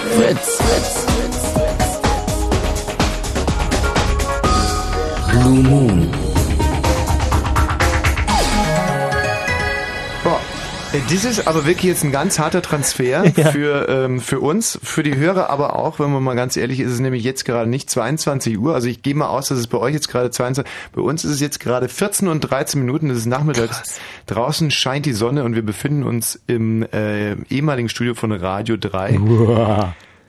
Fritz. Blue Moon. Das ist aber wirklich jetzt ein ganz harter Transfer Ja. für, ähm, für uns, für die Hörer aber auch, wenn man mal ganz ehrlich ist, ist es nämlich jetzt gerade nicht 22 Uhr. Also ich gehe mal aus, dass es bei euch jetzt gerade 22 Bei uns ist es jetzt gerade 14 und 13 Minuten, es ist nachmittags. Draußen scheint die Sonne und wir befinden uns im äh, ehemaligen Studio von Radio 3.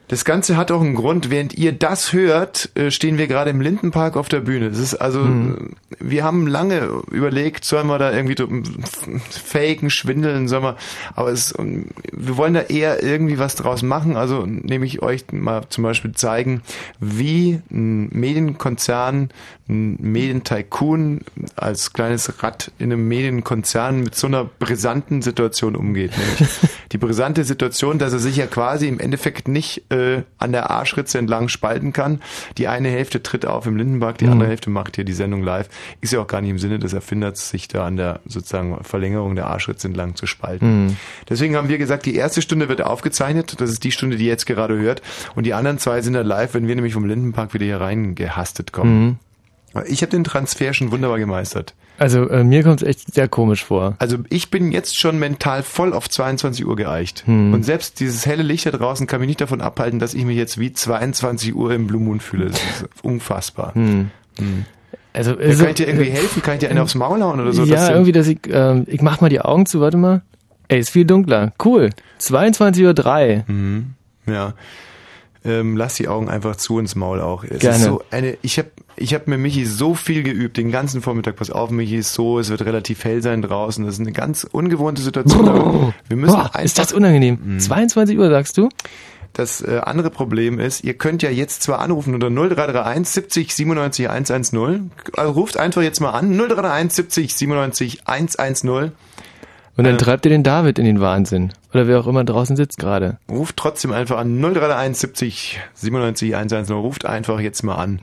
Das Ganze hat auch einen Grund. Während ihr das hört, äh, stehen wir gerade im Lindenpark auf der Bühne. Das ist also, Mhm. äh, wir haben lange überlegt, sollen wir da irgendwie so, f- faken, schwindeln, sollen wir, aber es, wir wollen da eher irgendwie was draus machen. Also nämlich euch mal zum Beispiel zeigen, wie ein Medienkonzern, ein Medientycoon als kleines Rad in einem Medienkonzern mit so einer brisanten Situation umgeht. Nämlich die brisante Situation, dass er sich ja quasi im Endeffekt nicht äh, an der Arschritze entlang spalten kann. Die eine Hälfte tritt auf im Lindenpark, die andere Hälfte macht hier die Sendung live. Ist ja auch gar nicht im Sinne des Erfinders, sich da an der sozusagen Verlängerung der Arschritze entlang zu spalten. Deswegen haben wir gesagt, die erste Stunde wird aufgezeichnet. Das ist die Stunde, die ihr jetzt gerade hört. Und die anderen zwei sind dann live, wenn wir nämlich vom Lindenpark wieder hier reingehastet kommen. Ich habe den Transfer schon wunderbar gemeistert. Also äh, mir kommt es echt sehr komisch vor. Also ich bin jetzt schon mental voll auf 22 Uhr geeicht. Hm. Und selbst dieses helle Licht da draußen kann mich nicht davon abhalten, dass ich mich jetzt wie 22 Uhr im Blue Moon fühle. Das ist unfassbar. Also, Ja, also kann ich dir irgendwie helfen? Kann ich dir einen aufs Maul hauen oder so? ja, irgendwie, dass ich, ähm, ich mach mal die Augen zu, warte mal. Ey, ist viel dunkler. Cool. 22.03 Uhr. Hm. Ja. Ähm, lass die Augen einfach zu ins Maul auch. Es Gerne. So eine, ich habe ich hab mit Michi so viel geübt, den ganzen Vormittag. Pass auf, Michi ist so, es wird relativ hell sein draußen. Das ist eine ganz ungewohnte Situation. aber wir müssen Boah, einfach ist das unangenehm. Mhm. 22 Uhr, sagst du? Das äh, andere Problem ist, ihr könnt ja jetzt zwar anrufen unter 0331 70 97 110. Also ruft einfach jetzt mal an 0331 70 97 110. Und dann Äh. treibt ihr den David in den Wahnsinn. Oder wer auch immer draußen sitzt gerade. Ruft trotzdem einfach an 0331 70 97 110. Ruft einfach jetzt mal an.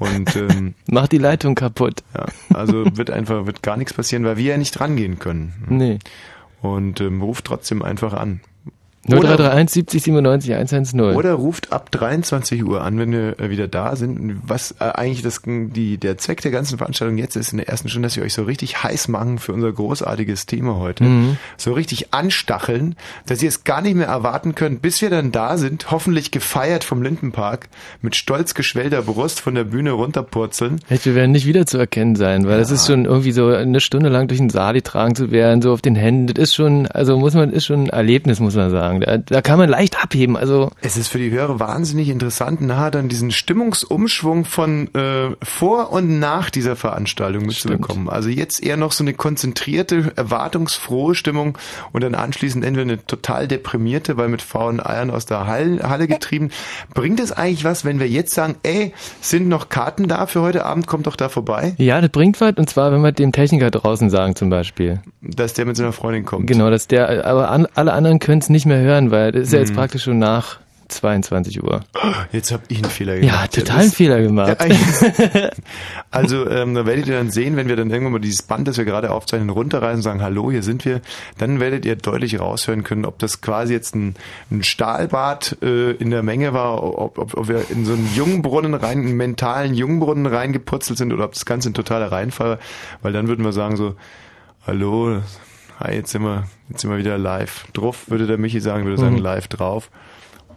Und ähm, Macht die Leitung kaputt. ja, also wird einfach wird gar nichts passieren, weil wir ja nicht rangehen können. Nee. Und ähm, ruft trotzdem einfach an. 0331 70 97 110. Oder ruft ab 23 Uhr an, wenn wir äh, wieder da sind. Was äh, eigentlich das, die, der Zweck der ganzen Veranstaltung jetzt ist in der ersten Stunde, dass wir euch so richtig heiß machen für unser großartiges Thema heute. Mhm. So richtig anstacheln, dass ihr es gar nicht mehr erwarten könnt, bis wir dann da sind, hoffentlich gefeiert vom Lindenpark, mit stolz geschwellter Brust von der Bühne runterpurzeln. Echt, wir werden nicht wieder zu erkennen sein, weil es ist schon irgendwie so eine Stunde lang durch den Saal getragen zu werden, so auf den Händen. Das ist schon, also muss man, ist schon ein Erlebnis, muss man sagen. Da, da kann man leicht abheben. Also Es ist für die Hörer wahnsinnig interessant, nachher dann diesen Stimmungsumschwung von äh, vor und nach dieser Veranstaltung mitzubekommen. Also jetzt eher noch so eine konzentrierte, erwartungsfrohe Stimmung und dann anschließend entweder eine total deprimierte, weil mit faulen Eiern aus der Hall, Halle getrieben. Bringt es eigentlich was, wenn wir jetzt sagen, ey, sind noch Karten da für heute Abend, kommt doch da vorbei, ja, das bringt was. Und zwar, wenn wir dem Techniker draußen sagen zum Beispiel. dass der mit seiner Freundin kommt. Genau, dass der, aber an, alle anderen können es nicht mehr hören, weil das ist ja Mhm. jetzt praktisch schon nach 22 Uhr. Jetzt habe ich einen Fehler Ja, gemacht. total einen Fehler gemacht. Ja, also ähm, da werdet ihr dann sehen, wenn wir dann irgendwann mal dieses Band, das wir gerade aufzeichnen, runterreißen und sagen, hallo, hier sind wir, dann werdet ihr deutlich raushören können, ob das quasi jetzt ein, ein Stahlbad äh, in der Menge war, ob, ob, ob wir in so einen Jungbrunnen rein, einen mentalen Jungbrunnen reingeputzelt sind oder ob das Ganze ein totaler Reinfall war, weil dann würden wir sagen so, hallo, hi, jetzt sind wir, jetzt sind wir wieder live drauf, würde der Michi sagen, würde sagen Mhm. live drauf.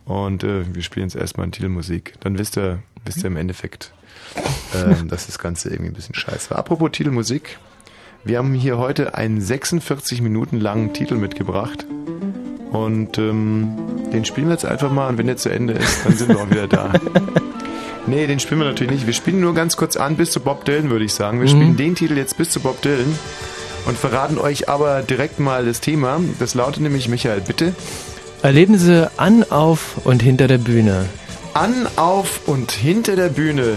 Und äh, wir spielen jetzt erstmal Titelmusik. Dann wisst ihr, wisst ihr im Endeffekt, ähm, dass das Ganze irgendwie ein bisschen scheiße war. Apropos Titelmusik. Wir haben hier heute einen 46 Minuten langen Titel mitgebracht. Und ähm, den spielen wir jetzt einfach mal und wenn der zu Ende ist, dann sind wir auch wieder da. Nee, den spielen wir natürlich nicht. Wir spielen nur ganz kurz an bis zu Bob Dylan, würde ich sagen. Wir spielen den Titel jetzt bis zu Bob Dylan und verraten euch aber direkt mal das Thema. Das lautet nämlich, Michael, bitte. Erlebnisse an, auf und hinter der Bühne. An, auf und hinter der Bühne.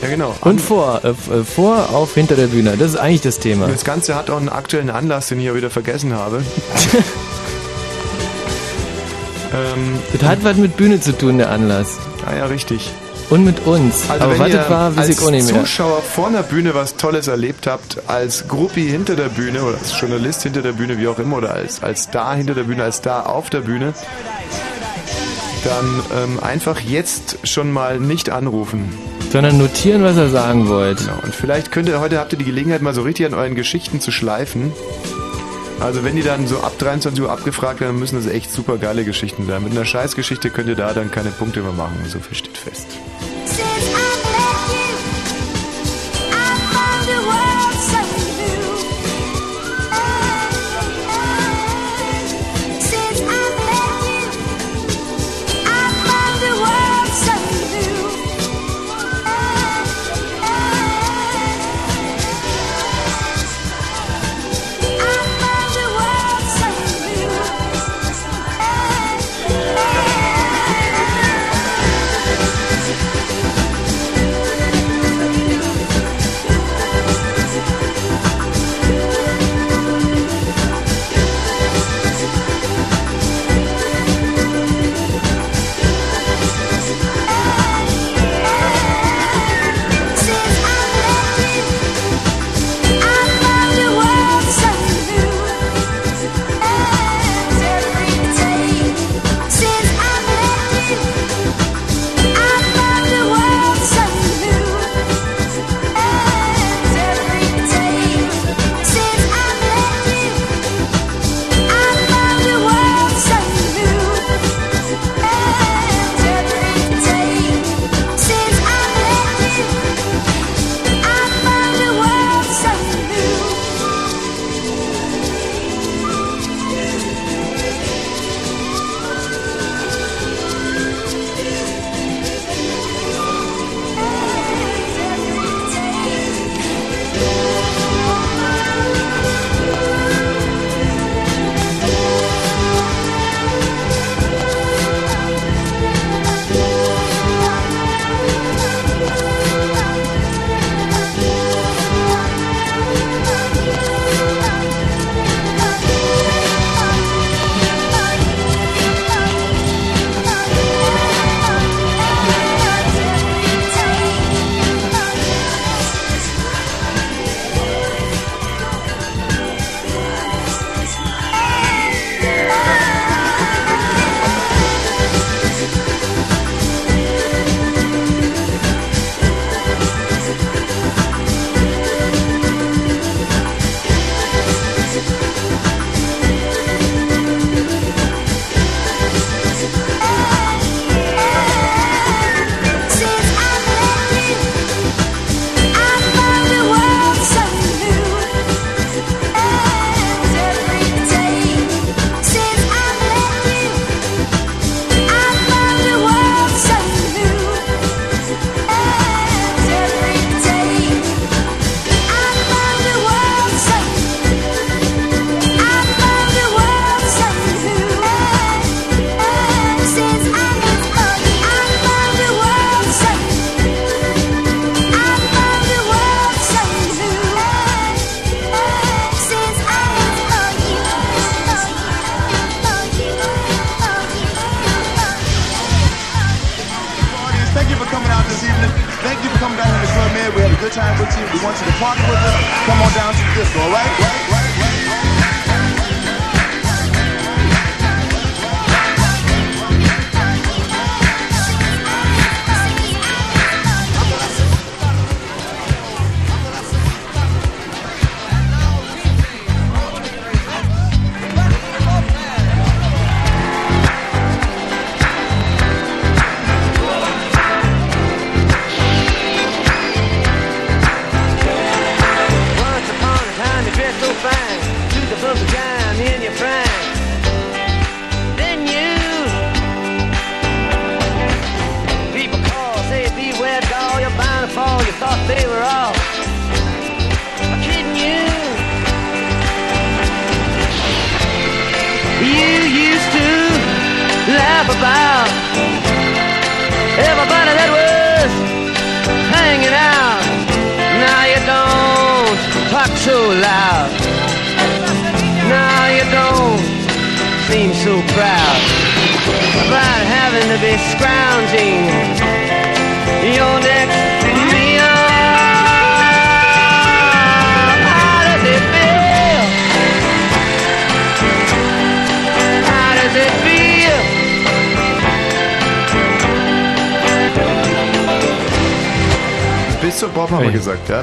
Ja, genau. An, Und vor, äh, äh, vor, auf, hinter der Bühne. Das ist eigentlich das Thema. das Ganze hat auch einen aktuellen Anlass, den ich ja wieder vergessen habe. ähm, Das hat was mit Bühne zu tun, der Anlass. ah ja, richtig. Und mit uns. Also Aber wenn ihr war, als mehr. Zuschauer vor einer Bühne was Tolles erlebt habt, als Gruppi hinter der Bühne oder als Journalist hinter der Bühne, wie auch immer, oder als, als Star hinter der Bühne, als Star auf der Bühne, dann ähm, einfach jetzt schon mal nicht anrufen. Sondern notieren, was er sagen wollte. Genau. Und vielleicht könnt ihr heute habt ihr die Gelegenheit, mal so richtig an euren Geschichten zu schleifen. Also wenn die dann so ab 23 Uhr abgefragt werden, müssen das echt super geile Geschichten sein. Mit einer Scheißgeschichte könnt ihr da dann keine Punkte mehr machen. So viel steht fest. Since I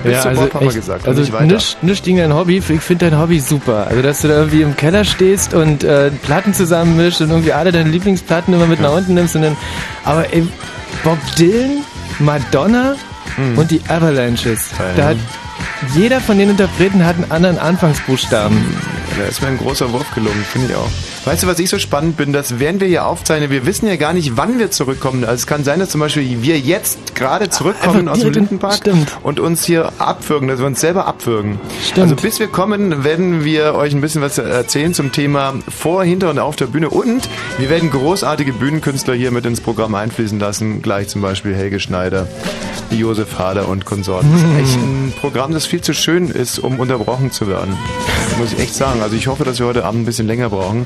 gesagt, ja. Also, Bob haben wir gesagt. also nicht nicht gegen dein Hobby, ich finde dein Hobby super. Also dass du da irgendwie im Keller stehst und äh, Platten zusammenmischst und irgendwie alle deine Lieblingsplatten immer mit nach unten nimmst und dann. Aber ey, Bob Dylan, Madonna und die Avalanches. Geil, Da hat jeder von den Interpreten hat einen anderen Anfangsbuchstaben. Da ist mir ein großer Wurf gelungen, finde ich auch. Weißt du, was ich so spannend bin, dass während wir hier aufzeichnen, wir wissen ja gar nicht, wann wir zurückkommen. Also es kann sein, dass zum Beispiel wir jetzt gerade zurückkommen aus dem Lindenpark stimmt. und uns hier abwürgen, dass wir uns selber abwürgen. Stimmt. Also bis wir kommen, werden wir euch ein bisschen was erzählen zum Thema vor, hinter und auf der Bühne und wir werden großartige Bühnenkünstler hier mit ins Programm einfließen lassen. Gleich zum Beispiel Helge Schneider, Josef Hader und Konsorten. Das ist echt ein Programm, das viel zu schön ist, um unterbrochen zu werden. Muss ich echt sagen. Also ich hoffe, dass wir heute Abend ein bisschen länger brauchen,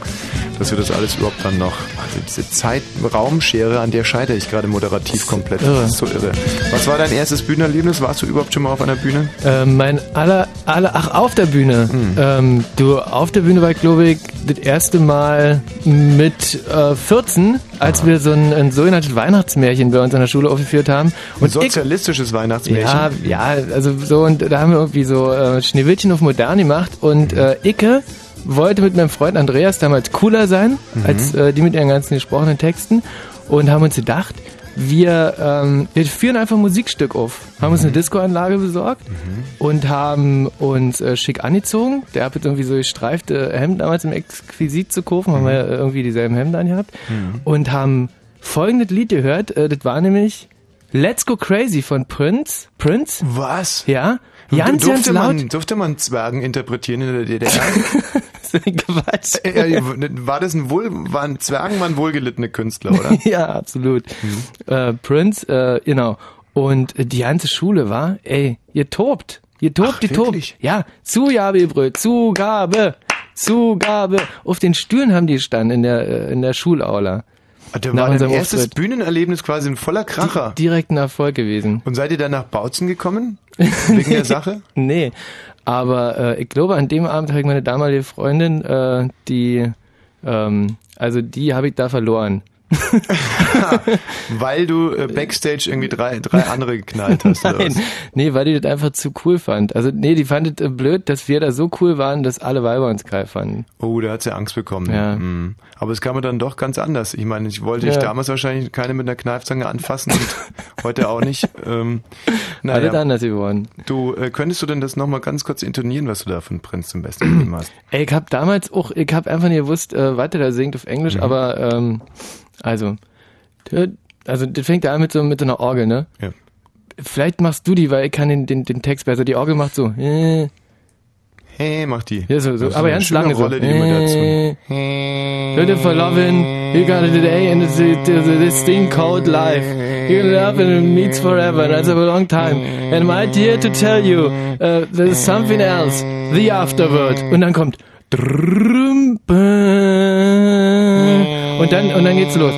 dass wir das alles überhaupt dann noch. Also diese Zeit-Raumschere, an der scheitere ich gerade moderativ komplett. irre. Das ist so irre. Was war dein erstes Bühnenerlebnis? Warst du überhaupt schon mal auf einer Bühne? Äh, mein aller, aller, ach, auf der Bühne. Hm. Ähm, du, auf der Bühne war ich, glaube ich, das erste Mal mit äh, 14, als wir so ein, ein sogenanntes Weihnachtsmärchen bei uns an der Schule aufgeführt haben. Ein Und ich, sozialistisches Weihnachtsmärchen. ja, ja, also so, und da haben wir irgendwie so äh, Schneewittchen auf modern gemacht. Und äh, Icke wollte mit meinem Freund Andreas damals cooler sein, als äh, die mit ihren ganzen gesprochenen Texten. Und haben uns gedacht, wir, ähm, wir führen einfach ein Musikstück auf. Haben uns eine Discoanlage besorgt und haben uns äh, schick angezogen. Der hat jetzt irgendwie so gestreifte Hemden damals im Exquisit zu kaufen, haben wir irgendwie dieselben Hemden angehabt und haben folgendes Lied gehört. Äh, das war nämlich Let's Go Crazy von Prince. Prince? Was? Ja. Ganz, durfte ganz laut. Man, durfte man Zwergen interpretieren in der DDR? Quatsch. Äh, war das ein wohl, waren Zwergen waren wohlgelittene Künstler, oder? ja, absolut. Äh, Prince, äh, genau. Und äh, die ganze Schule war, ey, ihr tobt. Ihr tobt, Ach, ihr tobt. wirklich? Ja, Zugabe, Brüt, Zugabe, Zugabe. Auf den Stühlen haben die gestanden in der, äh, in der Schulaula. Da Nach war dein erstes Auftritt. Bühnenerlebnis quasi ein voller Kracher. Direkt ein Erfolg gewesen. Und seid ihr dann nach Bautzen gekommen? Wegen der Sache? Nee, aber äh, ich glaube, an dem Abend habe ich meine damalige Freundin, äh, die, ähm, also die habe ich da verloren. Weil du äh, Backstage irgendwie drei, drei andere geknallt hast, oder Nein, was? nee, weil die das einfach zu cool fand. Also nee, die fand es äh, blöd, dass wir da so cool waren, dass alle Weiber uns geil fanden. Oh, da hat sie Angst bekommen. Ja. Hm. Aber es kam mir dann doch ganz anders. Ich meine, ich wollte Ja. dich damals wahrscheinlich keine mit einer Kneifzange anfassen und heute auch nicht. Ähm, naja. anders geworden. Du, äh, könntest du denn das nochmal ganz kurz intonieren, was du da von Prinz zum Besten gegeben hast? Ey, ich hab damals auch, ich hab einfach nicht gewusst, äh, was der da singt auf Englisch, Mhm. aber ähm, also, also das fängt ja an mit so mit so einer Orgel, ne? Ja. Vielleicht machst du die, weil ich kann den, den, den Text besser. Die Orgel macht so. Äh, Hey, mach die. ja, so, so, aber eine ganz lange Rolle, so. die mir dazu. Äh, Leute for loving, you got it today and it's, this thing called life. You love and it meets forever and that's a long time. And I'm here to tell you, uh, there's something else, the afterword. Und dann kommt und dann und dann geht's los.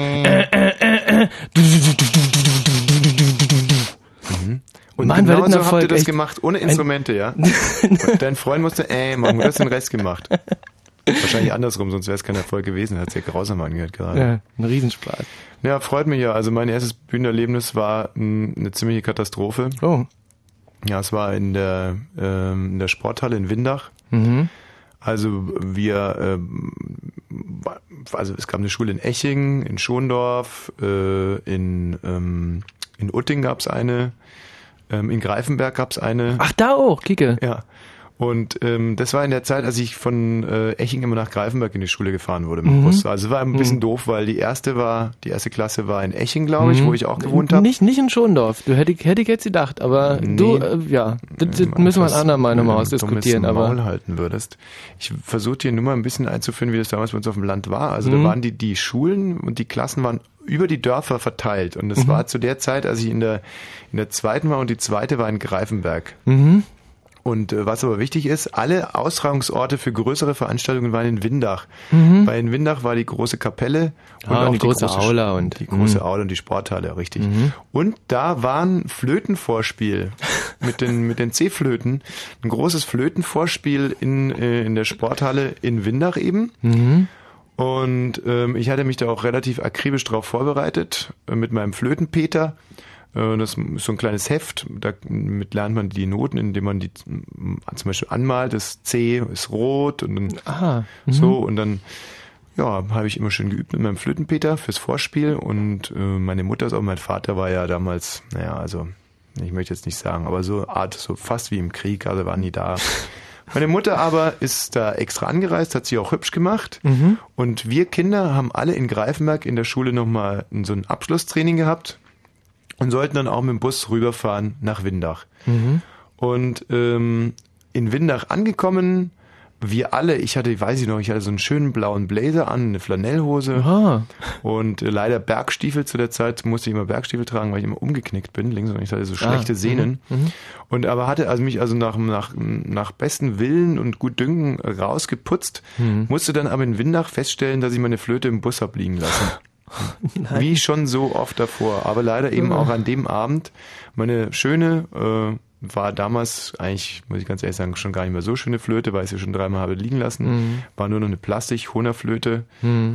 Und Mann, genau so ein habt ihr Erfolg, das echt. gemacht, ohne Instrumente, ja? Und dein Freund musste, äh, machen, du hast den Rest gemacht. Wahrscheinlich andersrum, sonst wäre es kein Erfolg gewesen. Hat sich ja grausam angehört gerade. Ja, ein Riesenspaß. Ja, freut mich ja. Also mein erstes Bühnenerlebnis war mh, eine ziemliche Katastrophe. Oh. Ja, es war in der, ähm, in der Sporthalle in Windach. Mhm. Also wir, ähm, also es gab eine Schule in Eching, in Schondorf, äh, in, ähm, in Utting gab's eine, ähm, in Greifenberg gab's eine. Ach, da auch, Kike. Ja. Und ähm, das war in der Zeit, als ich von äh, Eching immer nach Greifenberg in die Schule gefahren wurde mit dem Bus. Also es war ein bisschen doof, weil die erste war, die erste Klasse war in Eching, glaube ich, wo ich auch gewohnt habe. Nicht, nicht in Schondorf. Du hätte, hätte ich jetzt gedacht, aber du, äh, ja, das, das müssen wir ein andermal nochmal ausdiskutieren, aber. Maul halten würdest. Ich versuche dir nur mal ein bisschen einzuführen, wie das damals bei uns auf dem Land war. Also Mhm. da waren die, die Schulen und die Klassen waren über die Dörfer verteilt. Und Mhm. das war zu der Zeit, als ich in der, in der zweiten war und die zweite war in Greifenberg. Mhm. Und äh, was aber wichtig ist, alle Austragungsorte für größere Veranstaltungen waren in Windach. Weil in Windach war die große Kapelle und Mhm. Ah, auch die große Aula Sch- und- die große Mhm. Aula und die Sporthalle, richtig. Und da waren Flötenvorspiel mit den mit den C-Flöten, ein großes Flötenvorspiel in äh, in der Sporthalle in Windach eben. Mhm. Und ähm, ich hatte mich da auch relativ akribisch drauf vorbereitet äh, mit meinem Flötenpeter. Äh, Das ist so ein kleines Heft, damit lernt man die Noten, indem man die zum Beispiel anmalt. Das C ist rot und dann Aha. so und dann ja, habe ich immer schön geübt mit meinem Flötenpeter fürs Vorspiel und äh, meine Mutter ist auch, mein Vater war ja damals, naja, also ich möchte jetzt nicht sagen, aber so Art, so fast wie im Krieg, also war nie da. Meine Mutter aber ist da extra angereist, hat sie auch hübsch gemacht. Und wir Kinder haben alle in Greifenberg in der Schule nochmal so ein Abschlusstraining gehabt und sollten dann auch mit dem Bus rüberfahren nach Windach. Und ähm, in Windach angekommen, wir alle, ich hatte, weiß ich noch, ich hatte so einen schönen blauen Blazer an, eine Flanellhose Aha. und äh, leider Bergstiefel zu der Zeit, musste ich immer Bergstiefel tragen, weil ich immer umgeknickt bin, links und rechts hatte so schlechte Sehnen. Und aber hatte also mich also nach, nach, nach besten Willen und Gutdünken rausgeputzt, musste dann aber in Windach feststellen, dass ich meine Flöte im Bus hab liegen lassen. Wie schon so oft davor. Aber leider eben auch an dem Abend. Meine schöne, äh, war damals eigentlich, muss ich ganz ehrlich sagen, schon gar nicht mehr so schöne Flöte, weil ich sie schon dreimal habe liegen lassen. War nur noch eine Plastik-Hohner-Flöte.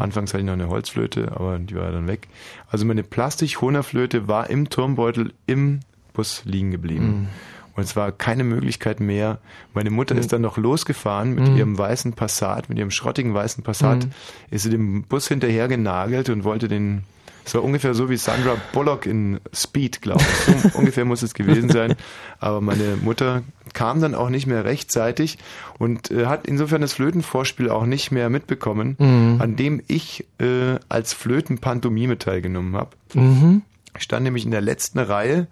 Anfangs hatte ich noch eine Holzflöte, aber die war dann weg. Also meine Plastik-Hohner-Flöte war im Turmbeutel im Bus liegen geblieben. Und es war keine Möglichkeit mehr. Meine Mutter ist dann noch losgefahren mit ihrem weißen Passat, mit ihrem schrottigen weißen Passat, ist sie dem Bus hinterher genagelt und wollte den, es war ungefähr so wie Sandra Bullock in Speed, glaube ich. So ungefähr muss es gewesen sein. Aber meine Mutter kam dann auch nicht mehr rechtzeitig und äh, hat insofern das Flötenvorspiel auch nicht mehr mitbekommen, an dem ich äh, als Flötenpantomime teilgenommen habe. Ich stand nämlich in der letzten Reihe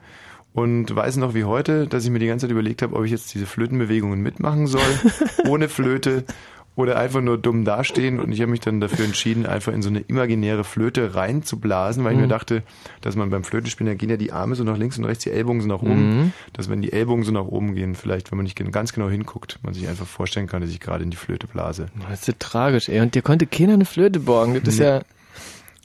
und weiß noch wie heute, dass ich mir die ganze Zeit überlegt habe, ob ich jetzt diese Flötenbewegungen mitmachen soll, ohne Flöte oder einfach nur dumm dastehen. Und ich habe mich dann dafür entschieden, einfach in so eine imaginäre Flöte reinzublasen, weil ich mir dachte, dass man beim Flötenspielen, da gehen ja die Arme so nach links und rechts, die Ellbogen so nach oben, dass wenn die Ellbogen so nach oben gehen, vielleicht, wenn man nicht ganz genau hinguckt, man sich einfach vorstellen kann, dass ich gerade in die Flöte blase. Das ist ja tragisch, ey. Und dir konnte keiner eine Flöte borgen. Das ist ja.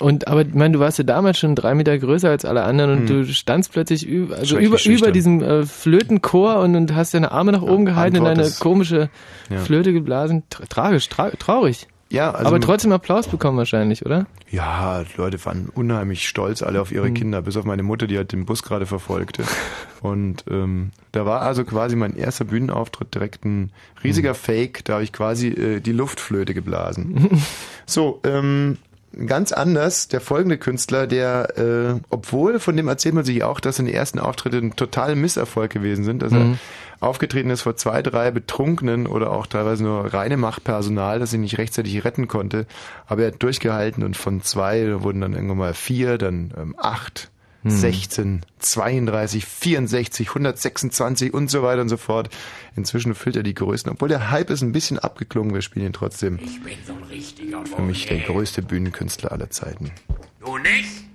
Und aber ich meine, du warst ja damals schon drei Meter größer als alle anderen und du standst plötzlich über, also Schrecklich über, über diesem äh, Flötenchor und, und hast deine Arme nach oben gehalten und Antwort deine ist- komische Ja. Flöte geblasen. Tra tragisch, tra traurig. Ja, also aber trotzdem Applaus bekommen wahrscheinlich, oder? Ja, Leute waren unheimlich stolz alle auf ihre Kinder, bis auf meine Mutter, die halt den Bus gerade verfolgte. Und ähm, da war also quasi mein erster Bühnenauftritt direkt ein riesiger Fake. Da habe ich quasi äh, die Luftflöte geblasen. so, ähm, ganz anders, der folgende Künstler, der, äh, obwohl, von dem erzählt man sich auch, dass seine ersten Auftritte ein total Misserfolg gewesen sind, dass er aufgetreten ist vor zwei, drei Betrunkenen oder auch teilweise nur reine Machtpersonal, das ihn nicht rechtzeitig retten konnte. Aber er hat durchgehalten und von zwei wurden dann irgendwann mal vier, dann ähm, acht, 16, 32, 64, 126 und so weiter und so fort. Inzwischen füllt er die größten. Obwohl der Hype ist ein bisschen abgeklungen, wir spielen ihn trotzdem. Ich bin so ein richtiger Für mich der größte Bühnenkünstler aller Zeiten. Du nicht?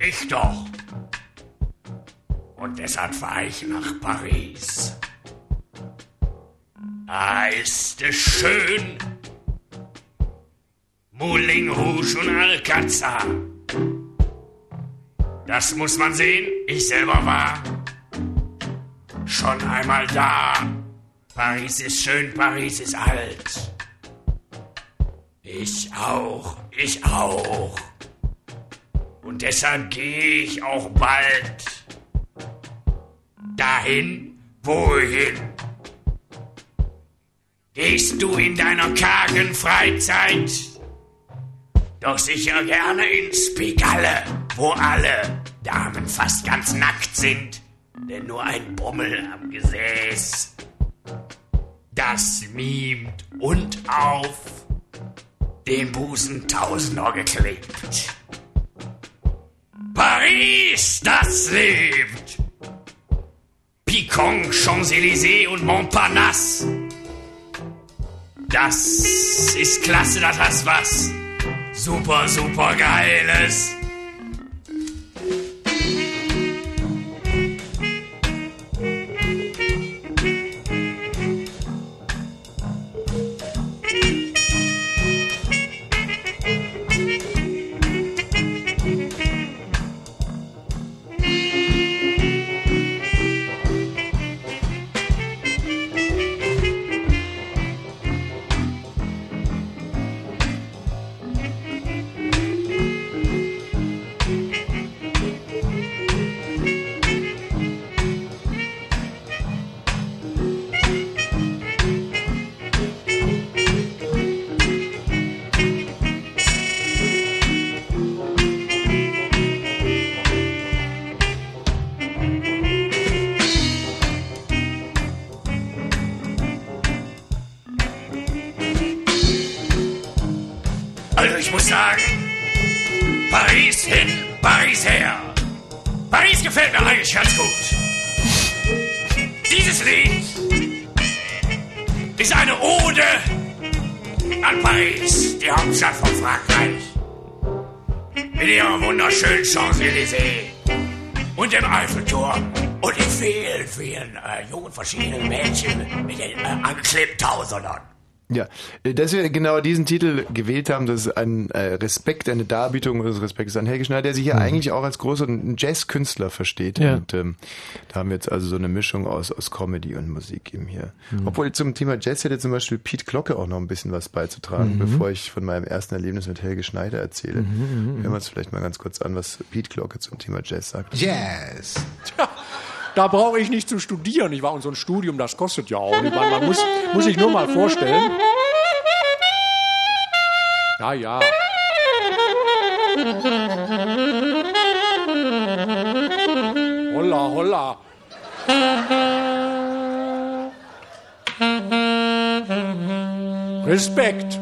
Ich doch. Und deshalb fahre ich nach Paris. Da ist es schön. Moulin Rouge und Alcazar. Das muss man sehen. Ich selber war schon einmal da. Paris ist schön, Paris ist alt. Ich auch, ich auch. Und deshalb gehe ich auch bald dahin, wohin. Gehst du in deiner kargen Freizeit doch sicher gerne ins Pigalle, wo alle Damen fast ganz nackt sind, denn nur ein Bummel am Gesäß. Das mimt und auf den Busen Tausender geklebt. Paris, das lebt! Picon, Champs-Élysées und Montparnasse. Das ist klasse, das hat was super, super geiles. Hey. Jungen verschiedenen Mädchen mit den äh, angeklebten Tausendern. Ja, äh, dass wir genau diesen Titel gewählt haben, das ist ein äh, Respekt, eine Darbietung unseres Respekts an Helge Schneider, der sich ja eigentlich auch als großer Jazzkünstler versteht. Ja. Und ähm, da haben wir jetzt also so eine Mischung aus, aus Comedy und Musik eben hier. Obwohl zum Thema Jazz hätte zum Beispiel Pete Glocke auch noch ein bisschen was beizutragen, bevor ich von meinem ersten Erlebnis mit Helge Schneider erzähle. Hören wir uns vielleicht mal ganz kurz an, was Pete Glocke zum Thema Jazz sagt. Jazz. Tja, da brauche ich nicht zu studieren. Ich war und so ein Studium, das kostet ja auch. Ich man muss, muss sich nur mal vorstellen. Ja, ja. Holla, holla. Respekt.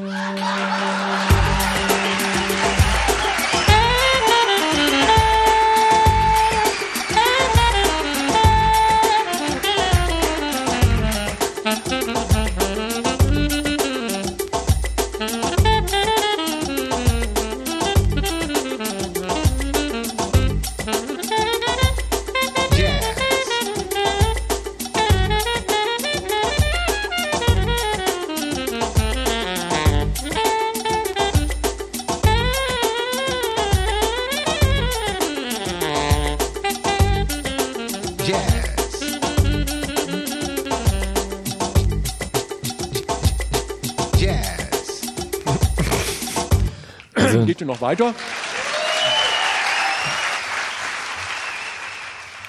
Also, Geht ihr noch weiter?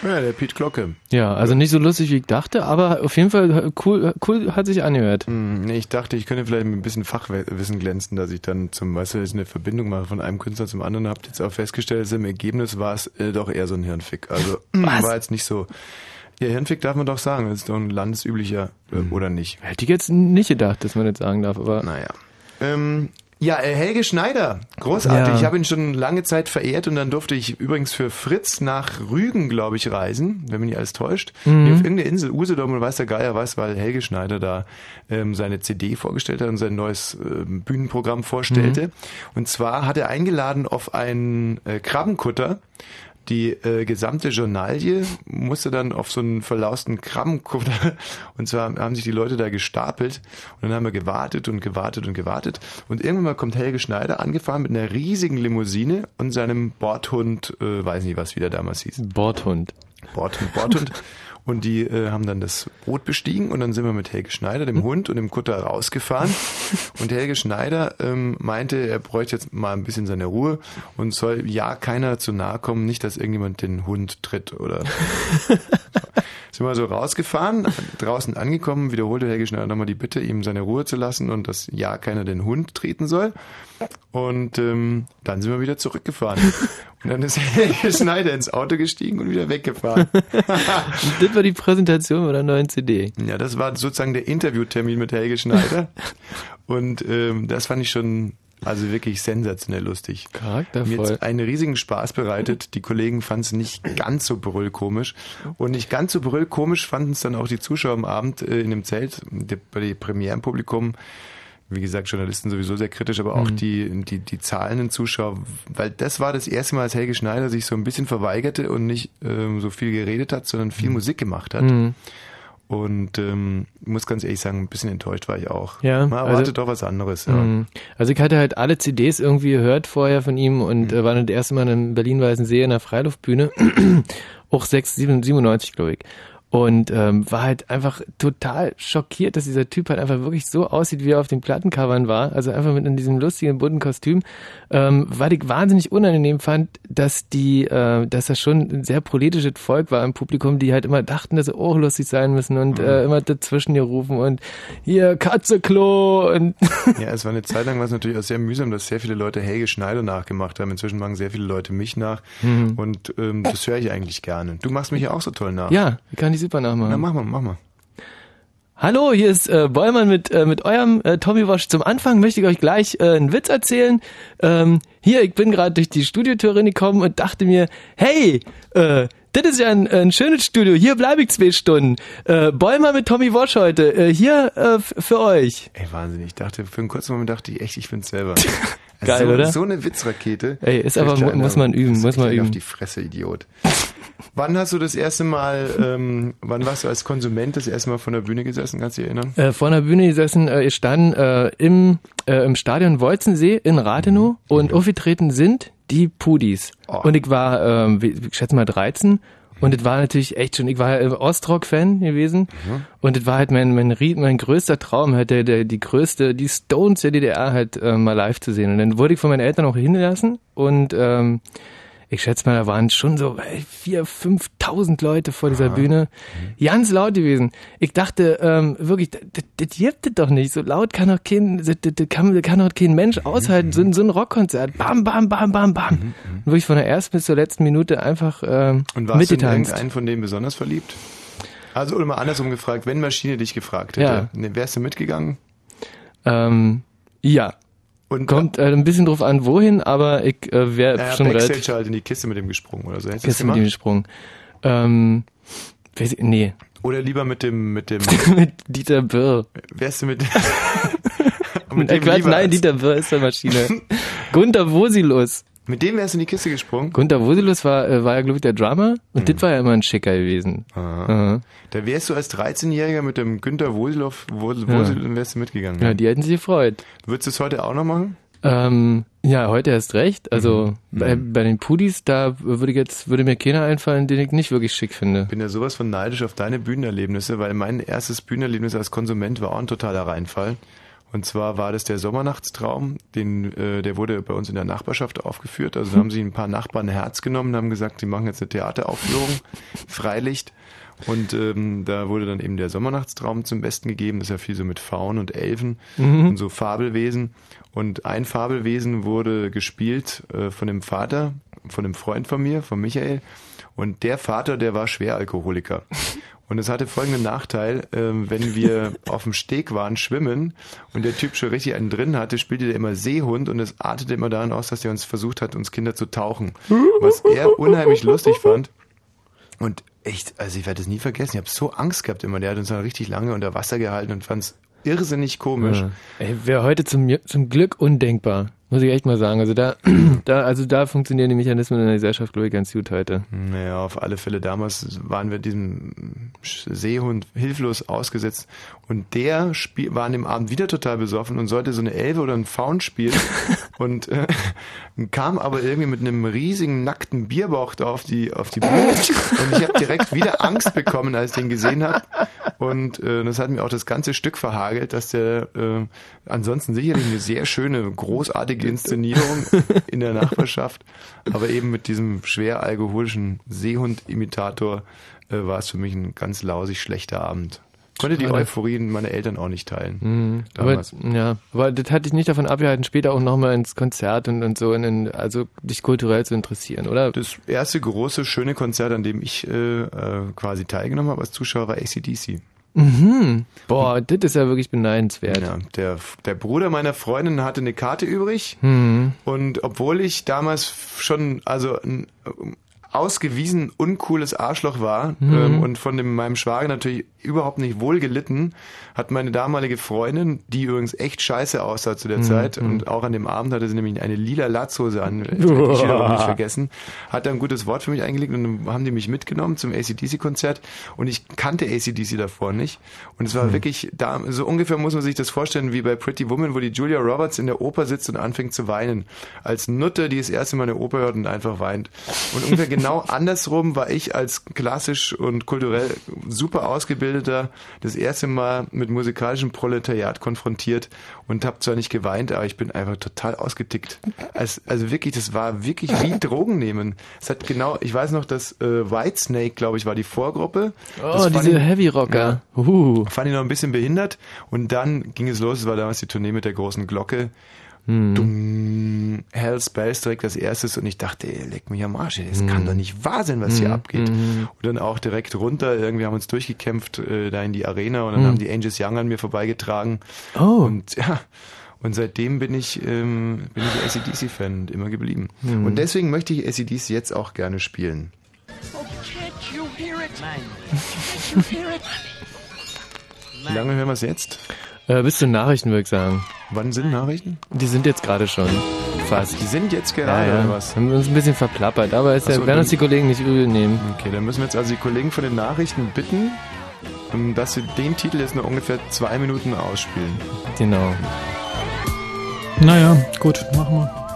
Ja, der Pete Glocke. ja, also nicht so lustig, wie ich dachte, aber auf jeden Fall cool, cool hat sich angehört. Hm, ich dachte, ich könnte vielleicht mit ein bisschen Fachwissen glänzen, dass ich dann zum Beispiel eine Verbindung mache von einem Künstler zum anderen. Habt jetzt auch festgestellt, dass im Ergebnis war es äh, doch eher so ein Hirnfick. Also Was? war jetzt nicht so. Ja, Hirnfick darf man doch sagen. Das ist doch ein landesüblicher äh, oder nicht. Hätte ich jetzt nicht gedacht, dass man das sagen darf, aber Naja. Ähm, ja, äh, Helge Schneider, großartig. Ja. Ich habe ihn schon lange Zeit verehrt und dann durfte ich übrigens für Fritz nach Rügen, glaube ich, reisen, wenn mich nicht alles täuscht. Mhm. Nee, auf irgendeine Insel, Usedom und weiß der Geier was, weil Helge Schneider da ähm, seine CD vorgestellt hat und sein neues ähm, Bühnenprogramm vorstellte. Mhm. Und zwar hat er eingeladen auf einen äh, Krabbenkutter. Die äh, gesamte Journalie musste dann auf so einen verlausten Krabbenkutter und zwar haben sich die Leute da gestapelt und dann haben wir gewartet und gewartet und gewartet und irgendwann mal kommt Helge Schneider angefahren mit einer riesigen Limousine und seinem Bordhund, äh, weiß nicht was wie der damals hieß, Bordhund. Bordhund, Bordhund. Und die äh, haben dann das Boot bestiegen und dann sind wir mit Helge Schneider, dem Hund und dem Kutter rausgefahren. Und Helge Schneider ähm, meinte, er bräuchte jetzt mal ein bisschen seine Ruhe und soll ja keiner zu nahe kommen, nicht, dass irgendjemand den Hund tritt oder. sind wir so rausgefahren, draußen angekommen, wiederholte Helge Schneider nochmal die Bitte, ihm seine Ruhe zu lassen und dass ja keiner den Hund treten soll. Und ähm, dann sind wir wieder zurückgefahren. Und dann ist Helge Schneider ins Auto gestiegen und wieder weggefahren. Das war die Präsentation meiner neuen CD. Ja, das war sozusagen der Interviewtermin mit Helge Schneider. Und ähm, das fand ich schon also wirklich sensationell lustig. Mir Charaktervoll. hat einen riesigen Spaß bereitet. Die Kollegen fanden es nicht ganz so brüllkomisch. Und nicht ganz so brüllkomisch fanden es dann auch die Zuschauer am Abend äh, in dem Zelt, bei dem Premierenpublikum. Wie gesagt, Journalisten sowieso sehr kritisch, aber auch die, die, die zahlenden Zuschauer, weil das war das erste Mal, als Helge Schneider sich so ein bisschen verweigerte und nicht ähm, so viel geredet hat, sondern viel Musik gemacht hat. Und ähm, muss ganz ehrlich sagen, ein bisschen enttäuscht war ich auch. Ja, Man erwartet also- doch was anderes. Ja. Mhm. Also ich hatte halt alle CDs irgendwie gehört vorher von ihm und äh, war dann das erste Mal in Berlin-Weißensee in der Freiluftbühne. Auch 6, 7, 97, glaube ich. Und ähm, war halt einfach total schockiert, dass dieser Typ halt einfach wirklich so aussieht, wie er auf den Plattencovern war. Also einfach mit in diesem lustigen, bunten Kostüm. Ähm, weil ich wahnsinnig unangenehm fand, dass die, äh, dass das schon ein sehr politisches Volk war im Publikum, die halt immer dachten, dass sie auch lustig sein müssen und äh, immer dazwischen hier rufen und hier Katzeklo und Ja, es war eine Zeit lang war es natürlich auch sehr mühsam, dass sehr viele Leute Helge Schneider nachgemacht haben. Inzwischen machen sehr viele Leute mich nach. Und ähm, das höre ich eigentlich gerne. Du machst mich ja auch so toll nach. Ja, ich die super nachmachen. Na, mach mal, mach mal. Hallo, hier ist äh, Bollmann mit, äh, mit eurem äh, Tommy Wash. Zum Anfang möchte ich euch gleich äh, einen Witz erzählen. Ähm, hier, ich bin gerade durch die Studiotür reingekommen und dachte mir, hey, äh, das ist ja ein, ein schönes Studio. Hier bleibe ich zwei Stunden. Äh, Bollmann mit Tommy Wash heute. Äh, hier äh, für euch. Ey, Wahnsinn. Ich dachte, für einen kurzen Moment dachte ich echt, ich bin's selber. Geil, so, oder? So eine Witzrakete. Ey, ist aber- der muss man üben, muss man üben. auf die Fresse, Idiot. wann hast du das erste Mal, ähm, wann warst du als Konsument das erste Mal von der Bühne gesessen? Kannst du dich erinnern? Äh, vor einer Bühne gesessen, äh, ich stand äh, im, äh, im Stadion Wolzensee in Rathenow und aufgetreten sind die Pudis. Oh. Und ich war, ähm, ich schätze mal 13 und es war natürlich echt schon, ich war ja Ostrock-Fan gewesen und es war halt mein, mein, mein größter Traum, halt der, der, die größte, die Stones der DDR halt äh, mal live zu sehen. Und dann wurde ich von meinen Eltern auch hingelassen und ähm, ich schätze mal, da waren schon so ey, vier, fünftausend Leute vor dieser Bühne. Ganz laut gewesen. Ich dachte, ähm, wirklich, das, gibt es doch nicht. So laut kann doch kein, das, kann, kann doch kein Mensch aushalten. So, ein- so ein Rockkonzert. Bam, bam, bam, bam, bam. Und wirklich von der ersten bis zur letzten Minute einfach ähm, Und warst du in irgendeinen von denen besonders verliebt? Also, oder mal andersrum gefragt, wenn Maschine dich gefragt hätte, Ja. ne, wärst du mitgegangen? Ähm, ja. Und Kommt äh, ein bisschen drauf an, wohin, aber ich äh, wäre äh, schon relativ Backstage halt in die Kiste mit dem gesprungen oder so. Hättest Kiste mit dem gesprungen. Ähm, weiß ich, nee. Oder lieber mit dem, mit dem, mit Dieter Birr. wärst du mit, Mit dem Quatsch, nein, Dieter Birr ist der Maschine. Gunter Wosilus. Mit dem wärst du in die Kiste gesprungen? Gunter Wosilus war, äh, war ja, glaube ich, der Drummer und das war ja immer ein Schicker gewesen. Aha. Da wärst du als 13-Jähriger mit dem Günther Woselow, Wosel, Wosel, wärst du mitgegangen. Ja, die hätten sich gefreut. Würdest du es heute auch noch machen? Ähm, ja, heute erst recht. Also bei, bei den Pudis, da würde ich jetzt, würde mir keiner einfallen, den ich nicht wirklich schick finde. bin ja sowas von neidisch auf deine Bühnenerlebnisse, weil mein erstes Bühnenerlebnis als Konsument war auch ein totaler Reinfall. Und zwar war das der Sommernachtstraum, den, äh, der wurde bei uns in der Nachbarschaft aufgeführt. Also da haben sie ein paar Nachbarn Herz genommen und haben gesagt, sie machen jetzt eine Theateraufführung, Freilicht. Und ähm, da wurde dann eben der Sommernachtstraum zum Besten gegeben. Das ist ja viel so mit Faunen und Elfen und so Fabelwesen. Und ein Fabelwesen wurde gespielt äh, von dem Vater, von einem Freund von mir, von Michael. Und der Vater, der war Schweralkoholiker. Und es hatte folgenden Nachteil, ähm, wenn wir auf dem Steg waren, schwimmen und der Typ schon richtig einen drin hatte, spielte der immer Seehund und es artete immer daran aus, dass er uns versucht hat, uns Kinder zu tauchen. Was er unheimlich lustig fand. Und echt, also ich werde das nie vergessen. Ich habe so Angst gehabt immer. Der hat uns dann richtig lange unter Wasser gehalten und fand es irrsinnig komisch. Ja. Wäre heute zum, zum Glück undenkbar. Muss ich echt mal sagen. Also da, da, also da funktionieren die Mechanismen in der Gesellschaft, glaube ich, ganz gut heute. Naja, auf alle Fälle. Damals waren wir diesem Seehund hilflos ausgesetzt. Und der spiel, war an dem Abend wieder total besoffen und sollte so eine Elfe oder einen Faun spielen. Und äh, kam aber irgendwie mit einem riesigen nackten Bierbauch da auf die auf die Bühne. Und ich habe direkt wieder Angst bekommen, als ich den gesehen habe und äh, das hat mir auch das ganze Stück verhagelt, dass der äh, ansonsten sicherlich eine sehr schöne, großartige Inszenierung in der Nachbarschaft, aber eben mit diesem schwer alkoholischen Seehund-Imitator äh, war es für mich ein ganz lausig schlechter Abend. Konnte die. Euphorien meiner Eltern auch nicht teilen. Mhm. Aber, ja, aber das hat dich nicht davon abgehalten, später auch nochmal ins Konzert und, und so, in, den- also dich kulturell zu interessieren, oder? Das erste große, schöne Konzert, an dem ich äh, äh, quasi teilgenommen habe als Zuschauer, war ACDC. Mhm. Boah, das ist ja wirklich beneidenswert. Ja, der, der Bruder meiner Freundin hatte eine Karte übrig Mhm. und obwohl ich damals schon also ein ausgewiesen uncooles Arschloch war Mhm. ähm, und von dem, meinem Schwager natürlich überhaupt nicht wohl gelitten, hat meine damalige Freundin, die übrigens echt scheiße aussah zu der Mhm. Zeit und auch an dem Abend hatte sie nämlich eine lila Latzhose an, ich nicht vergessen, hat da ein gutes Wort für mich eingelegt und dann haben die mich mitgenommen zum ACDC-Konzert und ich kannte ACDC davor nicht und es war wirklich, da so ungefähr muss man sich das vorstellen wie bei Pretty Woman, wo die Julia Roberts in der Oper sitzt und anfängt zu weinen. Als Nutte, die das erste Mal eine Oper hört und einfach weint. Und ungefähr genau andersrum war ich als klassisch und kulturell super ausgebildeter das erste Mal mit musikalischem Proletariat konfrontiert und habe zwar nicht geweint, aber ich bin einfach total ausgetickt. Als, also wirklich, das war wirklich wie Drogen nehmen. Es hat genau, ich weiß noch, dass äh, Whitesnake, glaube ich, war die Vorgruppe. Oh, diese ich- Heavy Rocker. Uh. fand ich noch ein bisschen behindert und dann ging es los, es war damals die Tournee mit der großen Glocke dumm, Hell's Bells direkt als erstes und ich dachte, ey, leck mich am Arsch, das kann doch nicht wahr sein, was hier abgeht. Und dann auch direkt runter, irgendwie haben wir uns durchgekämpft äh, da in die Arena und dann haben die Angels Young an mir vorbeigetragen. Oh. Und ja, und seitdem bin ich, ähm, bin ich ACDC-Fan und immer geblieben. Und deswegen möchte ich ACDC jetzt auch gerne spielen. Wie lange hören wir es jetzt? Äh, bis zu Nachrichten, würde ich sagen. Wann sind Nachrichten? Die sind jetzt gerade schon. Fast. Die sind jetzt Ja, gerade, ja. oder was? Haben wir uns ein bisschen verplappert, aber ist Ach so, ja, werden uns die Kollegen nicht übel nehmen. Okay, dann müssen wir jetzt also die Kollegen von den Nachrichten bitten, ähm, dass sie den Titel jetzt noch ungefähr zwei Minuten ausspielen. Genau. Naja, gut, machen wir.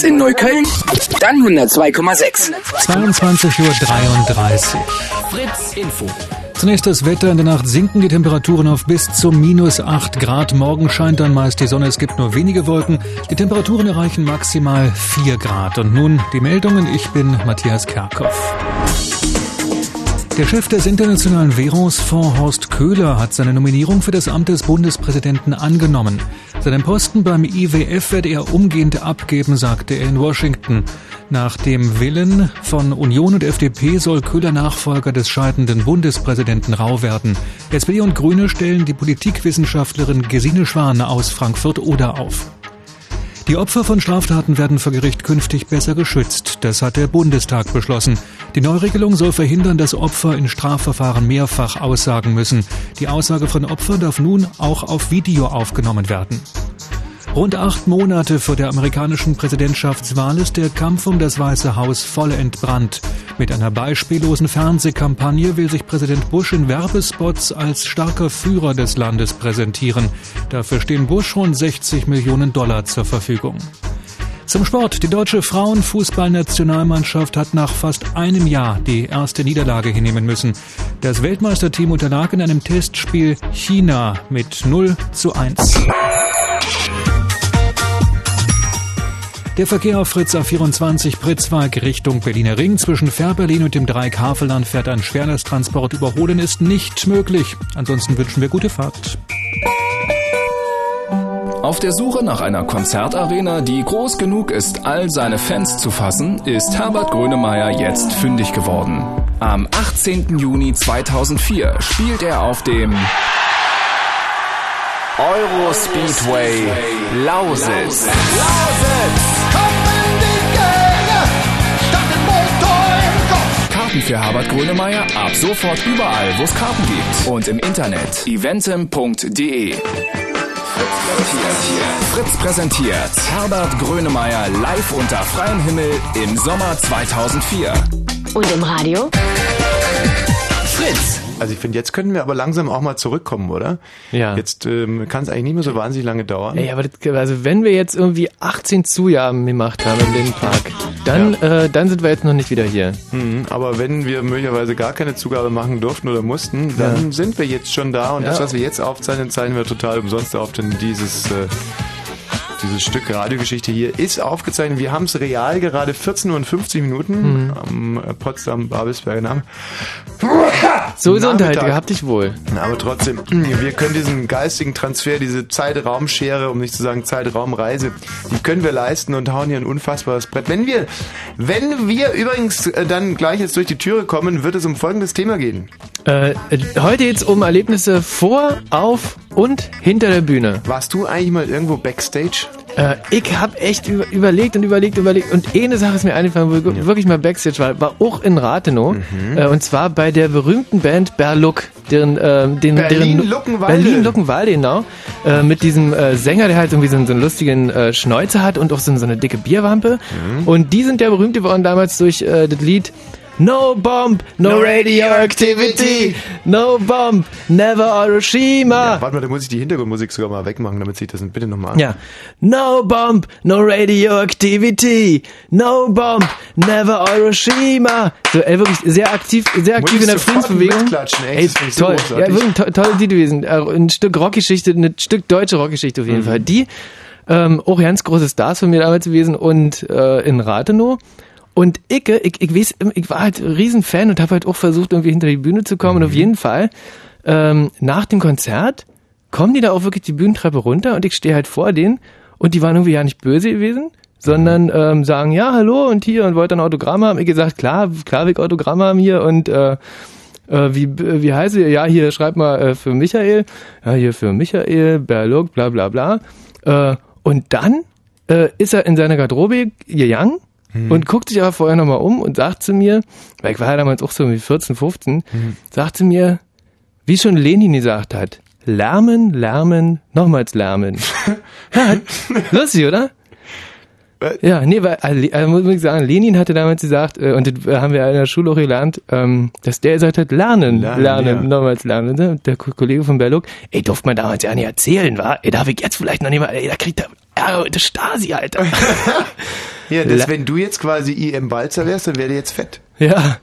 Fritz in Neukölln, dann 102,6. 22.33 Uhr. Fritz Info. Zunächst das Wetter. In der Nacht sinken die Temperaturen auf bis zu minus 8 Grad. Morgen scheint dann meist die Sonne. Es gibt nur wenige Wolken. Die Temperaturen erreichen maximal 4 Grad. Und nun die Meldungen. Ich bin Matthias Kerkhoff. Der Chef des Internationalen Währungsfonds Horst Köhler hat seine Nominierung für das Amt des Bundespräsidenten angenommen. Seinen Posten beim IWF werde er umgehend abgeben, sagte er in Washington. Nach dem Willen von Union und FDP soll Köhler Nachfolger des scheidenden Bundespräsidenten Rau werden. SPD und Grüne stellen die Politikwissenschaftlerin Gesine Schwan aus Frankfurt-Oder auf. Die Opfer von Straftaten werden vor Gericht künftig besser geschützt. Das hat der Bundestag beschlossen. Die Neuregelung soll verhindern, dass Opfer in Strafverfahren mehrfach aussagen müssen. Die Aussage von Opfern darf nun auch auf Video aufgenommen werden. Rund acht Monate vor der amerikanischen Präsidentschaftswahl ist der Kampf um das Weiße Haus voll entbrannt. Mit einer beispiellosen Fernsehkampagne will sich Präsident Bush in Werbespots als starker Führer des Landes präsentieren. Dafür stehen Bush rund 60 Millionen Dollar zur Verfügung. Zum Sport. Die deutsche Frauenfußballnationalmannschaft hat nach fast einem Jahr die erste Niederlage hinnehmen müssen. Das Weltmeisterteam unterlag in einem Testspiel China mit 0 zu 1. Der Verkehr auf Fritz A24 Pritzwalk Richtung Berliner Ring zwischen Fährberlin und dem Dreieck Havelland fährt ein Schwerlasttransport überholen ist nicht möglich. Ansonsten wünschen wir gute Fahrt. Auf der Suche nach einer Konzertarena, die groß genug ist, all seine Fans zu fassen, ist Herbert Grönemeyer jetzt fündig geworden. Am 18. Juni 2004 spielt er auf dem Eurospeedway Lausitz. Karten für Herbert Grönemeyer ab sofort überall, wo es Karten gibt. Und im Internet eventim.de. Fritz präsentiert Herbert Grönemeyer live unter freiem Himmel im Sommer 2004. Und im Radio? Fritz! Also ich finde, jetzt könnten wir aber langsam auch mal zurückkommen, oder? Ja. Jetzt ähm, kann es eigentlich nicht mehr so wahnsinnig lange dauern. Ey, aber das, also wenn wir jetzt irgendwie 18 Zujahren gemacht haben im Lindenpark, dann, äh, dann sind wir jetzt noch nicht wieder hier. Mhm, aber wenn wir möglicherweise gar keine Zugabe machen durften oder mussten, dann Ja. sind wir jetzt schon da und das, Ja. was wir jetzt aufzeichnen, zeichnen wir total umsonst auf, denn dieses, äh, dieses Stück Radiogeschichte hier ist aufgezeichnet. Wir haben es real gerade 14 Uhr und 50 Minuten Mhm. am äh, Potsdam-Babelsberger Namen. So Unterhalt, Nachmittag. gehabt dich wohl. Aber trotzdem, wir können diesen geistigen Transfer, diese Zeitraumschere, um nicht zu sagen Zeitraumreise, die können wir leisten und hauen hier ein unfassbares Brett. Wenn wir, wenn wir übrigens äh, dann gleich jetzt durch die Türe kommen, wird es um folgendes Thema gehen. Äh, heute jetzt um Erlebnisse vor, auf und hinter der Bühne. Warst du eigentlich mal irgendwo Backstage? Äh, ich habe echt über, überlegt und überlegt, überlegt und eine Sache ist mir eingefallen, wo ich wirklich mal Backstage war, war auch in Rathenow Mhm. äh, und zwar bei der berühmten Band Berluck, deren, ähm, den, Berlin deren Luckenwalde. Berlin Luckenwalde, genau, äh, mit diesem äh, Sänger, der halt irgendwie so, einen- so einen lustigen äh, Schnäuzer hat und auch so, so eine dicke Bierwampe Mhm. und die sind ja berühmt geworden damals durch äh, das Lied No Bomb, No, Radioactivity, No Bomb, Never Hiroshima. Warte mal, da muss ich die Hintergrundmusik sogar mal wegmachen, damit sich das bitte nochmal an. Ja. No bomb, no radioactivity. No bomb, never Hiroshima. So, ey, wirklich sehr aktiv, sehr aktiv Muss in der Friedensbewegung. ey, ey, so toll. großartig. ja, wirklich ein to tolle Lied gewesen. Äh, Ein Stück Rockgeschichte, ein Stück deutsche Rockgeschichte auf jeden Mhm. Fall. Die, ähm, auch ganz große Stars von mir damals gewesen und äh, in Rathenow. Und ich, ich, ich weiß, ich war halt Riesenfan und habe halt auch versucht, irgendwie hinter die Bühne zu kommen. Und Mhm. auf jeden Fall, ähm, nach dem Konzert, kommen die da auch wirklich die Bühnentreppe runter und ich stehe halt vor denen und die waren irgendwie ja nicht böse gewesen, sondern ähm, sagen, ja, hallo und hier und wollt ein Autogramm haben. Ich gesagt, klar, klar will ich Autogramm haben hier und äh, äh, wie, wie heißt ihr? Ja, hier schreibt mal äh, für Michael. Ja, hier für Michael, Berluk, bla bla bla. Äh, und dann äh, ist er in seiner Garderobe gegangen und guckt sich aber vorher nochmal um und sagt zu mir, weil ich war ja damals auch so wie 14, 15, sagt zu mir, wie schon Lenin gesagt hat, lärmen, lärmen, nochmals lärmen. ja, lustig, oder? Ja, nee, weil, äh, muss ich sagen, Lenin hatte damals gesagt, äh, und das haben wir in der Schule auch gelernt, ähm, dass der gesagt hat, lernen, Lernen, lernen, ja. nochmals lernen. Ne? Der Ko- Kollege von Berluk, ey, durfte man damals ja nicht erzählen, wa? Ey, darf ich jetzt vielleicht noch nicht mal, ey, da kriegt er Mit der Stasi, Alter. Ja, das, wenn du jetzt quasi IM Balzer wärst, dann wäre der jetzt fett. Ja,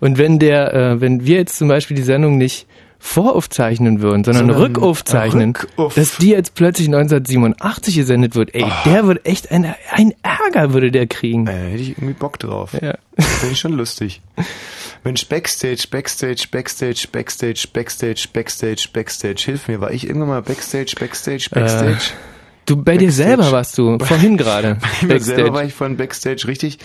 und wenn der, äh, wenn wir jetzt zum Beispiel die Sendung nicht voraufzeichnen würden, sondern, Sondern rückaufzeichnen, rückauf- dass die jetzt plötzlich 1987 gesendet wird, ey, der wird echt ein, ein Ärger würde der kriegen. Äh, hätte ich irgendwie Bock drauf. Ja. Das finde ich schon lustig. Mensch, Backstage, Backstage, Backstage, Backstage, Backstage, Backstage, Backstage. Hilf mir, war ich irgendwann mal Backstage, Backstage, Backstage? Du, bei dir Backstage. selber warst du, vorhin gerade. Bei mir selber war ich von Backstage, richtig.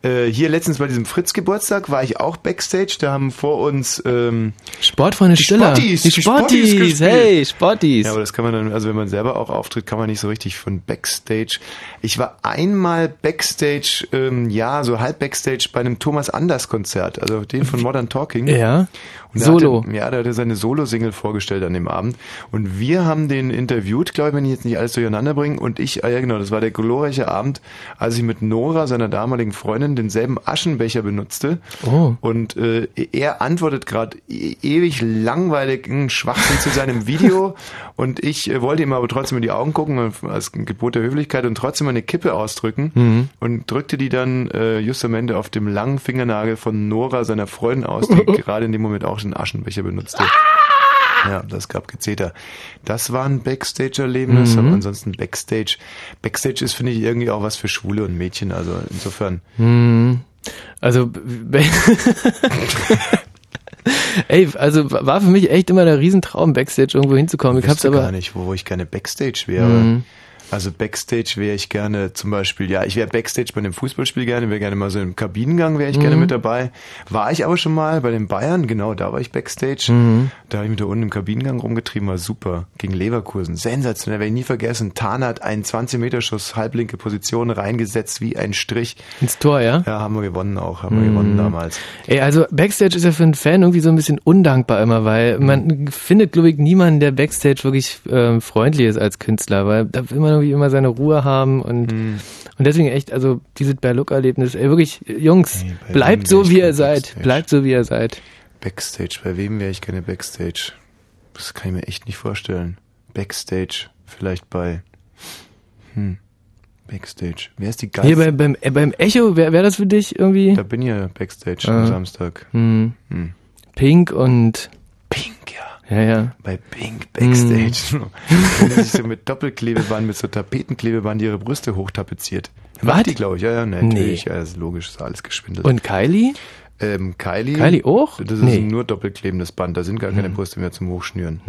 Äh, hier letztens bei diesem Fritz-Geburtstag war ich auch Backstage. Da haben vor uns ähm, Sportfreunde die Stiller. Spottis, Die Spottis, gespielt. hey, Spottis. Ja, aber das kann man dann, also wenn man selber auch auftritt, kann man nicht so richtig von Backstage. Ich war einmal Backstage, ähm, ja, so halb Backstage bei einem Thomas Anders Konzert, also den von Modern Talking. Ja. Solo. Hatte, ja, der hatte seine Solo-Single vorgestellt an dem Abend. Und wir haben den interviewt, glaube ich, wenn ich jetzt nicht alles durcheinander bringe. Und ich, ah ja genau, das war der glorreiche Abend, als ich mit Nora, seiner damaligen Freundin, denselben Aschenbecher benutzte. Oh. Und äh, er antwortet gerade e ewig langweiligen Schwachsinn zu seinem Video. Und ich äh, wollte ihm aber trotzdem in die Augen gucken, als Gebot der Höflichkeit, und trotzdem eine Kippe ausdrücken. Mhm. Und drückte die dann äh, just am Ende auf dem langen Fingernagel von Nora, seiner Freundin, aus, die gerade in dem Moment auch den Aschenbecher benutzte. Ja, das gab Gezeter. Das war ein Backstage-Erlebnis, Mhm. aber ansonsten Backstage. Backstage ist, finde ich, irgendwie auch was für Schwule und Mädchen, also insofern. Hm. Also, ey, also war für mich echt immer der Riesentraum, Backstage irgendwo hinzukommen. Ich hab's wüsste aber. gar nicht, wo, wo ich gerne Backstage wäre. Mhm. Also Backstage wäre ich gerne zum Beispiel, ja, ich wäre Backstage bei einem Fußballspiel gerne, wäre gerne mal so im Kabinengang, wäre ich gerne Mhm. mit dabei. War ich aber schon mal bei den Bayern, genau, da war ich Backstage. Mhm. Da habe ich mich da unten im Kabinengang rumgetrieben, war super. Gegen Leverkusen, sensationell, werde ich nie vergessen. Tarnat einen 20-Meter-Schuss, halblinke Position reingesetzt wie ein Strich. Ins Tor, ja? Ja, haben wir gewonnen auch, haben wir Mhm. gewonnen damals. Ey, also Backstage ist ja für einen Fan irgendwie so ein bisschen undankbar immer, weil man findet, glaube ich, niemanden, der Backstage wirklich ähm, freundlich ist als Künstler, weil da will man irgendwie immer seine Ruhe haben und, und deswegen echt, also dieses Berluck-Erlebnis, ey, wirklich, Jungs, wem bleibt so wie ihr seid, Backstage? bleibt so wie ihr seid. Backstage, bei wem wäre ich gerne Backstage? Das kann ich mir echt nicht vorstellen. Backstage, vielleicht bei. Hm. Backstage. Wer ist die Hier geilste? bei, beim, äh, beim Echo, wäre wär das für dich irgendwie? Da bin ich ja Backstage Ah. am Samstag. Hm. Hm. Pink und... Ja. Ja, ja. Bei Pink Backstage. Wenn sie sich so mit Doppelklebeband, mit so Tapetenklebeband ihre Brüste hochtapeziert. Macht die, glaube ich. Ja, ja, natürlich. Ja, das ist logisch, ist alles geschwindelt. Und Kylie? Ähm, Kylie. Kylie auch? Das ist Nee. nur doppelklebendes Band, da sind gar keine Brüste mehr zum Hochschnüren.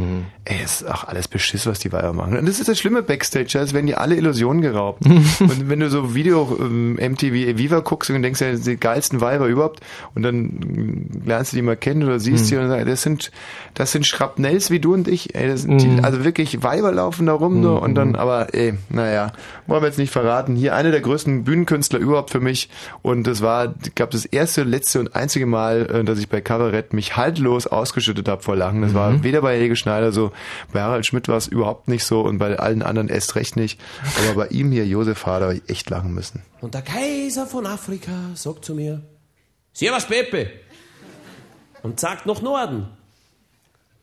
Ey, es ist auch alles Beschiss, was die Weiber machen. Und das ist das Schlimme Backstage, als werden dir alle Illusionen geraubt. und wenn du so Video ähm, MTV Viva guckst und denkst, ja, das sind die geilsten Weiber überhaupt, und dann lernst du die mal kennen oder siehst Mhm. sie und sagst, das sind, das sind Schrapnells wie du und ich. Ey, das sind die, Mhm. also wirklich Weiber laufen da rum nur und dann, aber ey, naja, wollen wir jetzt nicht verraten. Hier einer der größten Bühnenkünstler überhaupt für mich. Und das war, gab das erste, letzte und einzige Mal, äh, dass ich bei Kabarett mich haltlos ausgeschüttet habe vor Lachen. Das Mhm. war weder bei Helge Schneider so, bei Harald Schmidt war es überhaupt nicht so und bei allen anderen erst recht nicht. Aber bei ihm hier, Josef Hader, habe ich echt lachen müssen. Und der Kaiser von Afrika sagt zu mir, Servus Pepe. Und sagt nach Norden.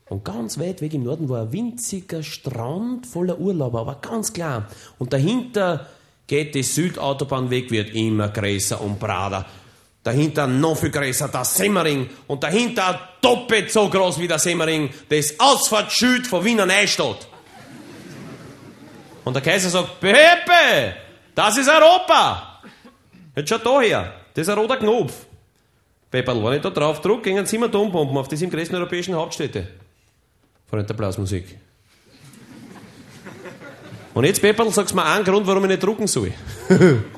Und ganz weit weg im Norden war ein winziger Strand voller Urlauber, aber ganz klein. Und dahinter geht die Südautobahnweg, wird immer größer und breiter. Dahinter noch viel größer der Semmering. Und dahinter doppelt so groß wie der Semmering, das Ausfahrtsschild von Wiener Neustadt. Und der Kaiser sagt, Pepe, das ist Europa. Jetzt schau da her, das ist ein roter Knopf. Pepperl, wenn ich da drauf drücke, gehen sieben Atombomben auf die sieben größten europäischen Hauptstädte. Freund der Blasmusik. Und jetzt, Pepperl, sagst du mir einen Grund, warum ich nicht drucken soll.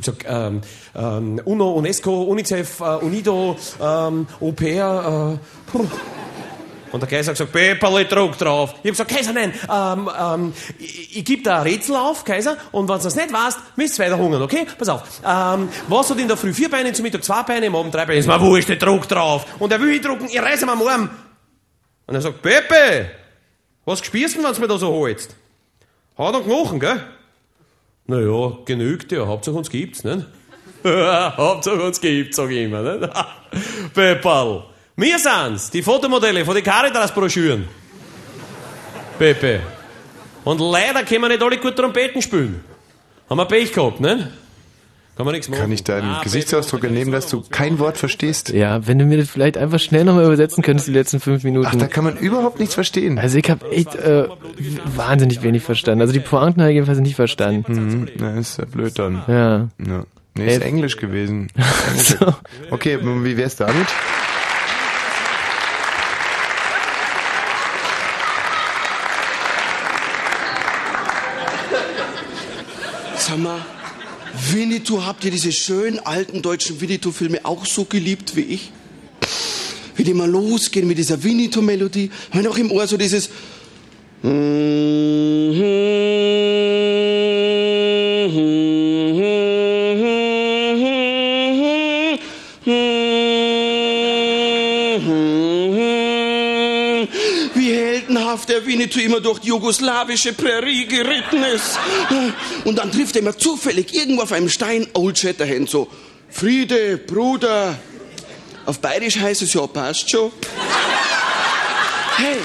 Ich hab gesagt, ähm, ähm, UNO, UNESCO, UNICEF, äh, UNIDO, ähm, Au pair, äh. Und der Kaiser hat gesagt, Pepperle, druck drauf. Ich hab gesagt, Kaiser, nein, ähm, ähm, ich, ich gebe da ein Rätsel auf, Kaiser, und wenn du das nicht weißt, müsst ihr weiter hungern, okay? Pass auf. Ähm, was hat in der Früh vier Beine, zum Mittag zwei Beine, am Abend drei Beine? Ist mir wurscht, ich druck drauf. Und er will ich drucken, ich reiße ihm am Arm. Und er sagt, Pepe, was spürst du, wenn du mir da so holst? Hat er Knochen, gell? Naja, genügt ja, Hauptsache uns gibt's, ne? Hauptsache uns gibt's, sag ich immer, ne? Pepperl, wir sind's, die Fotomodelle von den Caritas-Broschüren. Pepe. Und leider können wir nicht alle gut Trompeten spielen. Haben wir Pech gehabt, ne? Kann man nichts machen. Kann ich deinen Gesichtsausdruck entnehmen, dass du kein Wort verstehst? Ja, wenn du mir das vielleicht einfach schnell nochmal übersetzen könntest, die letzten fünf Minuten. Ach, da kann man überhaupt nichts verstehen. Also ich habe echt äh, wahnsinnig wenig verstanden. Also die Pointen habe ich jedenfalls nicht verstanden. Mhm, na, ist ja blöd dann. Ja. ja. Nee, ist Ey. Englisch gewesen. Okay, wie wär's damit? Sag mal, Winnetou, habt ihr diese schönen alten deutschen Winnetou-Filme auch so geliebt wie ich? Wie die mal losgehen mit dieser Winnetou-Melodie. Haben wir noch im Ohr so dieses... Wie der Winnetou immer durch die jugoslawische Prärie geritten ist. Und dann trifft er immer zufällig irgendwo auf einem Stein Old Shatterhand so. Friede, Bruder. Auf Bayerisch heißt es ja, passt schon. Hey,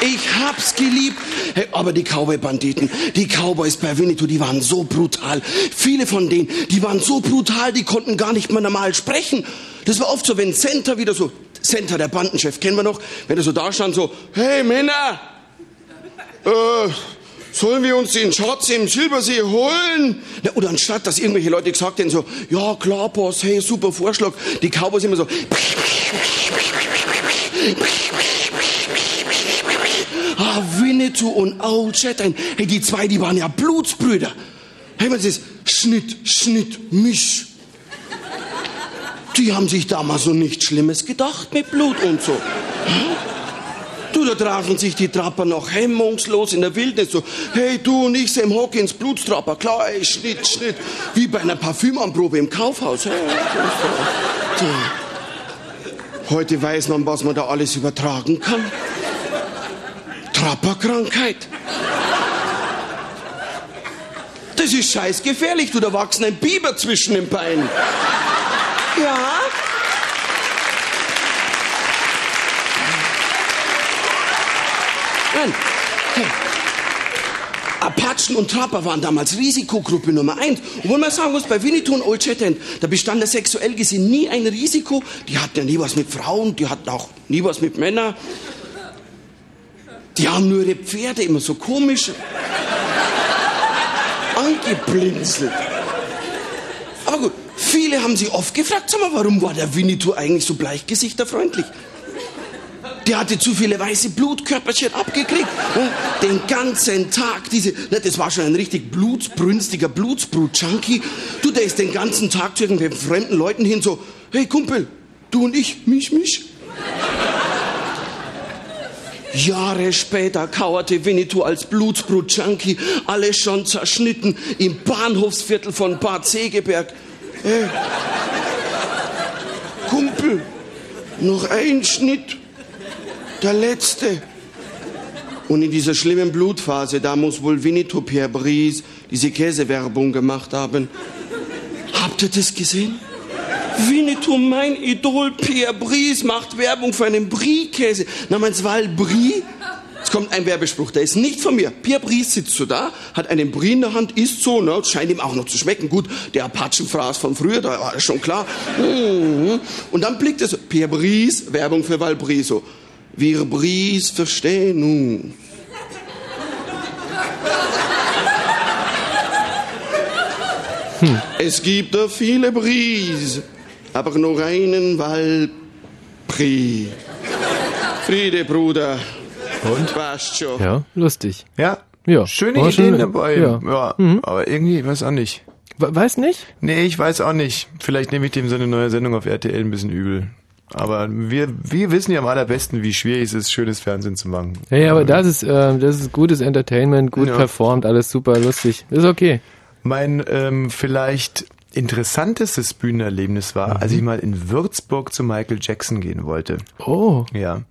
ich hab's geliebt. Hey, aber die Cowboy-Banditen, die Cowboys bei Winnetou, die waren so brutal. Viele von denen, die waren so brutal, die konnten gar nicht mehr normal sprechen. Das war oft so, wenn Center wieder so, Center, der Bandenchef, kennen wir noch, wenn er so da stand, so, hey Männer, äh, sollen wir uns den Schatz im Silbersee holen? Ja, oder anstatt, dass irgendwelche Leute gesagt hätten, so, ja klar, Boss, hey, super Vorschlag. Die Cowboys immer so, Ah, Winnetou und Old Shatterhand. Hey, die zwei, die waren ja Blutsbrüder. Hey, was ist Schnitt, Schnitt, Misch. Die haben sich damals so nichts Schlimmes gedacht mit Blut und so. Du, da trafen sich die Trapper noch hemmungslos in der Wildnis so, hey, du und ich, Sam Hawkins, Blutstrapper, klar, ey, Schnitt, Schnitt, wie bei einer Parfümanprobe im Kaufhaus. Hey. Heute weiß man, was man da alles übertragen kann. Trapperkrankheit. Das ist scheißgefährlich, du, da wachsen ein Biber zwischen den Beinen. Ja? Nein. Apachen und Trapper waren damals Risikogruppe Nummer eins. Wenn man sagen muss, bei Winnetou und Old Shatterhand, da bestand da sexuell gesehen nie ein Risiko. Die hatten ja nie was mit Frauen, die hatten auch nie was mit Männern. Die haben nur ihre Pferde immer so komisch angeblinzelt. Aber gut, viele haben sich oft gefragt, sag mal, warum war der Winnetou eigentlich so bleichgesichterfreundlich? Der hatte zu viele weiße Blutkörperchen abgekriegt. ne? Den ganzen Tag diese, ne, das war schon ein richtig blutsbrünstiger Blutsbrut-Junkie. Du, der ist den ganzen Tag zu irgendwelchen fremden Leuten hin so, hey Kumpel, du und ich, mich, mich. Jahre später kauerte Winnetou als Blutsbrut-Junkie, alles schon zerschnitten, im Bahnhofsviertel von Bad Segeberg. Kumpel, noch ein Schnitt, der letzte. Und in dieser schlimmen Blutphase, da muss wohl Winnetou Pierre Brice diese Käsewerbung gemacht haben. Habt ihr das gesehen? Winnetou, mein Idol Pierre Brice, macht Werbung für einen Brie-Käse. Namens Val Es kommt ein Werbespruch, der ist nicht von mir. Pierre Brice sitzt so da, hat einen Brie in der Hand, isst so, ne, scheint ihm auch noch zu schmecken. Gut, der Apachenfraß von früher, da war das schon klar. Mhm. Und dann blickt er so, Pierre Brice, Werbung für Val Brie, so. Wir Brice verstehen uns. Es gibt da viele Bries, aber nur einen Waldbrie. Friede, Bruder. Und? Passt schon. Ja, lustig. Ja. Ja. Schöne War Ideen dabei. ja. Ja. Mhm. Aber irgendwie, weiß auch nicht. Weiß nicht? Nee, ich weiß auch nicht. Vielleicht nehme ich dem so eine neue Sendung auf RTL ein bisschen übel. Aber wir, wir wissen ja am allerbesten, wie schwierig es ist, schönes Fernsehen zu machen. Ja, ja, aber das ist, äh, das ist gutes Entertainment, gut Ja. performt, alles super lustig. Ist okay. Mein ähm, vielleicht interessantestes Bühnenerlebnis war, Mhm. als ich mal in Würzburg zu Michael Jackson gehen wollte. Oh. Ja.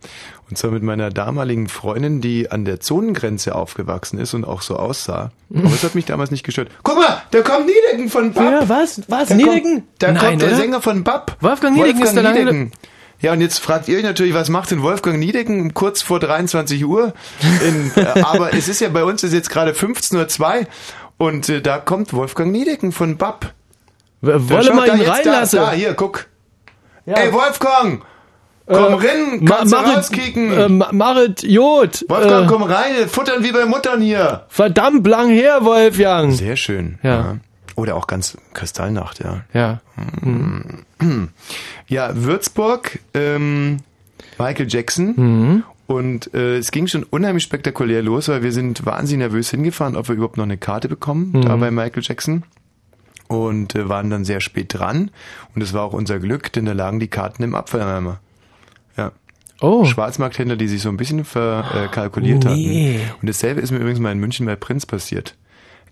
Und zwar mit meiner damaligen Freundin, die an der Zonengrenze aufgewachsen ist und auch so aussah. Aber es hat mich damals nicht gestört. Guck mal, da kommt Niedecken von Bab. Ja, was? Was? Da Niedecken? Kommt, da Nein, kommt der oder? Sänger von Bab. Wolfgang Niedecken ist da lange- Niedecken. Ja, und jetzt fragt ihr euch natürlich, was macht denn Wolfgang Niedecken kurz vor 23 Uhr? In, äh, aber es ist ja bei uns ist jetzt gerade 15.02 Uhr und äh, da kommt Wolfgang Niedecken von Bab. Wolle mal ihn reinlassen. Da, da, hier, guck. Ey, Wolfgang! Komm Äh, rein, Ma- kannst du Marit- rauskicken. Äh, Ma- Marit Jod. Wolfgang, äh, komm rein, futtern wie bei Muttern hier. Verdammt lang her, Wolfgang. Sehr schön. Ja. Oder auch ganz Kristallnacht, ja. Ja. Ja, Würzburg, ähm, Michael Jackson Mhm. Und äh, es ging schon unheimlich spektakulär los, weil wir sind wahnsinnig nervös hingefahren, ob wir überhaupt noch eine Karte bekommen, Mhm. da bei Michael Jackson. Und äh, waren dann sehr spät dran. Und es war auch unser Glück, denn da lagen die Karten im Abfalleimer. Ja. Oh. Schwarzmarkthändler, die sich so ein bisschen verkalkuliert Oh, nee. hatten. Und dasselbe ist mir übrigens mal in München bei Prinz passiert.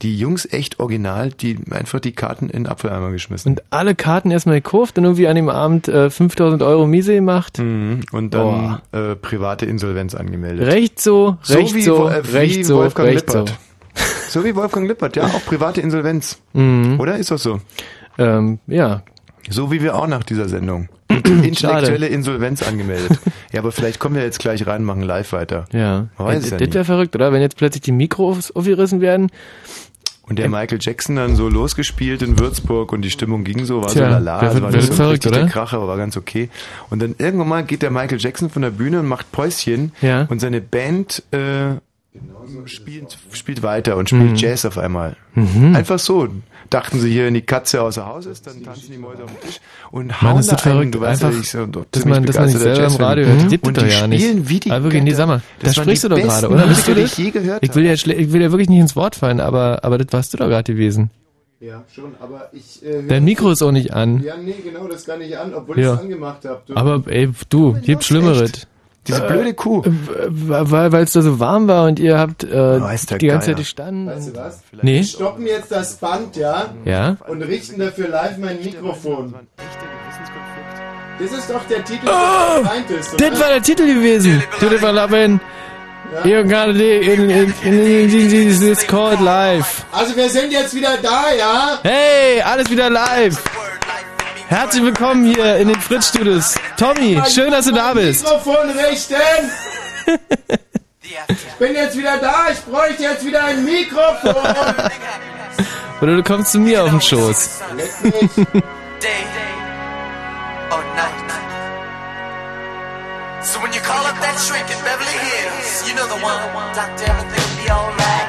Die Jungs echt original, die einfach die Karten in den Abfalleimer geschmissen. Und alle Karten erstmal gekauft und irgendwie an dem Abend äh, 5000 Euro Miese gemacht. Mhm. Und dann äh, private Insolvenz angemeldet. Recht so, recht so, Wo- äh, recht wie so, Wolfgang recht so. Lippert. So wie Wolfgang Lippert, ja, auch private Insolvenz. Mhm. Oder ist das so? Ähm, ja. So wie wir auch nach dieser Sendung. Intellektuelle Insolvenz angemeldet. Ja, aber vielleicht kommen wir jetzt gleich rein und machen live weiter. Ja. Man weiß es das ja das wäre verrückt, oder? Wenn jetzt plötzlich die Mikros aufgerissen werden. Und der Michael Jackson dann so losgespielt in Würzburg und die Stimmung ging so, war so Tja, lala, wer es wird- war nicht so verrückt, richtig der oder? Kracher, aber war ganz okay. Und dann irgendwann mal geht der Michael Jackson von der Bühne und macht Päuschen Ja. und seine Band äh, spielt, spielt weiter und spielt Mhm. Jazz auf einmal. Mhm. Einfach so. Dachten sie hier, wenn die Katze außer Haus ist, dann tanzen die Mäuse auf dem Tisch und hauen ist da das einen. verrückt. Du weißt ja, Einfach, ich so, dass man, dass man nicht selber im. Radio hört. Das gibt und es doch die ja nicht. spielen wie die aber wirklich, nee, Götter. sag mal, Das da waren sprichst die du doch gerade, oder? Bist du die das? ich je gehört Ich will, ja, ich will ja wirklich nicht ins Wort fallen, aber, aber das warst du doch gerade gewesen. Ja, schon, aber ich... Äh, Dein Mikro ist auch nicht an. Ja, nee, genau, das gar nicht an, obwohl Ja. ich es angemacht habe. Aber ey, du, gibt Schlimmeres. Diese blöde Kuh. Äh, weil es da so warm war und ihr habt äh, der die ganze. Zeit gestanden. Weißt du was? Nee. Wir stoppen jetzt das Band, ja? Ja? Und richten dafür live mein Mikrofon. Das ist doch der Titel, Oh, der gemeint ist, Das war der Titel gewesen. Du, das war Lappen. You're gonna in, in, in, in, called live. Also wir sind jetzt wieder da, ja? Hey, alles wieder live. Herzlich willkommen hier in den Fritz-Studios. Tommy, schön, dass du da bist. Mikrofon richten! Ich bin jetzt wieder da, ich bräuchte jetzt wieder ein Mikrofon! Oder du kommst zu mir auf den Schoß. So when you call up that shrink in Beverly Hills, you know the one. Doctor, everything will be alright.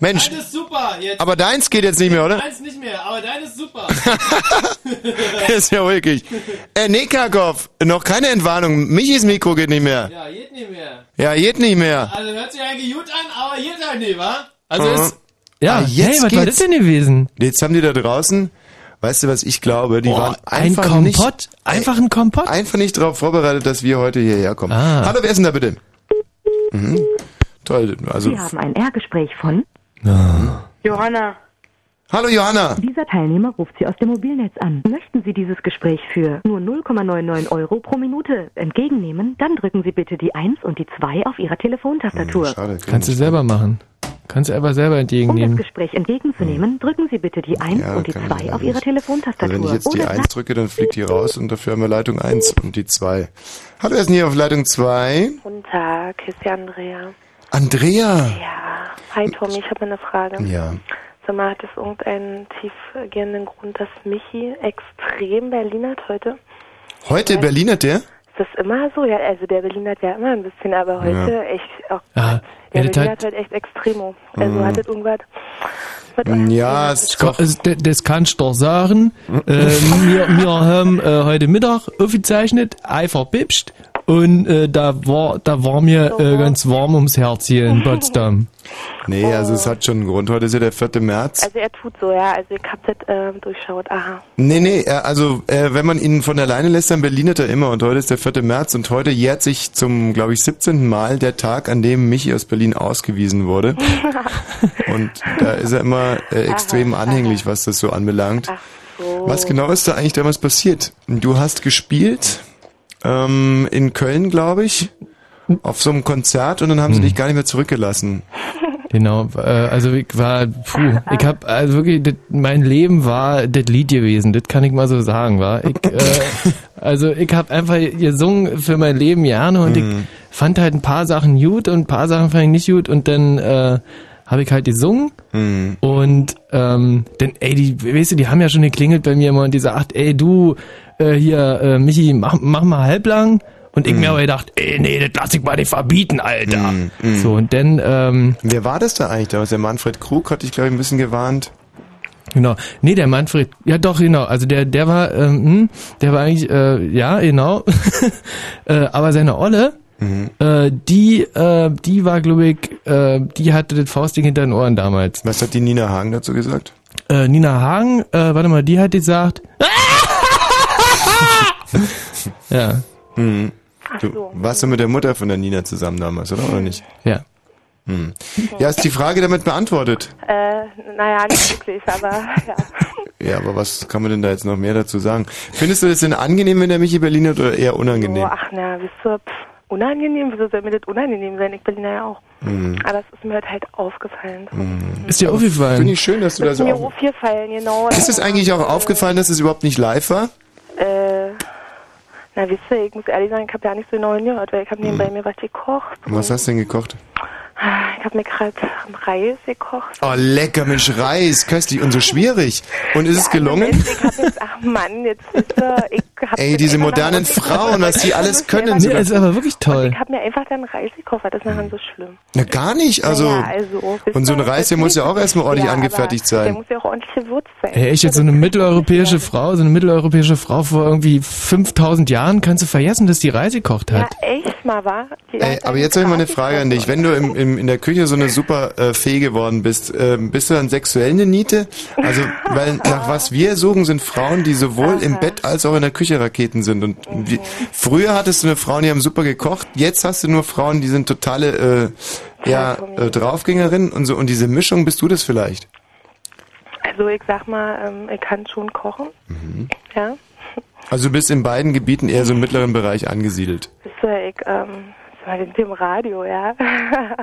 Mensch, Dein ist super. Jetzt. aber deins geht jetzt nicht mehr, oder? Deins nicht mehr, aber dein ist super. ist ja wirklich. Äh, nee, Karkow, noch keine Entwarnung. Michis Mikro geht nicht mehr. ja, geht nicht mehr. Ja, geht nicht mehr. Also hört sich eigentlich gut an, aber geht halt nicht, wa? Also Mhm. ist... Ja, Ah, hey, was war das denn gewesen? Jetzt haben die da draußen, weißt du, was ich glaube? Die Boah, waren ein einfach Kompott? nicht... Einfach ein Kompott? Einfach nicht darauf vorbereitet, dass wir heute hierher kommen. Ah. Hallo, wer ist denn da bitte? Mhm. Toll, also... Sie haben ein R-Gespräch von Johanna. Hallo Johanna. Dieser Teilnehmer ruft Sie aus dem Mobilnetz an. Möchten Sie dieses Gespräch für nur 0,99 Euro pro Minute entgegennehmen, dann drücken Sie bitte die 1 und die 2 auf Ihrer Telefontastatur. Schade. Kannst du selber machen. Kannst du einfach selber Um das entgegennehmen. Gespräch entgegenzunehmen, drücken Sie bitte die 1 Ja, und die kann ich 2 leider auf Ihrer. Telefontastatur. Also wenn ich jetzt die Oder 1 drücke, dann fliegt die raus und dafür haben wir Leitung 1 und die 2. Hallo, ist denn hier auf Leitung 2? Guten Tag, hier ist die Andrea. Andrea. Ja. Hi Tommy, ich habe eine Frage. Ja. Sag mal, hat es irgendeinen tiefgehenden Grund, dass Michi extrem Berlin hat heute? Heute Berlin hat der? Ist das immer so? Ja, also der Berlin hat ja immer ein bisschen, aber heute Ja. echt, oh, Ja, der ja, das Berlin hat- hat heute echt Extremo. Also Mhm. hat das irgendwas mit Ja, es Ko- also, d- Das kannst du doch sagen. äh, wir, wir haben äh, heute Mittag aufgezeichnet, einfach bipscht. Und äh, da war da war mir äh, ganz warm ums Herz hier in Potsdam. Nee, also es hat schon einen Grund. Heute ist ja der 4. März. Also er tut so, ja, also ich hab das ähm, durchschaut, aha. Nee, nee, äh, also äh, wenn man ihn von alleine lässt, dann Berlinert er immer. Und heute ist der 4. März und heute jährt sich zum, glaube ich, 17. Mal der Tag, an dem Michi aus Berlin ausgewiesen wurde. Und da ist er immer äh, extrem anhänglich, was das so anbelangt. so. Was genau ist da eigentlich damals passiert? Du hast gespielt ähm, in Köln, glaube ich, auf so einem Konzert und dann haben sie dich gar nicht mehr zurückgelassen. Genau, äh, also ich war, puh, ich hab, also wirklich, das, mein Leben war das Lied gewesen, das kann ich mal so sagen, war. Ich, äh, also ich habe einfach gesungen für mein Leben gerne und ich fand halt ein paar Sachen gut und ein paar Sachen fand ich nicht gut und dann äh, habe ich halt gesungen und ähm, dann, ey, die, weißt du, die haben ja schon geklingelt bei mir immer und die sagt, ey du, äh, hier, äh, Michi, mach, mach mal halblang. Und ich mir aber gedacht, ey, nee, das lass ich mal nicht verbieten, Alter. So, und dann, ähm, Wer war das da eigentlich damals? Der Manfred Krug hatte ich, glaube ich, ein bisschen gewarnt. Genau. Nee, der Manfred, ja doch, genau. Also der, der war, ähm, hm, der war eigentlich, äh, ja, genau. äh, aber seine Olle, äh, die, äh, die war, glaube ich, äh, die hatte das Faustding hinter den Ohren damals. Was hat die Nina Hagen dazu gesagt? Äh, Nina Hagen, äh, warte mal, die hat gesagt, ja, Mhm. Du warst du mit der Mutter von der Nina zusammen damals, oder? Oder nicht? ja. Hm. Ja, ist die Frage damit beantwortet? Äh, naja, nicht wirklich, aber ja. Ja, aber was kann man denn da jetzt noch mehr dazu sagen? Findest du das denn angenehm, wenn der Michi Berlin hat oder eher unangenehm? So, ach na, ihr, pff, unangenehm, wieso soll mir das unangenehm sein? Ich Berliner ja auch. Hm. Aber das ist mir heute halt aufgefallen. Ist dir aufgefallen? Finde ich schön, dass du Das da ist so mir auf... aufgefallen, genau. Ist es eigentlich auch aufgefallen, dass es überhaupt nicht live war? Äh, na, wisst ihr, ich muss ehrlich sagen, ich habe ja nicht so genau hingehört, weil ich habe nebenbei mir was gekocht. Was hast du denn gekocht? Ich habe mir gerade Reis gekocht. Oh, lecker, Mensch, Reis, köstlich und so schwierig. Und ist es gelungen? Ich habe jetzt, ach Mann, jetzt wisst ihr, ich hab Ey, diese modernen Frauen, gekocht, was weil die ich alles können. selber- sogar. ist aber wirklich toll. Ich habe mir einfach dann Reis gekauft, das ist nachher so schlimm. Na, gar nicht, also... Naja, also, wisst Und so ein Reis, der muss ja auch erstmal ordentlich ja, angefertigt aber Der sein. muss ja auch ordentlich gewürzt sein. Ey, echt jetzt so eine mitteleuropäische Frau, so eine mitteleuropäische Frau vor irgendwie 5000 Jahren, kannst du vergessen, dass die Reise gekocht Ja, hat. echt mal, wa? Die Ey, aber jetzt habe ich mal eine Frage an dich. Wenn du im, im, in der Küche so eine super äh, Fee geworden bist, ähm, bist du dann sexuell eine Niete? Also, weil nach was wir suchen, sind Frauen, die sowohl im Bett als auch in der Küche Raketen sind. Und wie, früher hattest du eine Frauen, die haben super gekocht. Jetzt hast du nur Frauen, die sind totale äh, ja, äh, Draufgängerinnen und so. Und diese Mischung, bist du das vielleicht? Also ich sag mal, ähm, ich kann schon kochen. Mhm. Ja. Also du bist in beiden Gebieten eher so im mittleren Bereich angesiedelt. Ich, ähm, war im Radio, ja.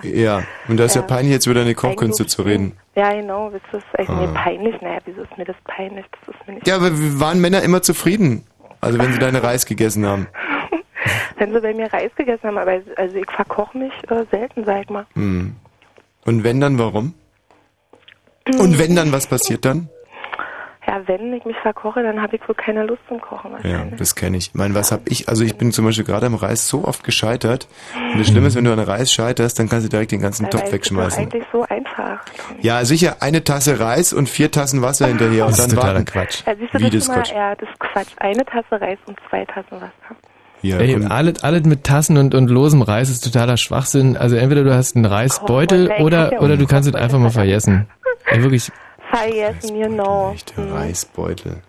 Ja. Und da ist ja, Ja. peinlich, jetzt über deine Kochkünste zu reden. Ja, genau, das ist eigentlich Ah. mir peinlich. Naja, wieso ist mir das peinlich? Das ist mir nicht Ja, aber waren Männer immer zufrieden? Also wenn sie deine Reis gegessen haben. Wenn sie bei mir Reis gegessen haben, aber also ich verkoche mich äh, selten, sag ich mal. Ja, wenn ich mich verkoche, dann habe ich wohl keine Lust zum Kochen. Ja, das kenne ich. Ich meine, was hab ich? Also ich bin zum Beispiel gerade am Reis so oft gescheitert. Und das Schlimme ist, wenn du an Reis scheiterst, dann kannst du direkt den ganzen Weil Topf es ist doch wegschmeißen. eigentlich so einfach. Ja, sicher eine Tasse Reis und vier Tassen Wasser hinterher und Das ist dann totaler warten. Quatsch. Ja, siehst du, Wie das das ist mal, Quatsch? ja, das ist Quatsch. Eine Tasse Reis und zwei Tassen Wasser. Ja, Ey, alles, alles mit Tassen und, und losem Reis ist totaler Schwachsinn. Also entweder du hast einen Reisbeutel oder, oder du kannst es einfach mal vergessen. Ey, wirklich. Vergessen, genau. Der Reisbeutel.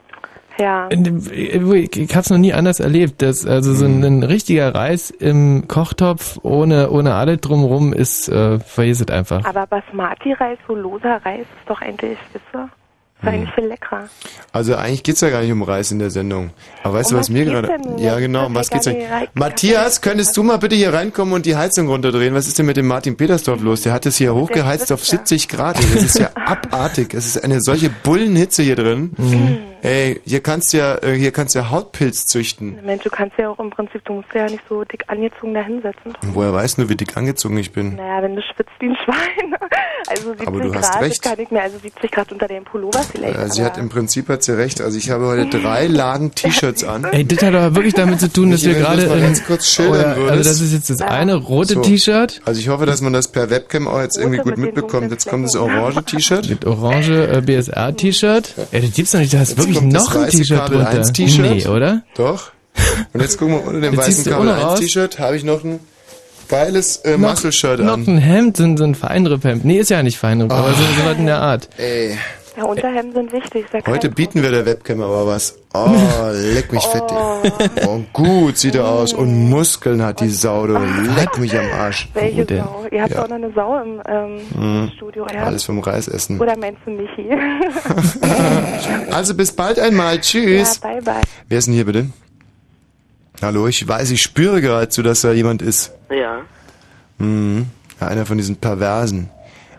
Ja. Ich, ich hab's noch nie anders erlebt. Dass, also so ein, ein richtiger Reis im Kochtopf ohne, ohne alles drumrum ist, äh, vergiss es einfach. Aber Basmati-Reis, so loser Reis, ist doch eigentlich, wisst ihr, Hm. eigentlich viel leckerer. Also eigentlich geht's ja gar nicht um Reis in der Sendung. Aber weißt Um du, was was mir gerade... Ja, genau, um was geht's denn? Matthias, könntest du mal bitte hier reinkommen und die Heizung runterdrehen? Was ist denn mit dem Martin Petersdorf los? Der hat es hier hochgeheizt auf 70 Grad. Das ist ja abartig. Es ist eine solche Bullenhitze hier drin. Mhm. Ey, hier kannst du ja, äh, hier kannst du ja Hautpilz züchten. Mensch, du kannst ja auch im Prinzip, du musst ja nicht so dick angezogen da hinsetzen. Woher weißt du, wie dick angezogen ich bin? Naja, wenn du schwitzt wie ein Schwein. Also 70 Aber du hast Grad, recht. das kann ich mir, also 70 Grad unter dem Pullover vielleicht. Äh, sie aber hat im Prinzip hat sie recht. Also ich habe heute drei Lagen T-Shirts an. Ey, das hat aber wirklich damit zu tun, dass wir gerade das ganz kurz schildern oder- würdest. also das ist jetzt das eine rote So. T-Shirt. Also ich hoffe, dass man das per Webcam auch jetzt irgendwie gut mitbekommt. Jetzt kommt das orange T-Shirt. Das orange äh, BSR-T-Shirt. Ey, das gibt's doch nicht, da ist Jetzt wirklich kommt noch ein T-Shirt drunter. 1 T-Shirt. Nee, oder? Doch. Und jetzt gucken wir unter dem Jetzt weißen Kabel ohne 1 raus. T-Shirt habe ich noch ein geiles äh, Noch- Muscle-Shirt Noch an. ein Hemd, so ein, so ein Feinripp-Hemd. Nee, ist ja nicht Feinripp, aber so, so was in der Art. Ey, ja, Unterhemden sind wichtig. Ist ja heute bieten wir der Webcam aber was. Oh, leck mich fett. Oh, gut sieht er aus. Und Muskeln hat die Sau, du. Leck mich am Arsch. Welche denn? Sau? Ihr habt Ja. auch noch eine Sau im ähm, Mhm. Studio, ja? Alles vom Reis essen. Oder meinst du Michi? Also bis bald einmal. Tschüss. Ja, bye bye. Wer ist denn hier bitte? Hallo, ich weiß, ich spüre geradezu, dass da jemand ist. Ja. Mhm. Ja, einer von diesen Perversen.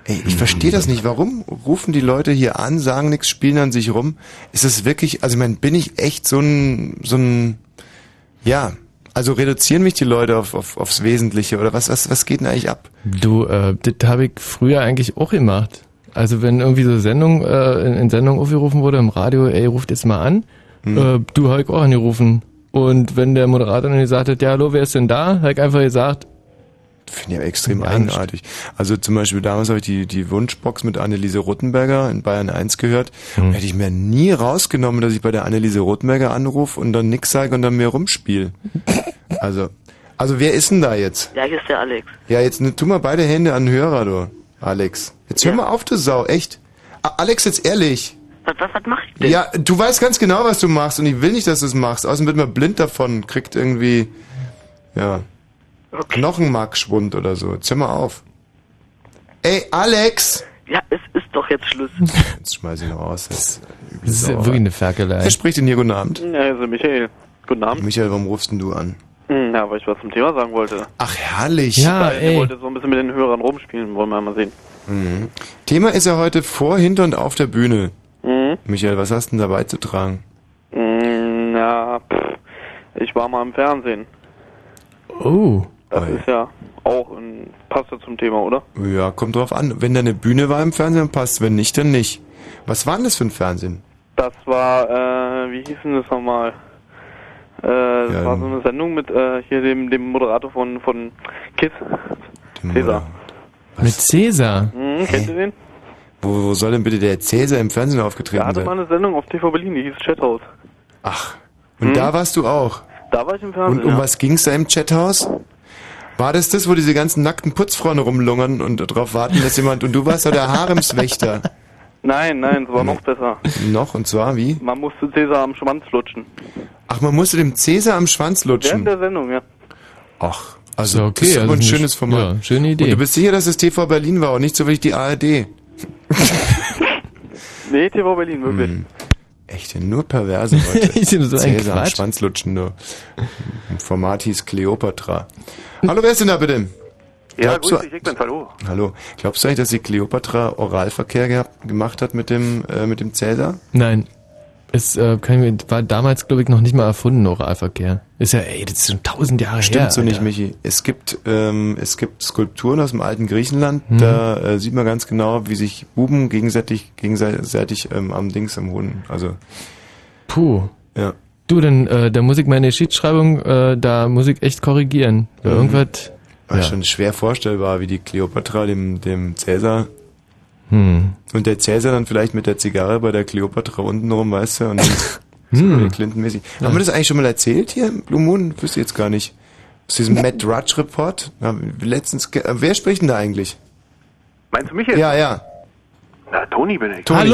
Ey, ich verstehe das nicht. Warum rufen die Leute hier an, sagen nichts, spielen an sich rum? Ist es wirklich, also ich meine, bin ich echt so ein, so ein, ja, also reduzieren mich die Leute auf, auf, aufs Wesentliche oder was, was, was geht denn eigentlich ab? Du, äh, das habe ich früher eigentlich auch gemacht. Also wenn irgendwie so Sendung, äh, in, in Sendung aufgerufen wurde im Radio, ey, ruft jetzt mal an. Hm. Äh, du habe ich auch angerufen. Und wenn der Moderator dann gesagt hat, ja, hallo, wer ist denn da? Habe ich einfach gesagt, Finde ich aber extrem eigenartig. Also zum Beispiel damals habe ich die, die Wunschbox mit Anneliese Rothenberger in Bayern 1 gehört. Hm. Hätte ich mir nie rausgenommen, dass ich bei der Anneliese Rothenberger anrufe und dann nix sage und dann mir rumspiel. Also, also wer ist denn da jetzt? Ja, hier ist der Alex. Ja, jetzt ne, tu mal beide Hände an den Hörer, du, Alex. Jetzt hör mal auf, du Sau, echt. A Alex, jetzt ehrlich. Was, was, was mach ich denn? Ja, du weißt ganz genau, was du machst und ich will nicht, dass du es machst. Außerdem wird man blind davon, kriegt irgendwie, ja, Knochenmarkschwund oder so. Mal auf. Ey, Alex! Ja, es ist doch jetzt Schluss. Jetzt schmeiß ich noch raus. Das ist, das ist ja wirklich eine Ferkelei. Wer spricht denn hier? Guten Abend. Ja, also Michael. Guten Abend. Michael, warum rufst denn du an? Hm, Ja, weil ich was zum Thema sagen wollte. Ach, herrlich. Weil ich wollte so ein bisschen mit den Hörern rumspielen, wollen wir mal sehen. Mhm. Thema ist ja heute vor, hinter und auf der Bühne. Mhm. Michael, was hast du denn da beizutragen? Hm, Ja, pff, ich war mal im Fernsehen. Oh. Das ist ja auch ein, passt ja zum Thema, oder? Ja, kommt drauf an. Wenn da eine Bühne war im Fernsehen, passt. Wenn nicht, dann nicht. Was war denn das für ein Fernsehen? Das war, äh, wie hieß denn das nochmal? Äh, das Ja, war so eine Sendung mit äh, hier dem, dem Moderator von, von Kiss. Cäsar. Mit Cäsar. Mhm, kennt ihr den? Wo, wo soll denn bitte der Cäsar im Fernsehen aufgetreten Der hatte mal sein? eine Sendung auf TV Berlin, die hieß Chathaus. Ach. Und Mhm. da warst du auch? Da war ich im Fernsehen. Und um ja. was ging's da im Chathaus? War das das, wo diese ganzen nackten Putzfrauen rumlungern und darauf warten, dass jemand... Und du warst da der Haremswächter. Nein, nein, es war noch besser. Noch? Und zwar wie? Man musste Cäsar am Schwanz lutschen. Ach, man musste dem Cäsar am Schwanz lutschen. Während der Sendung, ja. Ach, also Ja, okay, das ist also ein nicht- schönes Format. ja, schöne Idee. Und du bist sicher, dass es TV Berlin war und nicht so wie die ARD? Nee, TV Berlin, wirklich. Hm. Echt, nur Perverse. Ist denn so ein Cäsar? Schwanzlutschen, du. Im Format hieß Cleopatra. Hallo, wer ist denn da bitte? Ja, Glaubst grüß dich, ich bin's, hallo. Hallo. Glaubst du eigentlich, dass die Cleopatra Oralverkehr gehabt, gemacht hat mit dem, äh, mit dem Cäsar? Nein. Es äh, mir- war damals, glaube ich, noch nicht mal erfunden, Oralverkehr. Ist ja, ey, das ist schon tausend Jahre Stimmt her. so nicht. Michi. Es gibt, ähm, es gibt Skulpturen aus dem alten Griechenland, Mhm. da äh, sieht man ganz genau, wie sich Buben gegenseitig, gegenseitig ähm, am Dings am Hoden. Also, Puh. ja. Du, dann, äh, da muss ich meine Geschichtsschreibung, äh, da muss ich echt korrigieren. Weil Mhm. Irgendwas. War Ja. schon schwer vorstellbar, wie die Kleopatra dem, dem Cäsar Hm. und der Cäsar dann vielleicht mit der Zigarre bei der Kleopatra unten rum, weißt du, und dann so Hm. Clinton-mäßig. Ja. Haben wir das eigentlich schon mal erzählt hier im Blue Moon? Wüsste ich jetzt gar nicht. Aus diesem Matt Drudge Report? Ja, letztens, äh, wer spricht denn da eigentlich? Meinst du mich jetzt? Ja, ja. Na, Toni bin ich. Toni.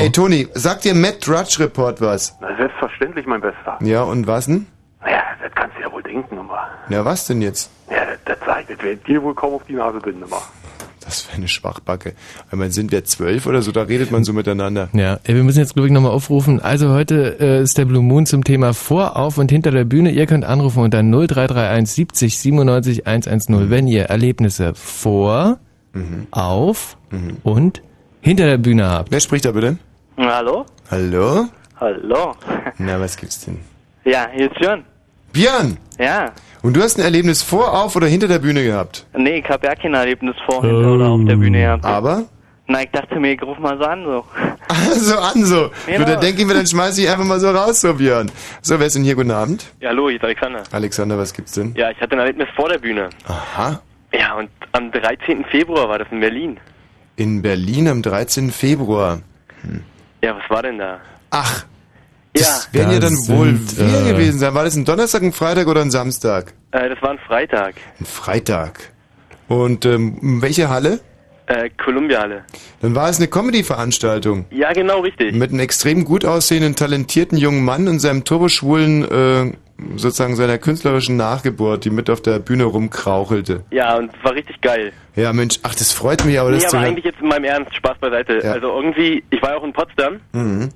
Ey, Toni, sagt dir Matt Drudge Report was? Na, selbstverständlich, mein Bester. Ja, und was denn? Naja, das kannst du ja wohl denken, immer. Ja, was denn jetzt? Ja, das, das sag ich, das wird dir wohl kaum auf die Nase binden, immer. Das wäre eine Schwachbacke. Weil man sind wir zwölf oder so, da redet man so miteinander. Ja, ey, wir müssen jetzt, glaube ich, nochmal aufrufen. Also heute äh, ist der Blue Moon zum Thema vor, auf und hinter der Bühne. Ihr könnt anrufen unter 0331 70 97 110, wenn ihr Erlebnisse vor, auf und hinter der Bühne habt. Wer spricht da bitte? Hallo? Hallo? Hallo? Na, was gibt's denn? Ja, hier ist Björn. Björn! Ja. Und du hast ein Erlebnis vor, auf oder hinter der Bühne gehabt? Nee, ich hab ja kein Erlebnis vor, hinter oder auf der Bühne gehabt. Aber? Na, ich dachte mir, ich ruf mal so an, so. so an so. Genau. Du, da denke ich mir, dann schmeiß ich einfach mal so raus, so Björn. So, wer ist denn hier? Guten Abend. Ja, hallo, hier ist Alexander. Alexander, was gibt's denn? Ja, ich hatte ein Erlebnis vor der Bühne. Aha. Ja, und am 13. Februar war das in Berlin. In Berlin am 13. Februar. Ja, was war denn da? Ach. Ja. Werden ja dann sind, wohl wir äh, gewesen sein. War das ein Donnerstag, ein Freitag oder ein Samstag? Äh, das war ein Freitag. Ein Freitag. Und ähm, welche Halle? Äh, Kolumbiale. Dann war es eine Comedy-Veranstaltung. Ja, genau, richtig. Mit einem extrem gut aussehenden, talentierten jungen Mann und seinem turboschwulen, äh, sozusagen seiner künstlerischen Nachgeburt, die mit auf der Bühne rumkrauchelte. Ja, und war richtig geil. Ja, Mensch, ach, das freut mich, aber das nee, zu aber hören. eigentlich jetzt in meinem Ernst, Spaß beiseite. Ja. Also irgendwie, ich war ja auch in Potsdam Mhm.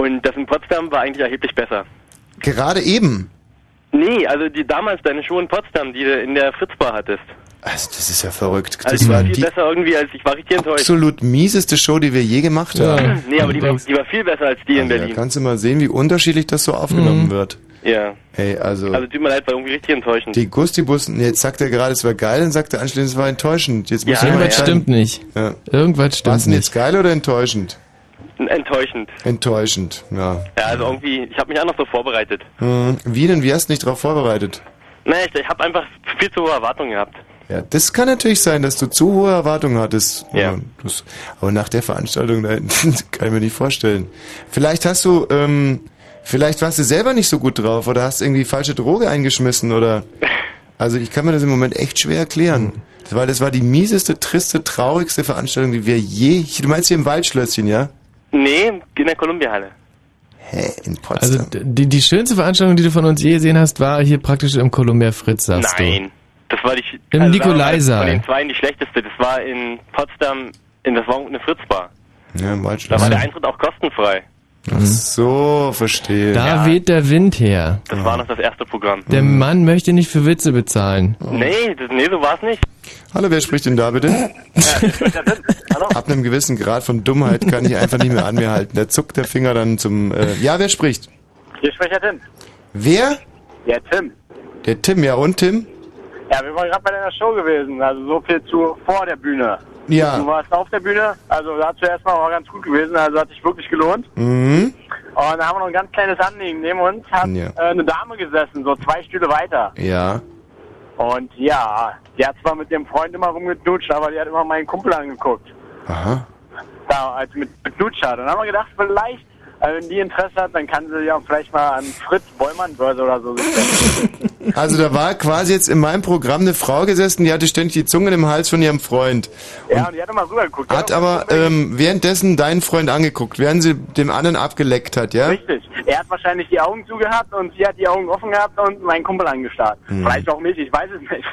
Und das in Potsdam war eigentlich erheblich besser. Gerade eben. Nee, also die damals deine Show in Potsdam, die du in der Fritzbar hattest. Also, das ist ja verrückt. Also Das die war viel die besser irgendwie, als ich war richtig enttäuscht. absolut mieseste Show, die wir je gemacht haben. Nee, aber die war, die war viel besser als die in Also, da Berlin. kannst du mal sehen, wie unterschiedlich das so aufgenommen Mhm. wird. Ja. Hey, also, Also tut mir leid, war irgendwie richtig enttäuschend. die Gustibus, nee, jetzt sagt er gerade, es war geil, dann sagt er anschließend, es war enttäuschend. Jetzt muss Ja, Irgendwas stimmt nicht. Ja. Irgendwas stimmt War es denn nicht. jetzt geil oder enttäuschend? Enttäuschend. Enttäuschend, ja. Ja, also irgendwie, ich habe mich auch noch so vorbereitet. Hm, Wie denn? Wie hast du dich darauf vorbereitet? Naja, ich, ich habe einfach viel zu hohe Erwartungen gehabt. Ja, das kann natürlich sein, dass du zu hohe Erwartungen hattest. Ja. Das, aber nach der Veranstaltung, da kann ich mir nicht vorstellen. Vielleicht hast du, ähm, vielleicht warst du selber nicht so gut drauf oder hast irgendwie falsche Droge eingeschmissen oder. Also ich kann mir das im Moment echt schwer erklären. Weil das war die mieseste, triste, traurigste Veranstaltung, die wir je. Du meinst hier im Waldschlösschen, ja? Nee, in der Kolumbiahalle. Hä, in Potsdam. Also d- die, die schönste Veranstaltung, die du von uns je gesehen hast, war hier praktisch im Columbia Fritz, sagst Nein. Das war die Im also Nikolaisaal. Von den zwei die schlechteste. Das war in Potsdam, in das war eine Fritzbar. ja, im Da war der Eintritt auch kostenfrei. Ach so, verstehe. du. Da weht der Wind her. Das war noch das erste Programm. Der Mann möchte nicht für Witze bezahlen. Nee, das, nee, so war es nicht. Hallo, wer spricht denn da bitte? Ab einem gewissen Grad von Dummheit kann ich einfach nicht mehr an mir halten. Da zuckt der Finger dann zum. Äh, ja, wer spricht? Hier spricht der Tim. Wer? Ja, Tim. Der Tim, ja und Tim? Ja, wir waren gerade bei deiner Show gewesen. Also so viel zu vor der Bühne. Ja. Du warst auf der Bühne. Also da zuerst mal war ganz gut gewesen. Also hat sich wirklich gelohnt. Mhm. Und da haben wir noch ein ganz kleines Anliegen. Neben uns hat Ja. äh, eine Dame gesessen, so zwei Stühle weiter. Ja. Und ja, die hat zwar mit dem Freund immer rumgeknutscht, aber die hat immer meinen Kumpel angeguckt. Aha. Da, als mit hat. Und dann haben wir gedacht, vielleicht, äh, wenn die Interesse hat, dann kann sie ja vielleicht mal an Fritz Bollmann Börse oder so sich. Also da war quasi jetzt in meinem Programm eine Frau gesessen, die hatte ständig die Zunge im Hals von ihrem Freund. Ja, und die hat immer rübergeguckt. Hat auch aber ähm, währenddessen deinen Freund angeguckt, während sie dem anderen abgeleckt hat, ja? Richtig. Er hat wahrscheinlich die Augen zugehabt und sie hat die Augen offen gehabt und meinen Kumpel angestarrt. Hm. Vielleicht auch mich, ich weiß es nicht.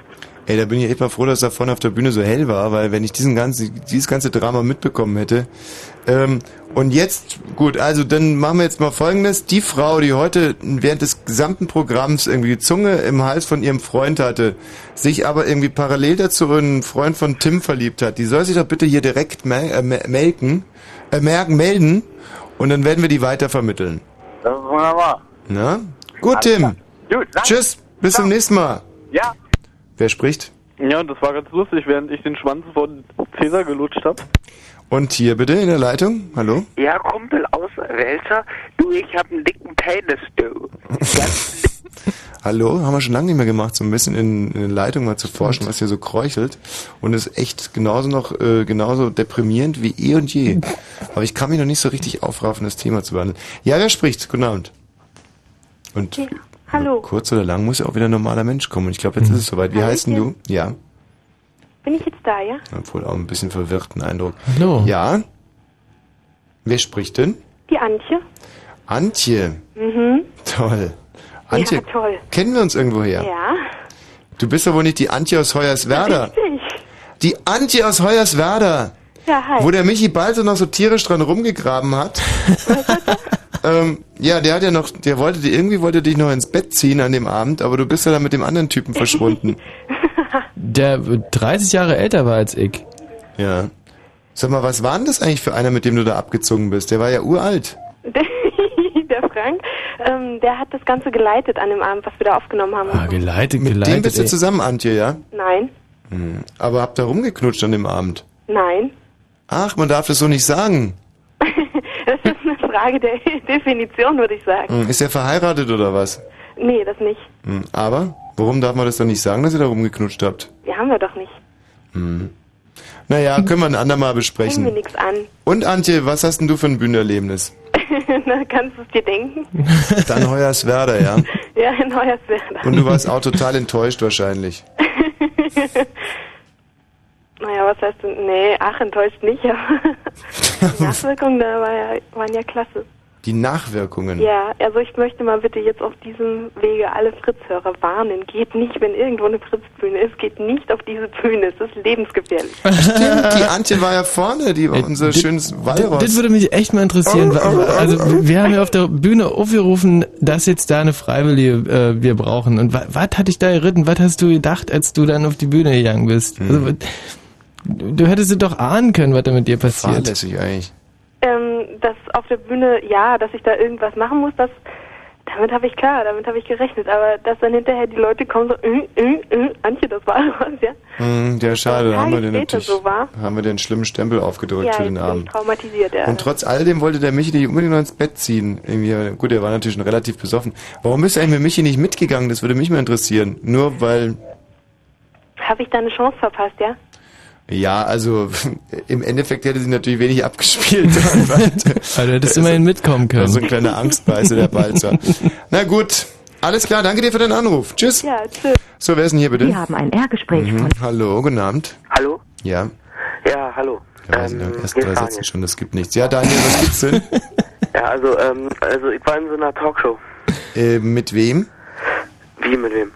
Ey, da bin ich echt mal froh, dass da vorne auf der Bühne so hell war, weil wenn ich diesen ganzen, dieses ganze Drama mitbekommen hätte. Ähm, und jetzt, gut, also dann machen wir jetzt mal folgendes. Die Frau, die heute während des gesamten Programms irgendwie die Zunge im Hals von ihrem Freund hatte, sich aber irgendwie parallel dazu in einen Freund von Tim verliebt hat, die soll sich doch bitte hier direkt mel äh, me- melken, äh, merken, melden Und dann werden wir die weitervermitteln. Das ist wunderbar. Na? Gut, Alles Tim. Gut. Tschüss. Bis zum nächsten Mal. Ja. Wer spricht? Ja, das war ganz lustig, während ich den Schwanz von Cäsar gelutscht habe. Und hier bitte in der Leitung. Hallo? Ja, Kumpel aus Welcher. Du, ich hab einen dicken Penis, du. Hallo? Haben wir schon lange nicht mehr gemacht, so ein bisschen in, in der Leitung mal zu forschen, was hier so kräuchelt. Und ist echt genauso noch, äh, genauso deprimierend wie eh und je. Aber ich kann mich noch nicht so richtig aufraffen, das Thema zu behandeln. Ja, wer spricht? Guten Abend. Und Hallo. kurz oder lang muss ja auch wieder ein normaler Mensch kommen. Und ich glaube, jetzt ist es soweit. Wie heißt denn du? Ja. Bin ich jetzt da, ja? Obwohl auch ein bisschen verwirrten Eindruck. Hallo. Ja. Wer spricht denn? Die Antje. Antje. Mhm. Toll. Antje, Ja, toll. kennen wir uns irgendwoher? Ja. Du bist doch wohl nicht die Antje aus Hoyerswerda. Richtig. Die Antje aus Hoyerswerda. Ja, hi. Wo der Michi Balzer noch so tierisch dran rumgegraben hat. Ähm, ja, der hat ja noch, der wollte dir, irgendwie wollte dich noch ins Bett ziehen an dem Abend, aber du bist ja dann mit dem anderen Typen verschwunden. Der 30 Jahre älter war als ich. Ja. Sag mal, was war denn das eigentlich für einer, mit dem du da abgezogen bist? Der war ja uralt. der Frank, ähm, der hat das Ganze geleitet an dem Abend, was wir da aufgenommen haben. Ah, geleitet, Mit geleitet. dem bist du ey. zusammen, Antje, ja? Nein, Hm. Aber habt ihr rumgeknutscht an dem Abend? nein. Ach, man darf das so nicht sagen. Das ist eine Frage der Definition, würde ich sagen. Hm. Ist er verheiratet oder was? Nee, das nicht. Hm. Aber, warum darf man das doch nicht sagen, dass ihr da rumgeknutscht habt? Die haben wir doch nicht. Hm. Naja, können wir ein andermal Bringen wir besprechen. nichts an. Und Antje, was hast denn du für ein Bühnenerlebnis? Na, kannst du es dir denken? Dann Hoyerswerda, ja? Ja, in Hoyerswerda. Und du warst auch total enttäuscht wahrscheinlich. Naja, was heißt denn? Nee, ach, enttäuscht nicht, aber die Nachwirkungen da war ja, waren ja klasse. Die Nachwirkungen. Ja, also ich möchte mal bitte jetzt auf diesem Wege alle Fritz-Hörer warnen. Geht nicht, wenn irgendwo eine Fritz-Bühne ist, geht nicht auf diese Bühne. Es ist lebensgefährlich. Stimmt, die Antje war ja vorne, die war unser schönes Walross. Das würde mich echt mal interessieren. Also wir haben ja auf der Bühne aufgerufen, dass jetzt da eine Freiwillige äh, wir brauchen. Und wa- was hat dich da geritten? Was hast du gedacht, als du dann auf die Bühne gegangen bist? Also, Hm. Du, du hättest es doch ahnen können, was da mit dir passiert. Fahrlässig eigentlich. Ähm, dass auf der Bühne, ja, dass ich da irgendwas machen muss, das, damit habe ich klar, damit habe ich gerechnet. Aber dass dann hinterher die Leute kommen so, äh, äh, äh, Antje, das war was, ja? Hm, ja, schade, da haben wir den natürlich, so haben wir den schlimmen Stempel aufgedrückt ja, für den Abend. traumatisiert, ja. Und trotz alledem wollte der Michi dich unbedingt noch ins Bett ziehen. Irgendwie, gut, er war natürlich schon relativ besoffen. Warum bist du eigentlich mit Michi nicht mitgegangen? Das würde mich mal interessieren. Nur weil, Habe ich da eine Chance verpasst, ja? Ja, also im Endeffekt hätte sie natürlich wenig abgespielt. Also du hättest immerhin mitkommen können. So ein kleiner Angstbeißer, der Balzer. Na gut, alles klar, danke dir für den Anruf. Tschüss. Ja, tschüss. So, wer ist denn hier bitte? Sie haben ein R-Gespräch Mhm. von Hallo, guten Abend. Hallo? Ja. Ja, hallo. Ja, also ersten hier drei ist Sätzen schon, das gibt nichts. Ja, Daniel, was gibt's denn? Ja, also, ähm, also ich war in so einer Talkshow. äh, mit wem? Wie mit wem?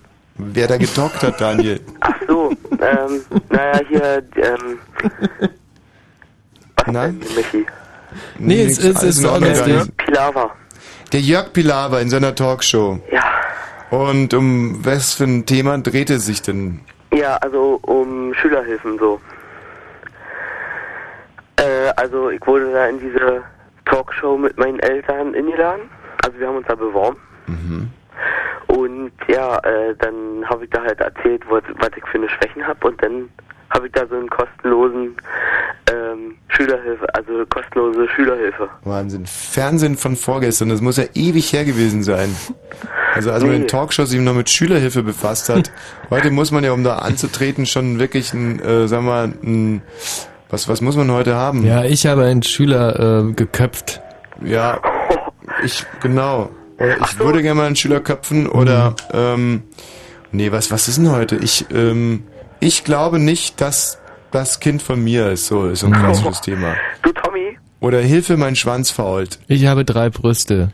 Wer da getalkt hat, Daniel? Ach so, ähm, naja, hier, ähm, Nein? Michi. Nee, es ist- es ist ordentlich. Pilawa. Der Jörg Pilawa in seiner Talkshow. Ja. Und um was für ein Thema dreht es sich denn? Ja, also um Schülerhilfen so. Äh, also ich wurde da in diese Talkshow mit meinen Eltern eingeladen. Also wir haben uns da beworben. Und ja, äh, dann habe ich da halt erzählt, was, was ich für eine Schwächen habe und dann habe ich da so einen kostenlosen ähm, Schülerhilfe, also kostenlose Schülerhilfe. Wahnsinn. Fernsehen von vorgestern, das muss ja ewig her gewesen sein. Also als man Nee. in Talkshows sich noch mit Schülerhilfe befasst hat. Heute muss man ja, um da anzutreten, schon wirklich ein, äh, sagen wir mal, ein, was, was muss man heute haben? Ja, ich habe einen Schüler äh, geköpft. Ja, ich, genau. Oder ich würde gerne mal einen Schüler köpfen oder, ähm, nee, was, was ist denn heute? Ich, ähm, ich glaube nicht, dass das Kind von mir ist, so, ist so ein klassisches Thema. Du, Tommy? Oder Hilfe, mein Schwanz fault. Ich habe drei Brüste.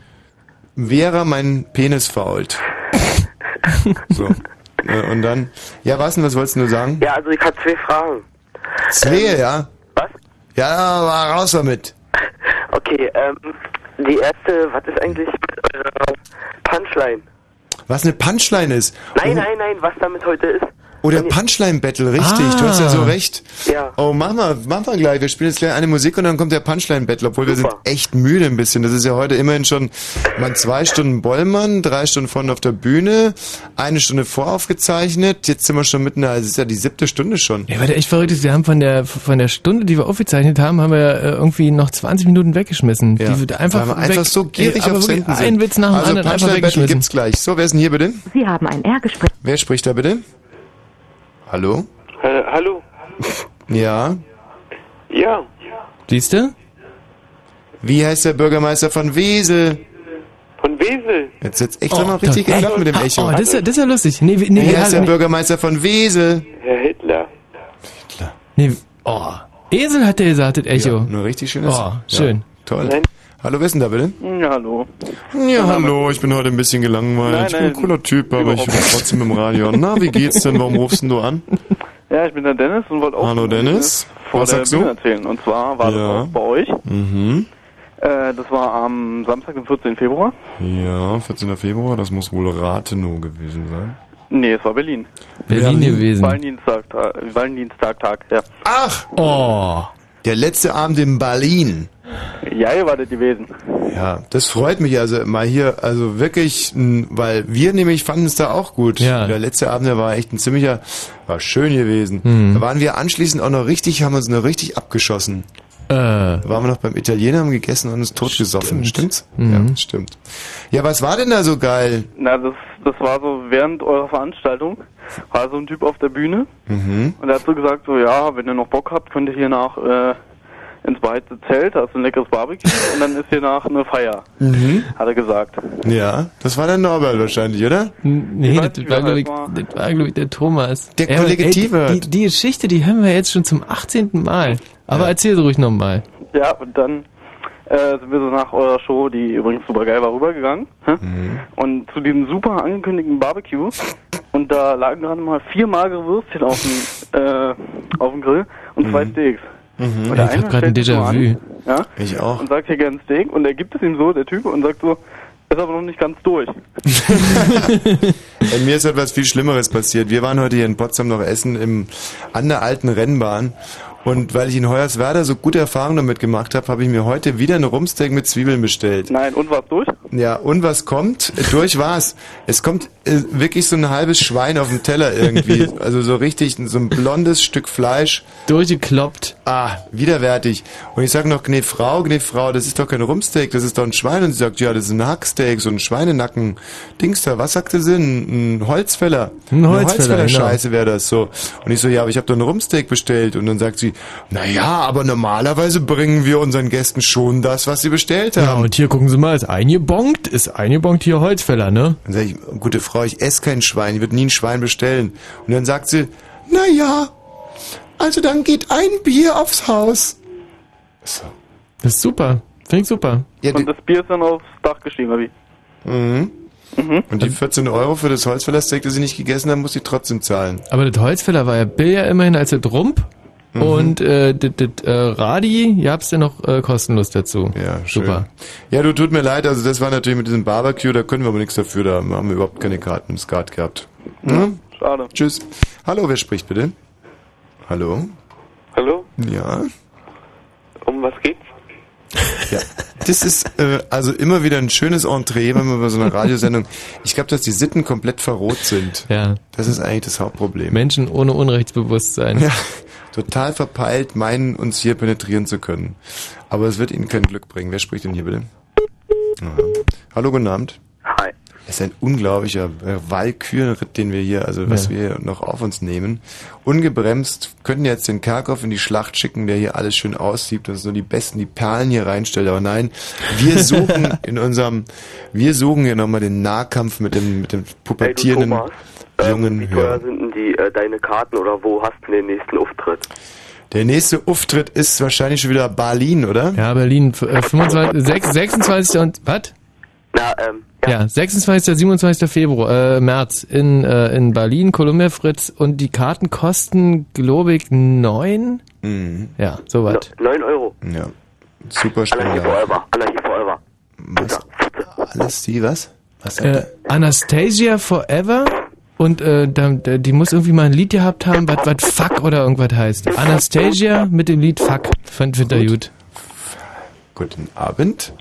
Vera, mein Penis fault. so. Äh, Und dann, ja, was denn, was wolltest du nur sagen? Ja, also ich habe zwei Fragen. Zwei, ja? Was? Ja, war raus damit. Okay, ähm, die erste, was ist eigentlich eurer Punchline? Was eine Punchline ist. Nein, nein, nein, was damit heute ist. Oh, der Punchline-Battle, richtig. Du hast ja so Ah. recht. Ja. Oh, mach mal, mach mal gleich. Wir spielen jetzt gleich eine Musik und dann kommt der Punchline-Battle, obwohl wir sind echt müde ein bisschen. Das ist ja heute immerhin schon mal zwei Stunden Bollmann, drei Stunden vorne auf der Bühne, eine Stunde voraufgezeichnet. Jetzt sind wir schon mitten, also es ist ja die siebte Stunde schon. Ja, weil der echt verrückt ist, wir haben von der von der Stunde, die wir aufgezeichnet haben, haben wir äh, irgendwie noch 20 Minuten weggeschmissen. Ja. Die wird einfach Weil wir einfach weg- so gierig Ey, aber auf Senden sind. Ein Witz nach dem also anderen einfach Punchline-Battle weggeschmissen. gibt's gleich. So, wer ist denn hier bitte? Sie haben ein R-Gespräch. Wer spricht da bitte? Hallo? Äh, hallo? Ja? Ja. Siehst du? Wie heißt der Bürgermeister von Wesel? Von Wesel? Jetzt hat's echt mal richtig da- geklappt ey, mit dem Echo. Oh, das ist ja, das ist ja lustig. Nee, nee, Wie heißt der haben- Bürgermeister von Wesel? Herr Hitler. Nee, oh. Esel hat der gesagt, das Echo. Nur richtig schönes. Oh, schön. Ja, toll. Nein. Hallo, wer ist denn da bitte? Ja, hallo. Ja, hallo, ich bin heute ein bisschen gelangweilt. Nein, ich bin ein cooler Typ, aber ich bin trotzdem im Radio. Na, wie geht's denn? Warum rufst denn du an? Ja, ich bin der Dennis und wollte auch Hallo, Dennis. vor Was der sagst du? Bühne erzählen. Und zwar war Ja. das auch bei euch. Mhm. Äh, das war am Samstag, den 14. Februar. Ja, 14. Februar, das muss wohl Rathenow gewesen sein. Nee, es war Berlin. Berlin gewesen. Valentinstag, äh, Valentinstag, Tag, ja. Ach! Oh. Der letzte Abend in Berlin. Ja, ihr wartet gewesen. Ja, das freut mich also mal hier, also wirklich, weil wir nämlich fanden es da auch gut. Ja. Der letzte Abend, der war echt ein ziemlicher, war schön gewesen. Mhm. Da waren wir anschließend auch noch richtig, haben uns noch richtig abgeschossen. Äh. Da waren wir noch beim Italiener, haben gegessen und uns totgesoffen. Stimmt's? Mhm. Ja, stimmt. Ja, was war denn da so geil? Na, das, das war so während eurer Veranstaltung, war so ein Typ auf der Bühne Mhm. und er hat so gesagt, so, ja, wenn ihr noch Bock habt, könnt ihr hier nach, äh, ins weite Zelt, da ist ein leckeres Barbecue und dann ist hier nach eine Feier, Mhm. hat er gesagt. Ja, das war der Norbert wahrscheinlich, oder? Nee, das nicht, war, glaube ich, das war. das war, glaub ich, der Thomas. Der Ey, aber, Kollege ey, Tiewert. Die, die Geschichte, die hören wir jetzt schon zum 18. Mal. Aber erzähl sie ruhig nochmal. Ja, und dann äh, sind wir so nach eurer Show, die übrigens super geil war, rübergegangen. Mhm. Und zu diesem super angekündigten Barbecue. Und da lagen gerade mal vier magere Würstchen auf dem, äh, auf dem Grill und zwei Steaks. Mhm. Und ich hab grad ein Déjà-vu. Ja, Ich auch. und sagt hier gern Steak und er gibt es ihm so, der Typ, und sagt so, ist aber noch nicht ganz durch. Ey, mir ist etwas viel Schlimmeres passiert. Wir waren heute hier in Potsdam noch essen im, an der alten Rennbahn. Und weil ich in Hoyerswerda so gute Erfahrungen damit gemacht habe, habe ich mir heute wieder eine Rumsteak mit Zwiebeln bestellt. Nein, und was durch? Ja, und was kommt? Durch war's. Es kommt äh, wirklich so ein halbes Schwein auf dem Teller irgendwie. Also so richtig, so ein blondes Stück Fleisch. Durchgekloppt. Ah, widerwärtig. Und ich sag noch, Gnä Frau, Gnä Frau, das ist doch kein Rumsteak, das ist doch ein Schwein. Und sie sagt, ja, das ist ein Hacksteak, so ein Schweinenacken. Dings da, was sagte sie? Ein, ein Holzfäller. Ein Holzfäller, Holzfäller genau. Scheiße wäre das so. Und ich so, ja, aber ich habe doch ein Rumsteak bestellt. Und dann sagt sie, na ja, aber normalerweise bringen wir unseren Gästen schon das, was sie bestellt haben. Ja, und hier gucken Sie mal, ist eingebongt, ist eingebongt hier Holzfäller, ne? Dann sag ich, gute Frau, ich esse kein Schwein, ich würde nie ein Schwein bestellen. Und dann sagt sie, na ja, also dann geht ein Bier aufs Haus. So. Das ist super. Finde ich super. Ja, und das Bier ist dann aufs Dach gestiegen, oder wie? Mhm. Und die 14 Euro für das Holzfällersteak, das sie nicht gegessen haben, muss sie trotzdem zahlen. Aber das Holzfäller war ja billiger immerhin als das Rump. Mhm. Und äh, das, das äh, Radi, ihr habt's ja noch äh, kostenlos dazu. Ja, schön. Super. Ja, du, tut mir leid, also das war natürlich mit diesem Barbecue, da können wir aber nichts dafür, da haben wir überhaupt keine Karten im Skat gehabt. Hm? Schade. Tschüss. Hallo, wer spricht bitte? Hallo? Hallo? Ja? Um was geht's? Ja, das ist äh, also immer wieder ein schönes Entree, wenn man bei so einer Radiosendung. Ich glaube, dass die Sitten komplett verroht sind. Ja. Das ist eigentlich das Hauptproblem. Menschen ohne Unrechtsbewusstsein. Ja, total verpeilt, meinen uns hier penetrieren zu können. Aber es wird ihnen kein Glück bringen. Wer spricht denn hier bitte? Aha. Hallo, guten Abend. Hi. Es ist ein unglaublicher äh, Walkürenritt, den wir hier, also was Ja. wir hier noch auf uns nehmen. Ungebremst könnten jetzt den Karkow in die Schlacht schicken, der hier alles schön aussieht, dass so die Besten die Perlen hier reinstellt. Aber nein, wir suchen in unserem, wir suchen hier nochmal den Nahkampf mit dem, mit dem pubertierenden Ähm, jungen Wie teuer sind denn die, äh, deine Karten oder wo hast du den nächsten Auftritt? Der nächste Auftritt ist wahrscheinlich schon wieder Berlin, oder? Ja, Berlin, äh, 25, 6, 26. und, was? Na, ähm, Ja, 26. 27. Februar, äh, März in, äh, in Berlin, Columbia Fritz und die Karten kosten, glaube ich, neun. Mhm. Ja, soweit. 9 Euro. Ja. Super Anarchie spannend. forever. Anarchie forever. Was? Alles die, was? Was? Äh, Anastasia Forever? Und äh, da, die muss irgendwie mal ein Lied gehabt haben, was was Fuck oder irgendwas heißt. Anastasia mit dem Lied Fuck. Fand find er gut. Guten Abend.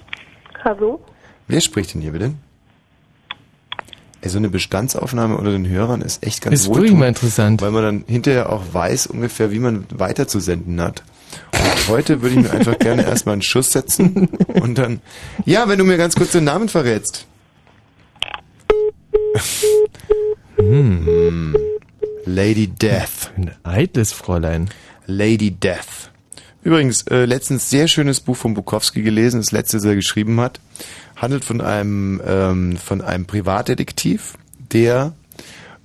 Hallo? Wer spricht denn hier bitte? Ey, so eine Bestandsaufnahme unter den Hörern ist echt ganz Ist wirklich mal interessant. Weil man dann hinterher auch weiß ungefähr, wie man weiterzusenden hat. Und heute würde ich mir einfach gerne erstmal einen Schuss setzen und dann, ja, wenn du mir ganz kurz den Namen verrätst. Hm. Lady Death. Ein eitles Fräulein. Lady Death. Übrigens, äh, letztens sehr schönes Buch von Bukowski gelesen, das letzte, das er geschrieben hat. Handelt von einem, ähm, von einem Privatdetektiv, der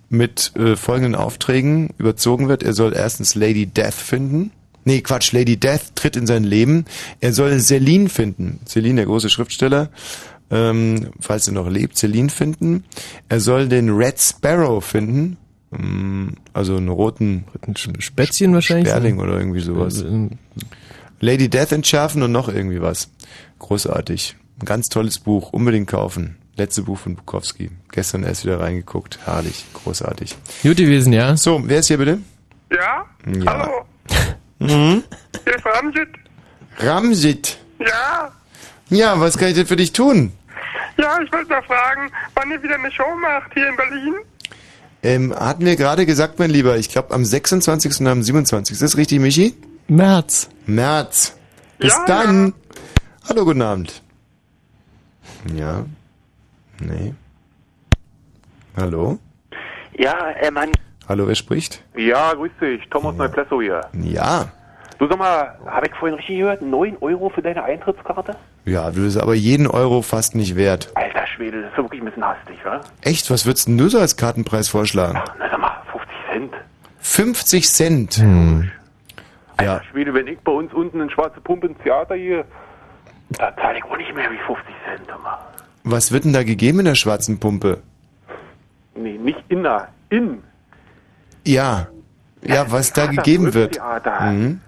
mit äh, folgenden Aufträgen überzogen wird. Er soll erstens Lady Death finden. Nee, Quatsch, Lady Death tritt in sein Leben. Er soll Celine finden. Celine, der große Schriftsteller, ähm, falls er noch lebt, Celine finden. Er soll den Red Sparrow finden. Ähm, Also einen roten Spätzchen wahrscheinlich. Sperling oder irgendwie sowas. Lady Death entschärfen und noch irgendwie was. Großartig. Ein ganz tolles Buch. Unbedingt kaufen. Letzte Buch von Bukowski. Gestern erst wieder reingeguckt. Herrlich. Großartig. Gut gewesen, ja. So, wer ist hier bitte? Ja? Ja. Hallo? Mhm. Hier ist Ramsit. Ramsit. Ja? Ja, was kann ich denn für dich tun? Ja, ich wollte mal fragen, wann ihr wieder eine Show macht hier in Berlin? Ähm, hatten wir gerade gesagt, mein Lieber, ich glaube am 26. und am 27. Ist das richtig, Michi? März. März. Bis Ja, dann. Hallo, guten Abend. Ja. Nee. Hallo? Ja, äh, Mann. Hallo, wer spricht? Ja, grüß dich. Thomas Neuplesso hier. Ja. Du sag mal, habe ich vorhin richtig gehört? 9 Euro für deine Eintrittskarte? Ja, du bist aber jeden Euro fast nicht wert. Alter Schwede, das ist ja wirklich ein bisschen hastig, wa? Echt? Was würdest denn du so als Kartenpreis vorschlagen? Na sag mal, 50 Cent. 50 Cent. Hm. Ja. Schwede, wenn ich bei uns unten in Schwarze Pumpe ins Theater gehe, da zahle ich wohl nicht mehr wie 50 Cent, mal. Was wird denn da gegeben in der schwarzen Pumpe? Nee, nicht inner, in. Ja. Ja, was da gegeben wird. Theater. Mhm.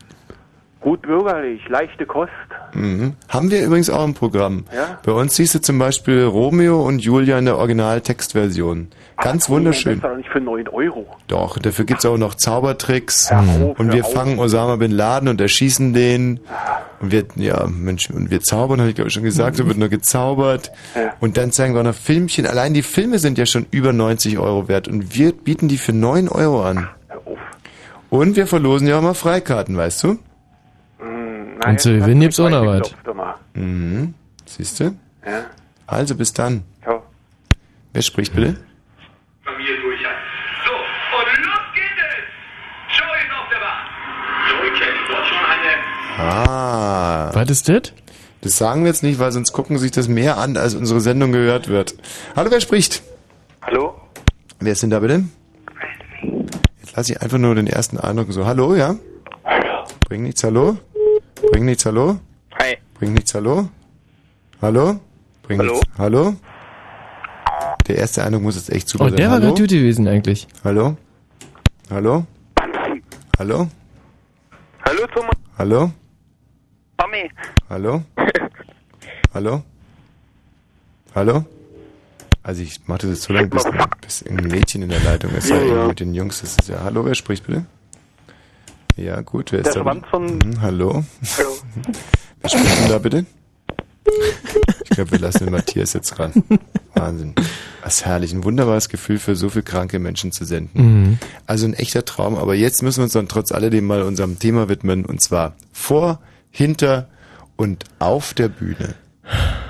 Gut bürgerlich, leichte Kost. Mhm. Haben wir übrigens auch im Programm. Ja? Bei uns siehst du zum Beispiel Romeo und Julia in der Original-Textversion. Ganz wunderschön. Das ist doch nicht für 9 Euro. Doch, dafür gibt's auch noch Zaubertricks. auf, und wir auf. fangen Osama Bin Laden und erschießen den. Und wir, ja, Mensch, und wir zaubern, habe ich glaube ich schon gesagt, so wird nur gezaubert. Ja. Und dann zeigen wir auch noch Filmchen. Allein die Filme sind ja schon über 90 Euro wert. Und wir bieten die für 9 Euro an. Und wir verlosen ja auch mal Freikarten, weißt du? Und zu gewinnen gibt's auch noch was. Mhm. Siehst du? Ja. Also bis dann. Ciao. Wer spricht bitte? Familie durch. So, und los geht es! Show ist auf der Bahn. So, ich kenne dort schon eine Ah. Was ist das? Das sagen wir jetzt nicht, weil sonst gucken sich das mehr an, als unsere Sendung gehört wird. Hallo, wer spricht? Hallo? Wer ist denn da bitte? Jetzt lasse ich einfach nur den ersten Eindruck so. Hallo, ja? Bring nichts, hallo? Bring nichts, hallo? Hi. Bring nichts, hallo? Hallo? Bring Hallo? nichts, hallo? Der erste Eindruck muss jetzt echt super Oh, sein. der war hallo? gerade gut gewesen eigentlich. Hallo? Hallo? Hallo? Hallo Thomas. Hallo? Tommy. Hallo? Hallo? Hallo? Also ich mache das jetzt so lange, bis, bis ein Mädchen in der Leitung ist. Ja, Ja, ja. Mit den Jungs ist es ja. Hallo, wer spricht bitte? Ja, gut, wer ist Der da? Schwanz von- Mhm, hallo? Hallo. Wer spricht denn da bitte? Ich glaube, wir lassen den Matthias jetzt ran. Wahnsinn. Ist herrlich. Ein wunderbares Gefühl für so viele kranke Menschen zu senden. Mhm. Also ein echter Traum. Aber jetzt müssen wir uns dann trotz alledem mal unserem Thema widmen. Und zwar vor, hinter und auf der Bühne.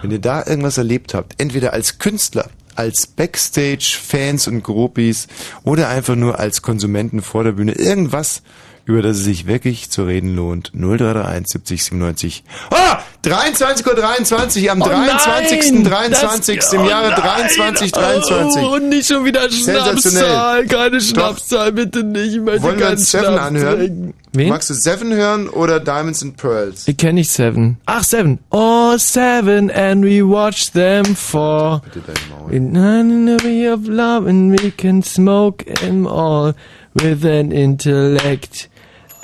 Wenn ihr da irgendwas erlebt habt, entweder als Künstler, als Backstage, Fans und Groupies oder einfach nur als Konsumenten vor der Bühne, irgendwas, über das es sich wirklich zu reden lohnt. 0331 70 97. Ah! 23.23 Uhr 23, am Oh 23. nein! 23. Das- im oh Jahre nein! 23 23. Oh, und nicht schon wieder. Schnapszahl. Keine Doch. Schnapszahl, bitte nicht. Ich möchte Wollen wir uns Seven anhören? Wen? Magst du Seven hören oder Diamonds and Pearls? Ich kenne nicht Seven. Ach, Seven. Oh, Seven, and we watch them fall. In an way of love, and we can smoke them all with an intellect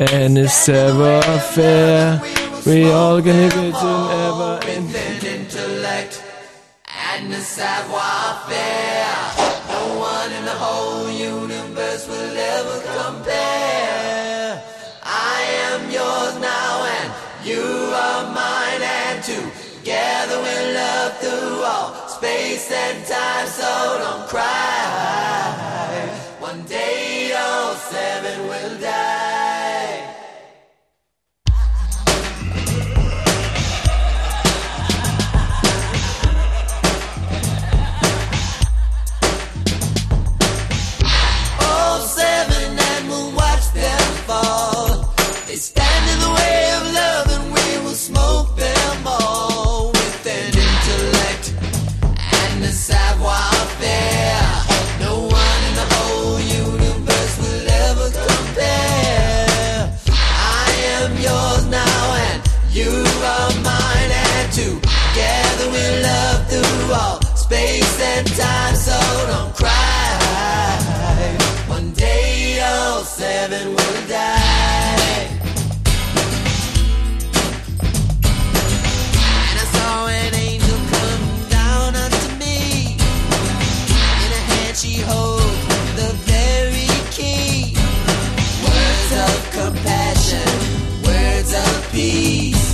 and it's ever fair. We all gonna get to ever in intellect and the savoir faire. No one in the whole universe will ever compare. I am yours now and you are mine and together we'll love through all space and time. So don't cry. One day all seven will die. seven will die. And I saw an angel come down unto me. In her hand she holds the very key. Words of compassion, words of peace.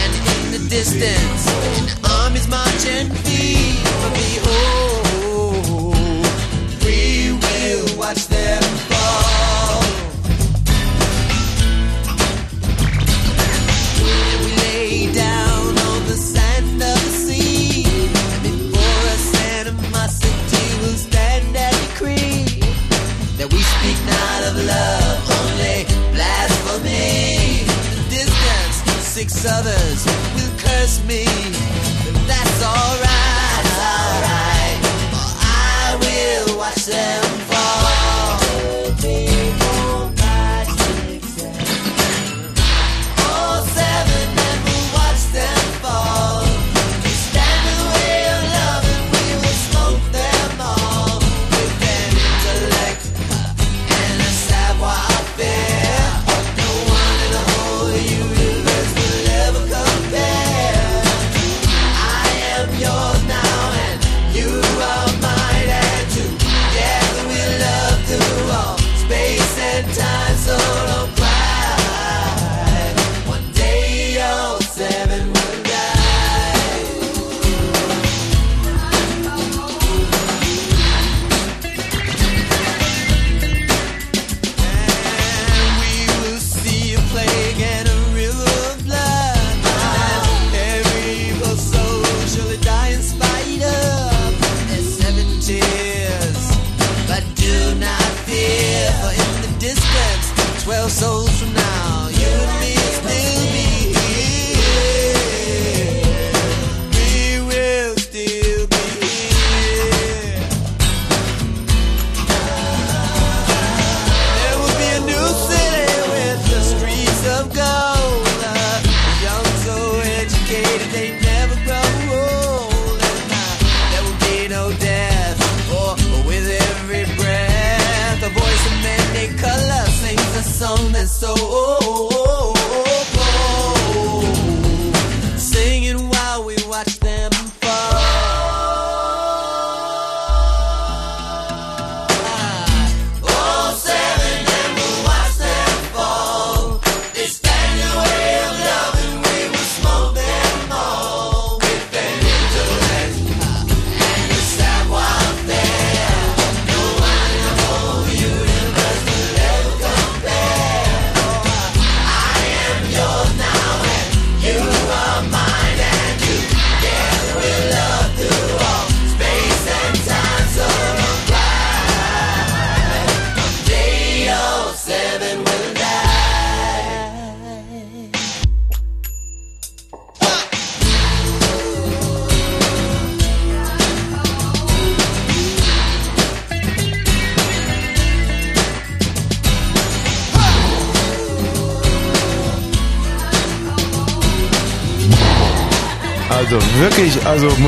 And in the distance, an army's marching. me.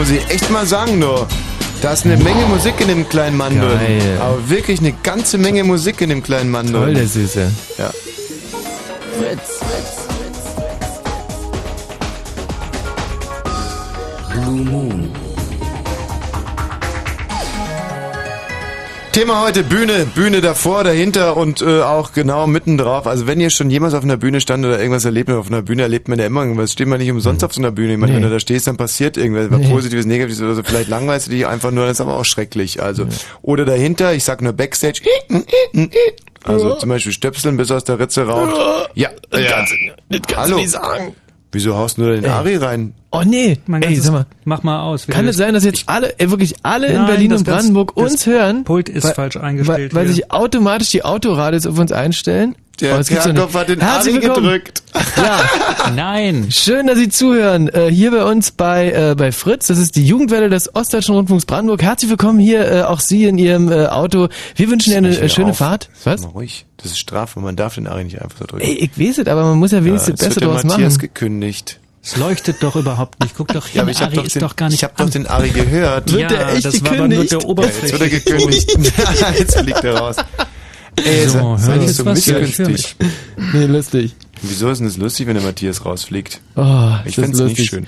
muss ich echt mal sagen, nur. Da ist eine Menge Musik in dem kleinen Mann. Geil. Aber wirklich eine ganze Menge Musik in dem kleinen Mann. Toll, der Süße. Ja. Thema heute Bühne, Bühne davor, dahinter und äh, auch genau mitten drauf. Also wenn ihr schon jemals auf einer Bühne stand oder irgendwas erlebt habt, auf einer Bühne erlebt man ja immer irgendwas. Steht man nicht umsonst auf so einer Bühne. Ich meine, Nee. wenn du da stehst, dann passiert irgendwas, Nee. Positives, Negatives oder so. Vielleicht langweilst du dich einfach nur, das ist aber auch schrecklich. Also oder dahinter, ich sag nur Backstage. Also zum Beispiel Stöpseln bis aus der Ritze raucht. Ja, das ja. kannst das kannst Hallo. du nicht sagen. Wieso haust du nur den Ey. Ari rein? Oh nee, Mein ey, sag mal. Mach mal aus. Kann es sein, dass jetzt alle, ey, wirklich alle in Nein, Berlin das und ganz- Brandenburg das uns hören? Pult ist weil, falsch eingestellt Weil, weil sich automatisch die Autoradios auf uns einstellen? Der Oh, so Kerkhoff hat den Herzlich Ari willkommen. gedrückt. Ja. Nein. Schön, dass Sie zuhören. Äh, hier bei uns bei, äh, bei Fritz. Das ist die Jugendwelle des Ostdeutschen Rundfunks Brandenburg. Herzlich willkommen hier, äh, auch Sie in Ihrem äh, Auto. Wir wünschen Ihnen eine äh, schöne auf. Fahrt. Was? Mal ruhig. Das ist Strafe. Man darf den Ari nicht einfach so drücken. Ey, ich weiß es, aber man muss ja wenigstens Ja, das es Beste der draus Matthias machen. gekündigt. Es leuchtet doch überhaupt nicht. Guck doch hin, Ja, aber ich hab Ari doch ist den- doch gar nicht ich hab doch den Ari gehört. Wird ja, das war aber nur der Ja, jetzt wird er Oberfläche. gekündigt. jetzt fliegt er raus. Ey, So, sei, nicht so missgünstig. Nee, lustig. Wieso ist denn das lustig, wenn der Matthias rausfliegt? Oh, ich find's nicht lustig. schön.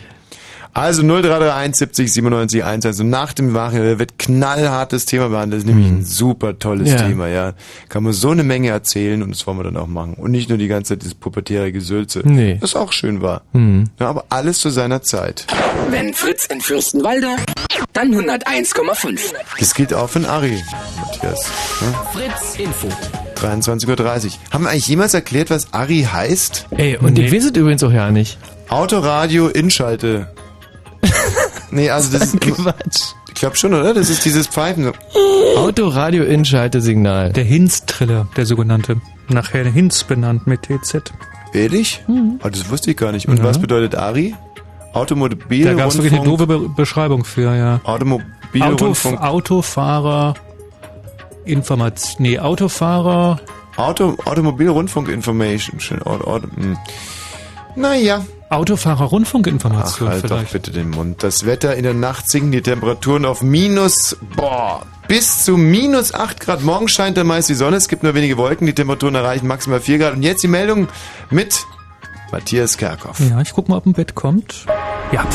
Also 0331 70 97 1. Also nach dem Wachen wird knallhartes Thema behandelt. Das ist nämlich ein super tolles Mhm. Ja. Thema, ja. Kann man so eine Menge erzählen und das wollen wir dann auch machen. Und nicht nur die ganze Zeit dieses pubertäre Gesülze. Nee. Das auch schön war. Mhm. Ja, aber alles zu seiner Zeit. Wenn Fritz in Fürstenwalde, dann 101,5. Das gilt auch für den Ari, Matthias. Ne? Fritz Info. 23.30 Uhr. Haben wir eigentlich jemals erklärt, was Ari heißt? Ey, und ich weiß es übrigens auch ja nicht. Autoradio Inschalte. nee, also das ist. Quatsch. Ich glaube schon, oder? Das ist dieses Pfeifen. Autoradio Inschaltesignal. Der Hinz-Triller, der sogenannte. Nach Herrn Hinz benannt mit TZ. Ehrlich? Mhm. Oh, das wusste ich gar nicht. Und Ja. was bedeutet Ari? Automobil Da gab es wirklich eine doofe Be Beschreibung für, ja. Automobil Auto, Rundfunk. Autofahrer Information. Nee, Autofahrer. Auto, Automobil Rundfunk Information. Auto, hm. Naja. Autofahrer Ach, Rundfunkinformation halt doch vielleicht. bitte den Mund. Das Wetter in der Nacht sinken die Temperaturen auf minus, boah, bis zu minus 8 Grad. Morgen scheint dann meist die Sonne, es gibt nur wenige Wolken, die Temperaturen erreichen maximal 4 Grad. Und jetzt die Meldung mit Matthias Kerkhoff. Ja, ich guck mal, ob ein Bett kommt. Ja.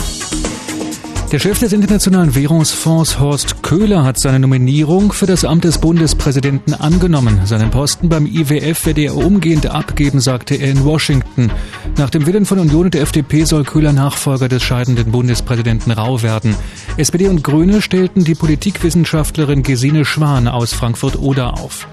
Der Chef des Internationalen Währungsfonds Horst Köhler hat seine Nominierung für das Amt des Bundespräsidenten angenommen. Seinen Posten beim IWF werde er umgehend abgeben, sagte er in Washington. Nach dem Willen von Union und der FDP soll Köhler Nachfolger des scheidenden Bundespräsidenten Rau werden. SPD und Grüne stellten die Politikwissenschaftlerin Gesine Schwan aus Frankfurt-Oder auf.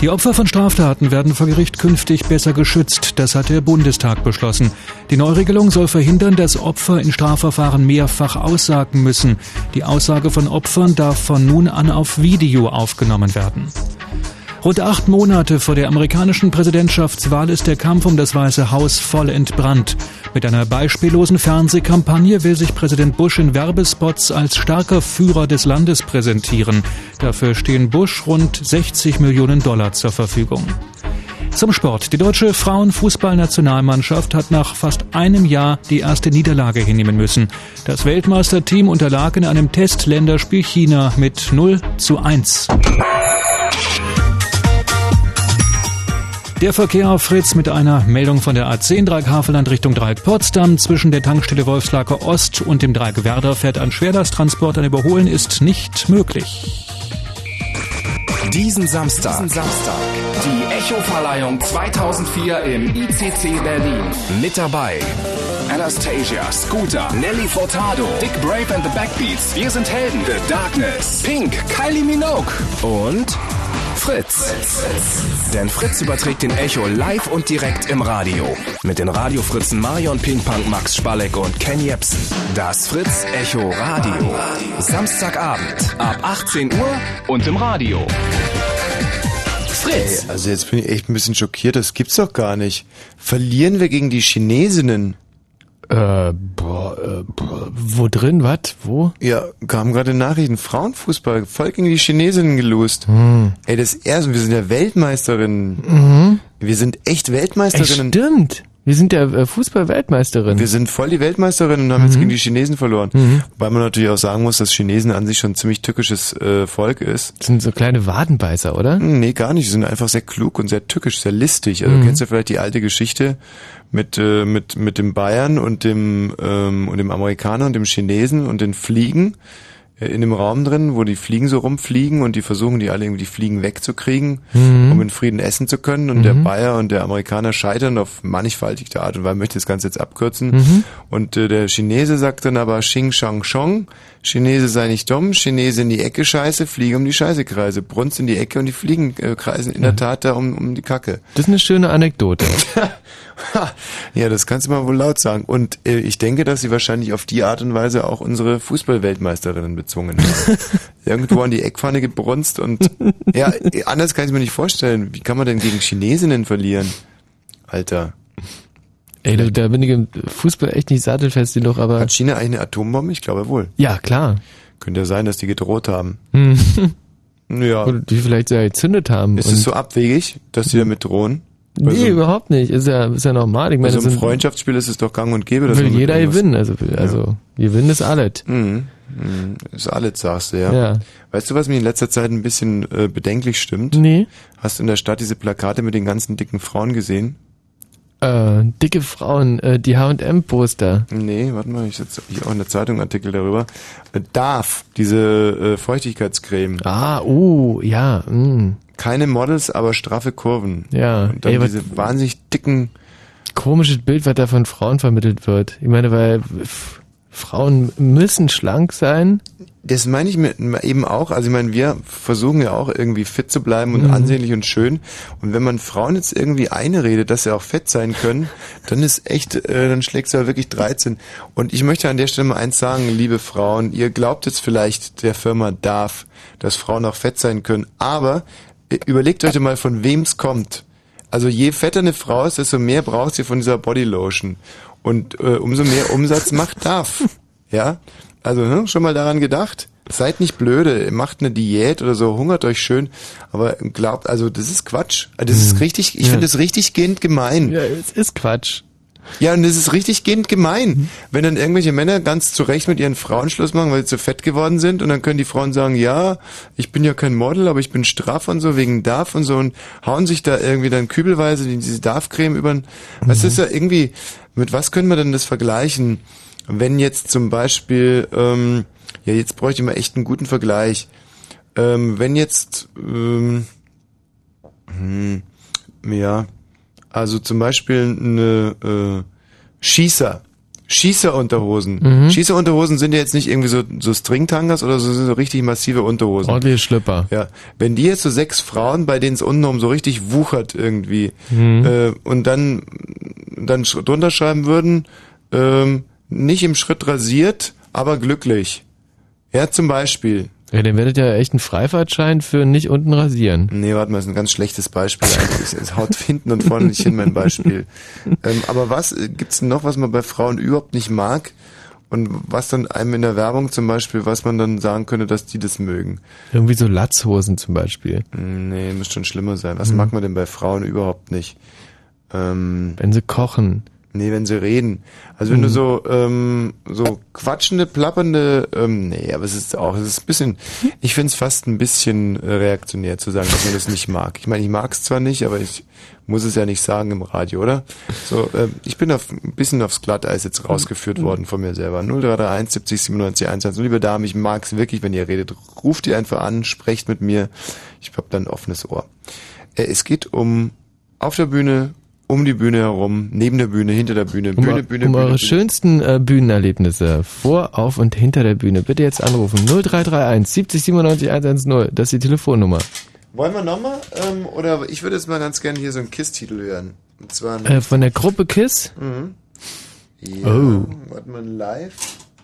Die Opfer von Straftaten werden vor Gericht künftig besser geschützt. Das hat der Bundestag beschlossen. Die Neuregelung soll verhindern, dass Opfer in Strafverfahren mehrfach aussagen müssen. Die Aussage von Opfern darf von nun an auf Video aufgenommen werden. Rund acht Monate vor der amerikanischen Präsidentschaftswahl ist der Kampf um das Weiße Haus voll entbrannt. Mit einer beispiellosen Fernsehkampagne will sich Präsident Bush in Werbespots als starker Führer des Landes präsentieren. Dafür stehen Bush rund 60 Millionen Dollar zur Verfügung. Zum Sport. Die deutsche Frauenfußballnationalmannschaft hat nach fast einem Jahr die erste Niederlage hinnehmen müssen. Das Weltmeisterteam unterlag in einem Test-Länderspiel China mit 0 zu 1. Der Verkehr auf Fritz mit einer Meldung von der A10 Dreieck Havelland Richtung Dreieck Potsdam. Zwischen der Tankstelle Wolfslager Ost und dem Dreieck Werder fährt ein Schwerlasttransport. Ein Überholen ist nicht möglich. Diesen Samstag. Diesen Samstag. Die Echo-Verleihung 2004 im ICC Berlin. Mit dabei Anastasia, Scooter, Nelly Furtado, Dick Brave and the Backbeats, Wir sind Helden, The Darkness, Pink, Kylie Minogue und Fritz. Denn Fritz überträgt den Echo live und direkt im Radio. Mit den Radiofritzen Marion Pinkpunk, Max Spalek und Ken Jepsen. Das Fritz Echo Radio. Samstagabend ab 18 Uhr und im Radio. Ey, also jetzt bin ich echt ein bisschen schockiert, das gibt's doch gar nicht. Verlieren wir gegen die Chinesinnen? Äh, boah, äh, boah, wo drin, was? Wo? Ja, kamen gerade Nachrichten. Frauenfußball, voll gegen die Chinesinnen gelost. Hm. Ey, das erste, wir sind ja Weltmeisterinnen. Mhm. Wir sind echt Ey, Weltmeisterinnen. stimmt. Wir sind ja äh, Fußball-Weltmeisterin. Wir sind voll die Weltmeisterinnen und haben jetzt Mhm. gegen die Chinesen verloren. Mhm. Wobei man natürlich auch sagen muss, dass Chinesen an sich schon ein ziemlich tückisches äh, Volk ist. Das sind so kleine Wadenbeißer, oder? Nee, gar nicht. Sie sind einfach sehr klug und sehr tückisch, sehr listig. Also Mhm. du kennst ja vielleicht die alte Geschichte mit, äh, mit, mit dem Bayern und dem, ähm, und dem Amerikaner und dem Chinesen und den Fliegen äh, in dem Raum drin, wo die Fliegen so rumfliegen und die versuchen, die alle irgendwie die Fliegen wegzukriegen, Mhm. um in Frieden essen zu können. Und der Mhm. Bayer und der Amerikaner scheitern auf mannigfaltigte Art und Weise. Ich möchte das Ganze jetzt abkürzen. Mhm. Und äh, der Chinese sagt dann aber Xing Shang Chong, Chinese sei nicht dumm, Chinese in die Ecke scheiße, Fliege um die Scheiße kreise, Brunst in die Ecke und die Fliegen äh, kreisen in der Tat da um, um die Kacke. Das ist eine schöne Anekdote. Ja, das kannst du mal wohl laut sagen. Und äh, ich denke, dass sie wahrscheinlich auf die Art und Weise auch unsere Fußballweltmeisterinnen bezwungen haben. Irgendwo an die Eckpfanne gebrunst und ja, anders kann ich mir nicht vorstellen. Wie kann man denn gegen Chinesinnen verlieren? Alter. Ey, da, da bin ich im Fußball echt nicht sattelfest genug, aber. Hat China eigentlich eine Atombombe? Ich glaube wohl. Ja, klar. Könnte ja sein, dass die gedroht haben. Hm. Ja. Oder die vielleicht sogar gezündet haben. Ist es so abwegig, dass die damit drohen? Bei Nee, so- überhaupt nicht. Ist ja, ist ja normal. Ich Bei meine, so das einem Freundschaftsspiel ist es doch gang und gäbe. dass will jeder gewinnen. Also, also gewinnen ist alles. Mhm. Mhm. Ist alles, sagst du, ja. Ja. Weißt du, was mir in letzter Zeit ein bisschen äh, bedenklich stimmt? Nee. Hast du in der Stadt diese Plakate mit den ganzen dicken Frauen gesehen? Äh, dicke Frauen, äh, die H&M-Poster. Nee, warte mal, ich setze hier auch in der Zeitung einen Artikel darüber. Äh, DARF, diese äh, Feuchtigkeitscreme. Ah, oh, ja. Mm. Keine Models, aber straffe Kurven. Ja. Und dann Ey, diese wahnsinnig dicken... Komisches Bild, was da von Frauen vermittelt wird. Ich meine, weil f- Frauen müssen schlank sein. Das meine ich mir eben auch. Also ich meine, wir versuchen ja auch irgendwie fit zu bleiben und Mhm. ansehnlich und schön. Und wenn man Frauen jetzt irgendwie einredet, dass sie auch fett sein können, dann ist echt, äh, dann schlägt sie ja wirklich 13. Und ich möchte an der Stelle mal eins sagen, liebe Frauen, ihr glaubt jetzt vielleicht der Firma DARF, dass Frauen auch fett sein können, aber äh, überlegt euch mal, von wem es kommt. Also je fetter eine Frau ist, desto mehr braucht sie von dieser Bodylotion. Und äh, umso mehr Umsatz macht DARF. Ja? Also hm, schon mal daran gedacht? Seid nicht blöde, macht eine Diät oder so, hungert euch schön, aber glaubt, also das ist Quatsch. Also Das ist richtig, ich Ja. finde das richtig gehend gemein. Ja, es ist Quatsch. Ja, und das ist richtig gehend gemein. Wenn dann irgendwelche Männer ganz zu Recht mit ihren Frauen Schluss machen, weil sie zu fett geworden sind und dann können die Frauen sagen, ja, ich bin ja kein Model, aber ich bin straff und so, wegen DARF und so und hauen sich da irgendwie dann kübelweise diese DARF-Creme über den, was ist ja irgendwie, mit was können wir denn das vergleichen? Wenn jetzt zum Beispiel, ähm, ja, jetzt bräuchte ich mal echt einen guten Vergleich. Ähm, wenn jetzt, ähm, hm, ja, also zum Beispiel eine äh, Schießer. Schießerunterhosen. Mhm. Schießerunterhosen sind ja jetzt nicht irgendwie so, so Stringtangas oder so, so richtig massive Unterhosen. Ordentliche Schlipper. Ja. Wenn die jetzt so sechs Frauen, bei denen es untenrum so richtig wuchert irgendwie, Mhm. äh, und dann, dann drunter schreiben würden, ähm, nicht im Schritt rasiert, aber glücklich. Ja, zum Beispiel. Ja, dann werdet ihr ja echt einen Freifahrtschein für nicht unten rasieren. Nee, warte mal, das ist ein ganz schlechtes Beispiel eigentlich. Es- haut hinten und vorne nicht hin, mein Beispiel. Ähm, aber was äh, gibt's denn noch, was man bei Frauen überhaupt nicht mag? Und was dann einem in der Werbung zum Beispiel, was man dann sagen könnte, dass die das mögen? Irgendwie so Latzhosen zum Beispiel. Nee, muss schon schlimmer sein. Was Mhm. mag man denn bei Frauen überhaupt nicht? Ähm, Wenn sie kochen. Nee, wenn sie reden. Also wenn du Mhm. so ähm, so quatschende, plappernde, ähm, nee, aber es ist auch, es ist ein bisschen, ich finde es fast ein bisschen reaktionär zu sagen, dass man das nicht mag. Ich meine, ich mag es zwar nicht, aber ich muss es ja nicht sagen im Radio, oder? So, ähm, ich bin auf, ein bisschen aufs Glatteis jetzt rausgeführt worden von mir selber. 0331 70 97 110. Liebe Damen, ich mag es wirklich, wenn ihr redet. Ruft ihr einfach an, sprecht mit mir. Ich hab dann ein offenes Ohr. Äh, es geht um auf der Bühne, um die Bühne herum, neben der Bühne, hinter der Bühne, Um, Bühne, Bühne, um Bühne. eure Bühne. schönsten äh, Bühnenerlebnisse vor, auf und hinter der Bühne bitte jetzt anrufen. 0331 70 97 110. Das ist die Telefonnummer. Wollen wir nochmal? Ähm, oder ich würde jetzt mal ganz gerne hier so einen KISS-Titel hören. Und zwar Äh, von der Gruppe KISS? Mhm. Ja, Oh. warte mal, live.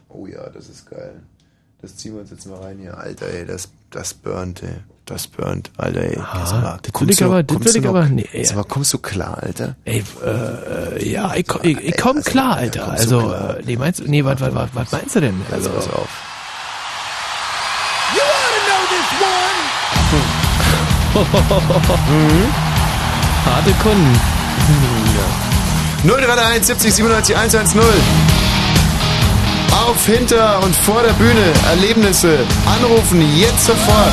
Oh ja, das ist geil. Das ziehen wir uns jetzt mal rein hier. Alter, ey, das, das burnt, ey. Das burnt, Alter, ey. Jetzt mal, das will ich aber- das kommst will du ich aber- nee, Sag mal, kommst du klar, Alter? Ey, äh, ja, ich, komm- ich, ich komm klar, Alter. Also, klar? äh, nee, meinst du, nee, was, was, was, was meinst du denn? Also, pass auf. You wanna know this one? mhm. Harte Kunden. 0331 70 97 110. Auf, hinter und vor der Bühne. Erlebnisse. Anrufen jetzt sofort.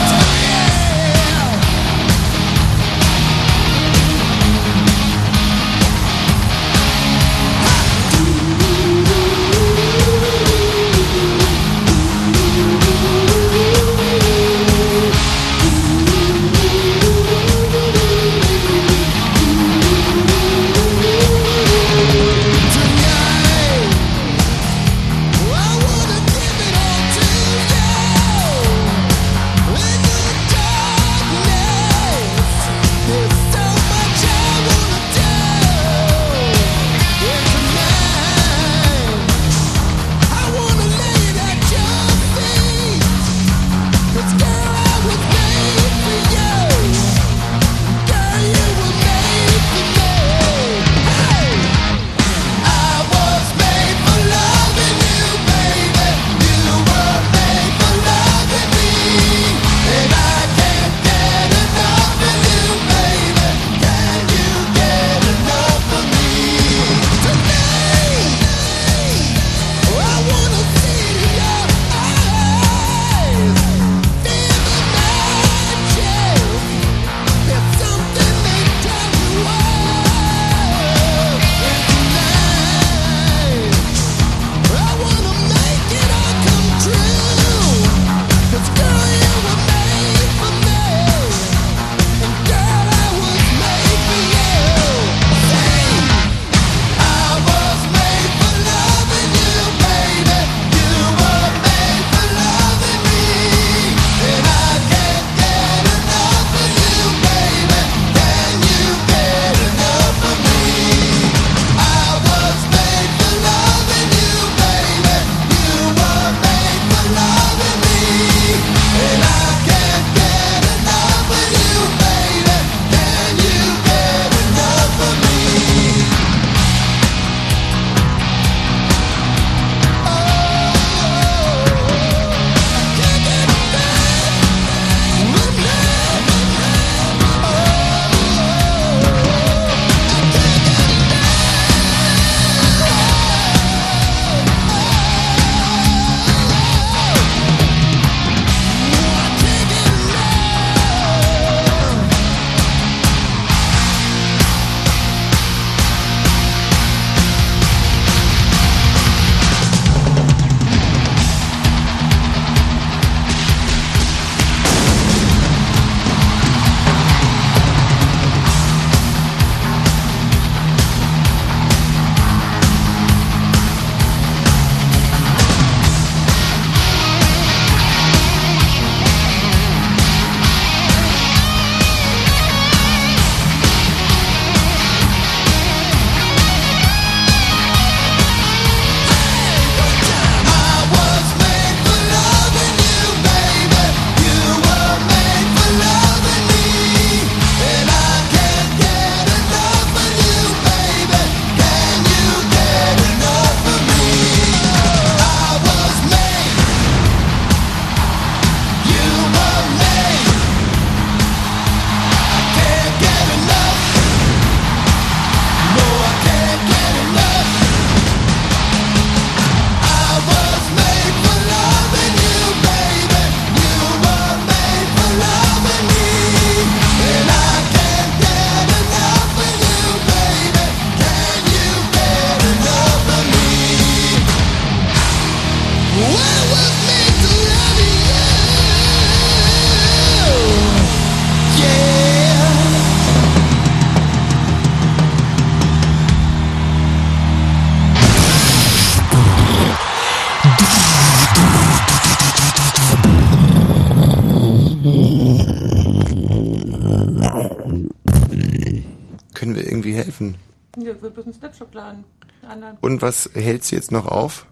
Und was hältst du jetzt noch auf?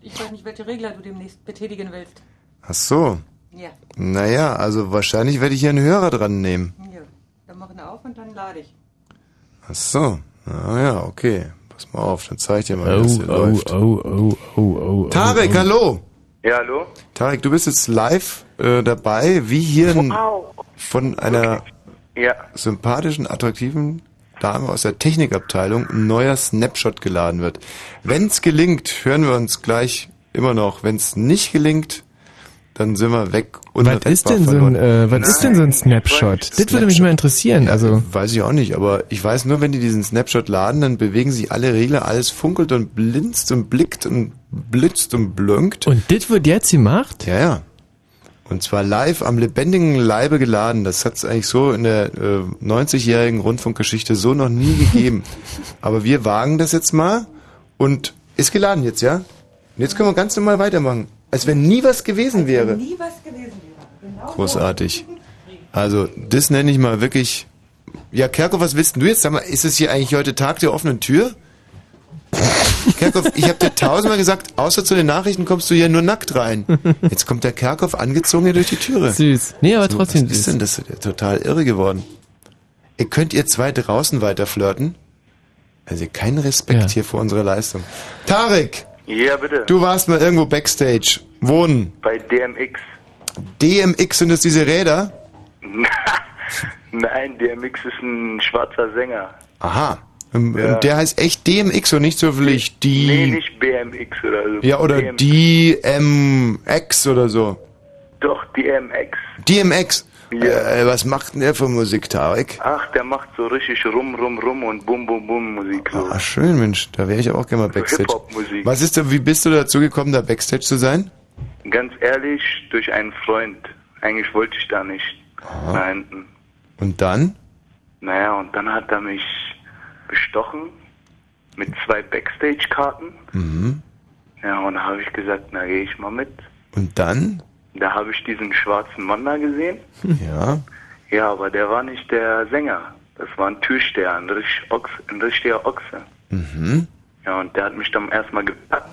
Ich weiß nicht, welche Regler du demnächst betätigen willst. Ach so. Ja. Naja, also wahrscheinlich werde ich hier einen Hörer dran nehmen. Ja. Dann mach ihn auf und dann lade ich. Ach so. Ah ja, okay. Pass mal auf, dann zeig ich dir mal, Oh, hier oh, läuft. oh, oh, oh, oh. Tarek, oh, oh. hallo. Ja, hallo? Tarek, du bist jetzt live äh, dabei, wie hier ein, von einer Ja. sympathischen, attraktiven Dame aus der Technikabteilung ein neuer Snapshot geladen wird. Wenn's gelingt, hören wir uns gleich immer noch. Wenn's nicht gelingt, dann sind wir weg. Was ist denn so ein, äh, was ist denn so ein Snapshot? Das würde mich mal interessieren. Also Weiß ich auch nicht, aber ich weiß nur, wenn die diesen Snapshot laden, dann bewegen sich alle Regler, alles funkelt und blinzt und blickt und blitzt und blönkt. Und das wird jetzt gemacht? Ja, ja. Und zwar live am lebendigen Leibe geladen. Das hat es eigentlich so in der äh, 90-jährigen Rundfunkgeschichte so noch nie gegeben. Aber wir wagen das jetzt mal und ist geladen jetzt, ja? Und jetzt können wir ganz normal weitermachen. Als wenn nie was gewesen wäre. Nie was gewesen wäre. Genau Großartig. Also, das nenne ich mal wirklich. Ja, Kerko, was willst du jetzt? Sag mal, ist es hier eigentlich heute Tag der offenen Tür? Kerkhoff, ich habe dir tausendmal gesagt, außer zu den Nachrichten kommst du hier nur nackt rein. Jetzt kommt der Kerkhoff angezogen hier durch die Türe. Süß. Nee, aber So, trotzdem Was ist süß. denn das? Ja, Total irre geworden. Ihr könnt ihr zwei draußen weiter flirten? Also kein Respekt hier vor unserer Leistung. Tarek, Ja, bitte. du warst mal irgendwo Backstage. Wohnen. Bei DMX. DMX sind es diese Räder? Nein, DMX ist ein schwarzer Sänger. Aha. Ähm, Ja. Der heißt echt DMX und nicht zufällig die. Nee, nicht BMX oder so. ja, oder DM DMX oder so. Doch, DMX. DMX. Äh, was macht denn der für Musik, Tarek? Ach, der macht so richtig rum, rum, rum und bum, bum, bum Musik. So. Ah, schön, Mensch. Da wäre ich auch gerne mal Backstage. Hip-Hop-Musik. Was ist da, wie bist du dazu gekommen, da Backstage zu sein? Ganz ehrlich, durch einen Freund. Eigentlich wollte ich da nicht. Da hinten. Und dann? Naja, und dann hat er mich bestochen mit zwei Backstage-Karten. Mhm. Ja, und da habe ich gesagt, na gehe ich mal mit. Und dann? Da habe ich diesen schwarzen Mann da gesehen. Ja. Ja, aber der war nicht der Sänger. Das war ein Türsteher, ein, richtig Ochs, ein richtiger Ochse. Mhm. Ja, und der hat mich dann erstmal gepackt,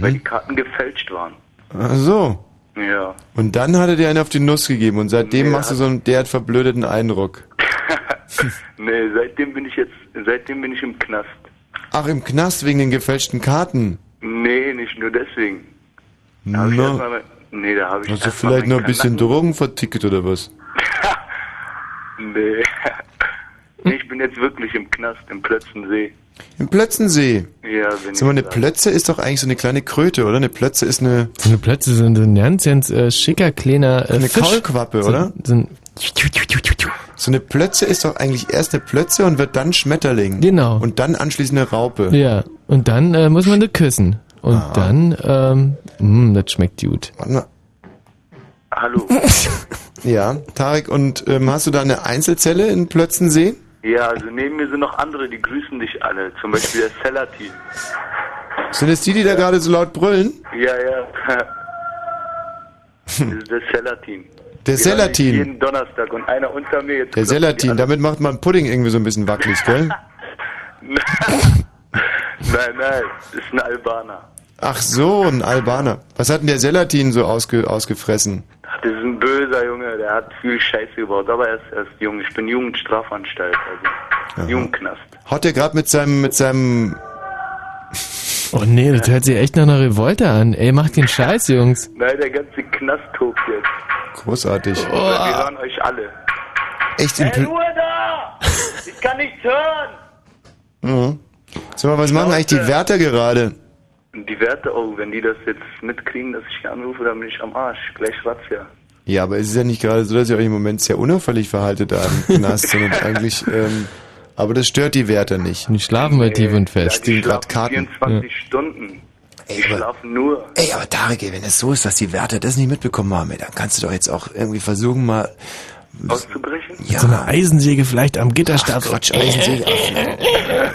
weil die Karten gefälscht waren. Ach so. Ja. Und dann hat er dir einen auf die Nuss gegeben und seitdem machst du so einen derart verblödeten Eindruck. Nee, seitdem bin ich jetzt, seitdem bin ich im Knast. Ach, im Knast wegen den gefälschten Karten. Nee, nicht nur deswegen. Da hab ich Na, erstmal, nee, da habe ich hast du vielleicht noch ein meinen bisschen Kanacken- Drogen verticket oder was? Nee. nee. Ich bin jetzt wirklich im Knast, im Plötzensee. Im Plötzensee. Ja, bin Sag mal, eine ich da. Plötze ist doch eigentlich so eine kleine Kröte, oder? Eine Plötze ist eine... So eine Plötze sind so ein ganz, ganz äh, schicker, kleiner äh, Eine Fisch. Kaulquappe, so, oder? So ein, So eine Plötze ist doch eigentlich erst eine Plötze und wird dann Schmetterling. Genau. Und dann anschließend eine Raupe. ja, und dann äh, muss man das küssen. Und dann, ähm, mh, das schmeckt gut. Warte mal. Hallo. Ja, Tarek, und ähm, hast du da eine Einzelzelle in Plötzensee? Ja, also neben mir sind noch andere, die grüßen dich alle. Zum Beispiel der Cellatin. Sind es die, die da gerade so laut brüllen? Ja, ja. Das ist der Cellatin. Der mich Selatin. Jeden Donnerstag und einer unter mir. Jetzt Der Selatin, damit macht man Pudding irgendwie so ein bisschen wackelig, gell? Nein, nein, das ist ein Albaner. Ach so, ein Albaner. Was hat denn der Selatin so ausge, ausgefressen? Ach, Das ist ein böser Junge, der hat viel Scheiße gebaut, aber er ist, er ist jung. Ich bin Jugendstrafanstalt, also Jugendknast. Haut der gerade mit seinem, mit seinem... Oh nee, das hört sich echt nach einer Revolte an. Ey, macht den Scheiß, Jungs. Nein, der ganze Knast tobt jetzt. Großartig. Wir hören euch alle. Echt im Pl Ruhe da! Ich kann nichts hören! Mhm. Sag mal, was machen eigentlich die Wärter gerade? Die Werte, oh, wenn die das jetzt mitkriegen, dass ich hier anrufe, dann bin ich am Arsch. Gleich Razzia. Ja, aber es ist ja nicht gerade so, dass ihr euch im Moment sehr unauffällig verhaltet da im Knast, sondern eigentlich, ähm, aber das stört die Wärter nicht. Die schlafen bei tief und fest. Die gerade Karten. 24 Stunden. Die schlafen nur. Ey, aber Tarek, ey, wenn es so ist, dass die Wärter das nicht mitbekommen haben, ey, dann kannst du doch jetzt auch irgendwie versuchen, mal auszubrechen? So eine Eisensäge vielleicht am Gitterstab. Quatsch, Eisensäge.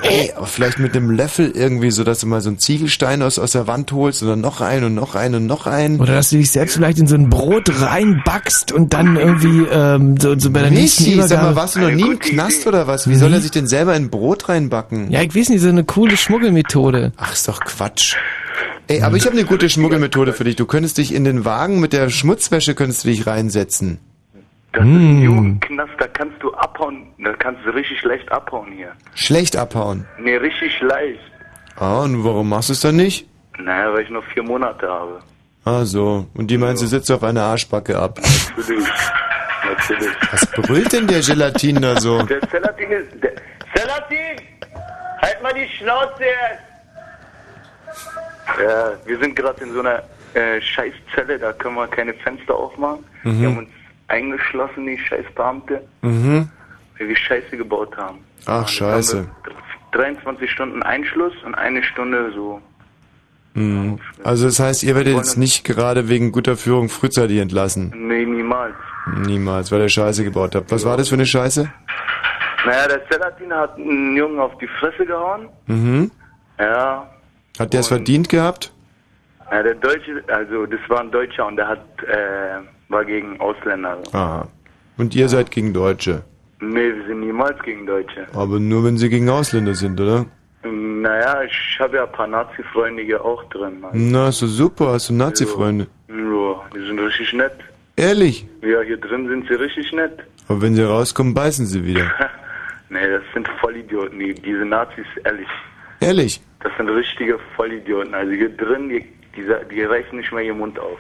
Ey, aber vielleicht mit einem Löffel irgendwie, so dass du mal so einen Ziegelstein aus, aus der Wand holst und dann noch einen und noch einen und noch einen. Oder dass du dich selbst vielleicht in so ein Brot reinbackst und dann irgendwie ähm, so, so bei der nächsten Michi, sag mal, Übergabe... warst du noch nie im Knast oder was? Wie soll er sich denn selber in ein Brot reinbacken? Ja, ich weiß nicht, so eine coole Schmuggelmethode. Ach, ist doch Quatsch. Ey, aber ich habe eine gute Schmuggelmethode für dich. Du könntest dich in den Wagen mit der Schmutzwäsche könntest du dich reinsetzen. Das ist ein Jugendknast, da kannst du abhauen, da kannst du richtig leicht abhauen hier. Schlecht abhauen. Nee, richtig leicht. Ah, und warum machst du es dann nicht? Naja, weil ich noch vier Monate habe. Ah, so. Und die meinst, du sitzt auf einer Arschbacke ab. Natürlich. Natürlich. Was brüllt denn der Gelatin da so? Der Zelatin ist... Der Zelatin! Halt mal die Schnauze jetzt! Ja, wir sind gerade in so einer äh, Scheißzelle, da können wir keine Fenster aufmachen. Mhm. Wir haben uns eingeschlossen, die Scheißbeamte, Mhm. weil wir Scheiße gebaut haben. Ach, scheiße. 23 Stunden Einschluss und eine Stunde so. Mhm. Also das heißt, ihr werdet jetzt nicht gerade wegen guter Führung frühzeitig entlassen. Nee, niemals. Niemals, weil ihr Scheiße gebaut habt. Was war das für eine Scheiße? Naja, der Zelatin hat einen Jungen auf die Fresse gehauen. Mhm. Ja, Hat der es verdient gehabt? ja, der Deutsche, also das war ein Deutscher und der hat, äh, war gegen Ausländer. Aha. Und ihr seid gegen Deutsche. Nee, wir sind niemals gegen Deutsche. Aber nur wenn sie gegen Ausländer sind, oder? Naja, ich habe ja ein paar Nazi-Freunde hier auch drin. Mann. Na, doch super, hast du Nazi-Freunde. Ja, die sind richtig nett. Ehrlich? Ja, hier drin sind sie richtig nett. Aber wenn sie rauskommen, beißen sie wieder. nee, das sind Vollidioten, die, diese Nazis, ehrlich. Ehrlich? Das sind richtige Vollidioten. Also hier drin, die, die, die reißen nicht mehr ihren Mund auf.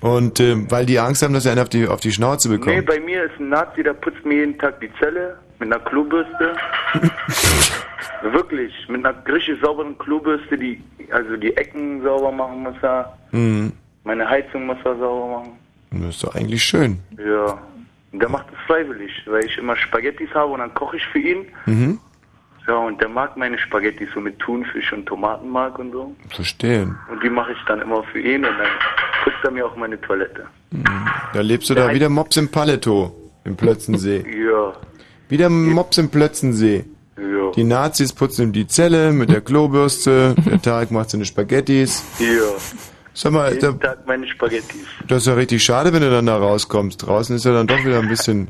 Und ähm, weil die Angst haben, dass sie einen auf die, auf die Schnauze Nee, bekommen. bei mir ist ein Nazi, der putzt mir jeden Tag die Zelle mit einer Klobürste. Wirklich, mit einer richtig sauberen Klobürste, die, also die Ecken sauber machen muss er, Mhm. meine Heizung muss er sauber machen. Das ist doch eigentlich schön. Ja. Und der macht es freiwillig, weil ich immer Spaghettis habe und dann koche ich für ihn. Mhm. Ja, und der mag meine Spaghettis so mit Thunfisch und Tomatenmark und so. Verstehen. Und die mache ich dann immer für ihn und dann putzt er mir auch meine Toilette. Da lebst du da wieder Mops im Paleto im Plötzensee. Ja. Wieder Mops im Plötzensee. Ja. Die Nazis putzen ihm die Zelle mit der Klobürste, der Tarek macht seine Spaghettis. Ja. Sag mal, da, Jeden Tag meine Spaghettis. das ist ja richtig schade, wenn du dann da rauskommst. Draußen ist ja dann doch wieder ein bisschen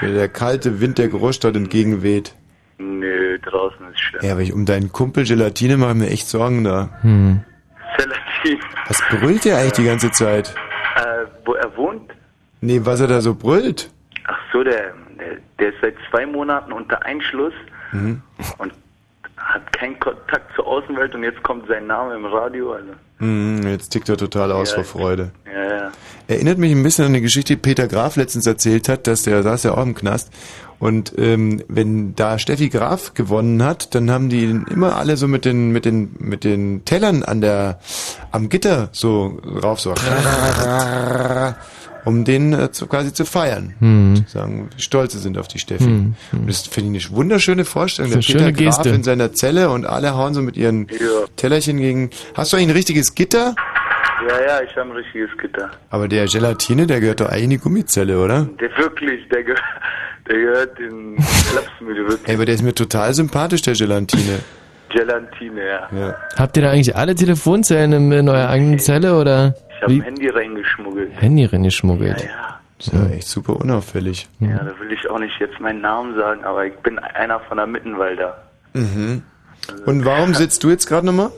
wieder der kalte Wind der Großstadt entgegenweht. Nö, draußen ist schlimm. Ja, aber ich um deinen Kumpel Gelatine mache ich mir echt Sorgen da. Hm. Zelatin. Was brüllt der eigentlich die ganze Zeit? Äh, wo er wohnt? Nee, was er da so brüllt. Ach so, der, der, der ist seit zwei Monaten unter Einschluss Mhm. und hat keinen Kontakt zur Außenwelt und jetzt kommt sein Name im Radio. Also, Mhm, jetzt tickt er total aus Ja. vor Freude. ja, ja. Erinnert mich ein bisschen an eine Geschichte, die Peter Graf letztens erzählt hat, dass der saß ja auch im Knast. Und ähm, wenn da Steffi Graf gewonnen hat, dann haben die ihn immer alle so mit den mit den mit den Tellern an der am Gitter so rauf so um den äh, zu, quasi zu feiern. Hm. Zu sagen, wie stolz sie sind auf die Steffi. Hm, Und das finde ich eine wunderschöne Vorstellung. Der Das ist eine Peter schöne Graf Geste. in seiner Zelle und alle hauen so mit ihren Ja. Tellerchen gegen. Hast du eigentlich ein richtiges Gitter? Ja, ja, ich habe ein richtiges Gitter. Aber der Gelatine, der gehört doch eigentlich in die Gummizelle, oder? Der wirklich, der, ge der gehört in Klapsmühle, wirklich. Ey, aber der ist mir total sympathisch, der Gelatine. Gelatine, ja. Ja. Habt ihr da eigentlich alle Telefonzellen in, eurer eigenen Zelle oder Ich habe ein Handy reingeschmuggelt. Handy reingeschmuggelt? Ja, ja. Ist ja echt super unauffällig. Ja, da will ich auch nicht jetzt meinen Namen sagen, aber ich bin einer von der Mittenwalder. Mhm. Und warum sitzt du jetzt gerade nochmal?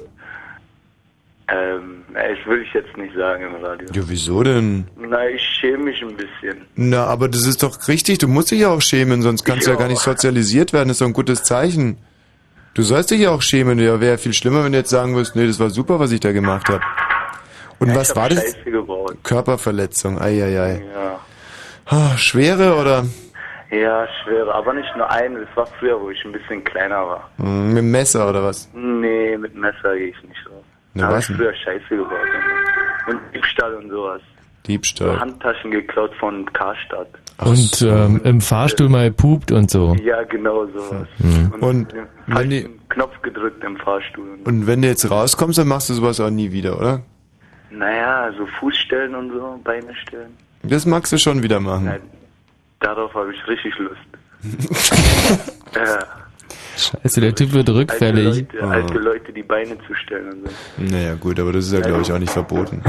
Ähm, ich will ich jetzt nicht sagen im Radio. Ja, wieso denn? Na, ich schäme mich ein bisschen. Na, aber das ist doch richtig, du musst dich ja auch schämen, sonst kannst du ja Ja. gar nicht sozialisiert werden, das ist doch ein gutes Zeichen. Du sollst dich ja auch schämen, ja, wäre viel schlimmer, wenn du jetzt sagen würdest, nee, das war super, was ich da gemacht habe. Und Ja, was ich war das? Gebaut. Körperverletzung, eieiei. Ja. Ah, schwere oder Ja, schwere, aber nicht nur eine. Das war früher, wo ich ein bisschen kleiner war. hm, mit dem Messer oder was? Nee, mit Messer gehe ich nicht Na, was ich denn? früher Scheiße gebaut. Und Diebstahl und sowas. So Diebstahl. Handtaschen geklaut von Karstadt. Und ähm, im Fahrstuhl mal pupt und so. Ja, genau sowas. Mhm. Und Und wenn die, Knopf gedrückt im Fahrstuhl. und wenn du jetzt rauskommst, dann machst du sowas auch nie wieder, oder? Naja, so Fußstellen und so, Beine stellen. Das magst du schon wieder machen. Nein. Darauf habe ich richtig Lust. ja. Scheiße, der Typ wird rückfällig. Alte Leute, alte Leute die Beine zu stellen und so. Naja, gut, aber das ist ja, glaube ich, auch nicht verboten.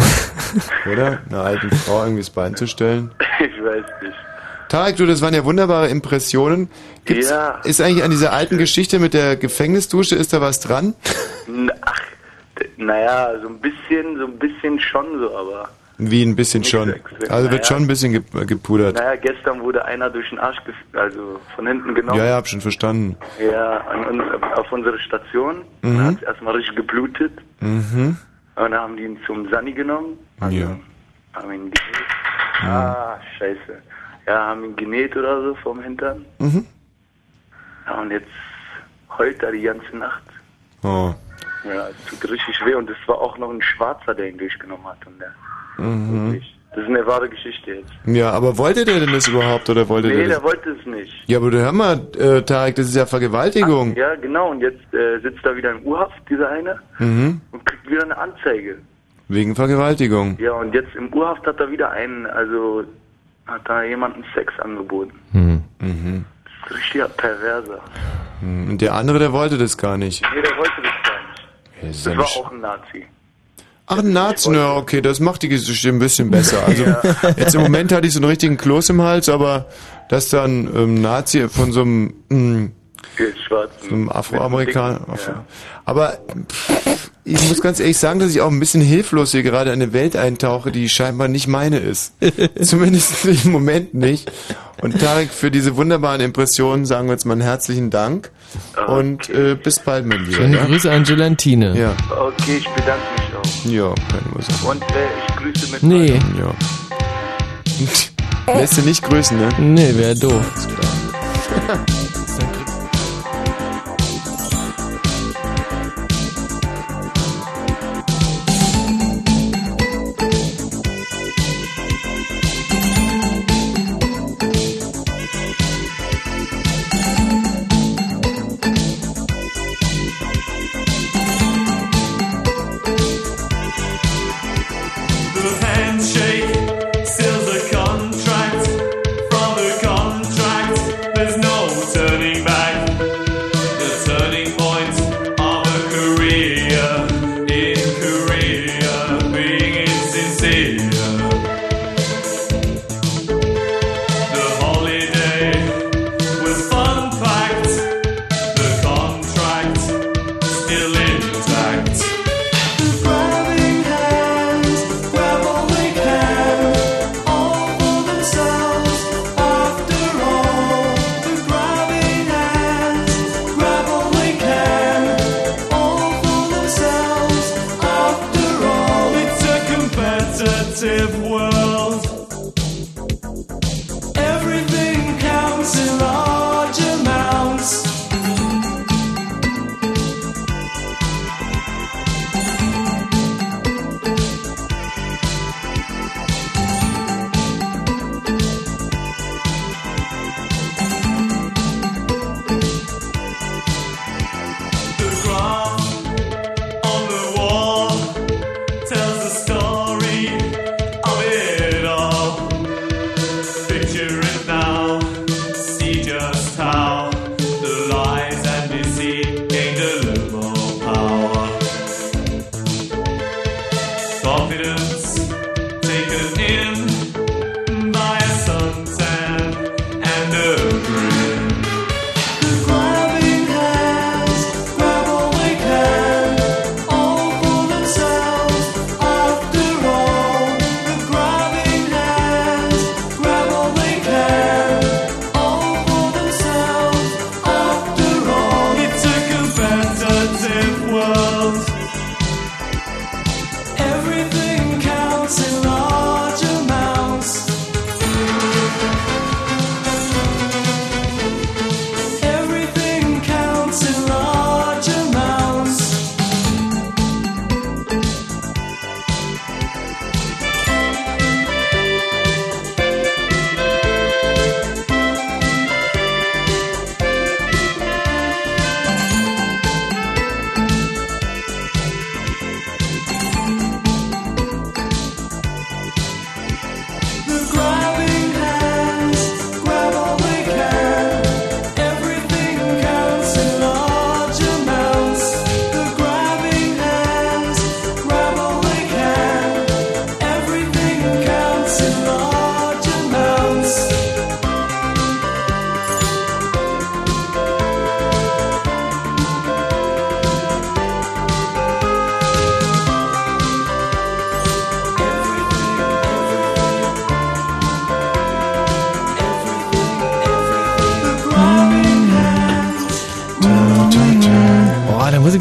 Oder? Einer alten Frau irgendwie das Bein zu stellen. Ich weiß nicht. Tarek, du, das waren ja wunderbare Impressionen. Gibt's, Ja. Ist eigentlich an dieser alten Geschichte mit der Gefängnisdusche, ist da was dran? Ach, naja, so ein bisschen, so ein bisschen schon so, aber. Wie ein bisschen Nicht schon. extrem. Also wird Naja. schon ein bisschen ge- gepudert. Naja, gestern wurde einer durch den Arsch, also von hinten genommen. Ja, ja, hab schon verstanden. Ja, an auf unsere Station. Mhm. Da hat erstmal richtig geblutet. Mhm. Und dann haben die ihn zum Sani genommen. Ja. Haben ihn genäht. Ah, scheiße. Ja, haben ihn genäht oder so vom Hintern. Mhm. Ja, und jetzt heult er die ganze Nacht. Oh. Ja, es tut richtig weh. Und es war auch noch ein Schwarzer, der ihn durchgenommen hat. Und der, Mhm. das ist eine wahre Geschichte jetzt. Ja, aber wollte der denn das überhaupt oder wollte nee, der das? der wollte es nicht. Ja, aber du hör mal, äh, Tarek, das ist ja Vergewaltigung. Ja, genau. Und jetzt äh, sitzt er wieder im U-Haft, dieser eine, Mhm. und kriegt wieder eine Anzeige. Wegen Vergewaltigung. Ja, und jetzt im U-Haft hat er wieder einen, also hat da jemanden Sex angeboten. Mhm. Mhm. Das ist richtiger Perverser. Mhm. Und der andere, der wollte das gar nicht. Nee, der wollte das das ist Das ja war auch ein Nazi. Ach, ein Nazi, na okay, das macht die Geschichte ein bisschen besser. Also jetzt im Moment hatte ich so einen richtigen Kloß im Hals, aber dass dann ähm, Nazi von so einem, mh, Schwarzen. so einem Afroamerikaner. Afro Dicken, Aber pff, ich muss ganz ehrlich sagen, dass ich auch ein bisschen hilflos hier gerade in eine Welt eintauche, die scheinbar nicht meine ist. Zumindest im Moment nicht. Und Tarek, für diese wunderbaren Impressionen sagen wir jetzt mal einen herzlichen Dank. Und äh, bis bald, mein Lieber. Schöne ja? Grüße an Gelantine. Ja. Okay, ich bedanke mich auch. Ja, keine Ursache. Und äh, ich grüße mit Nee. Ja. Lässt du nicht grüßen, ne? Nee, wäre doof.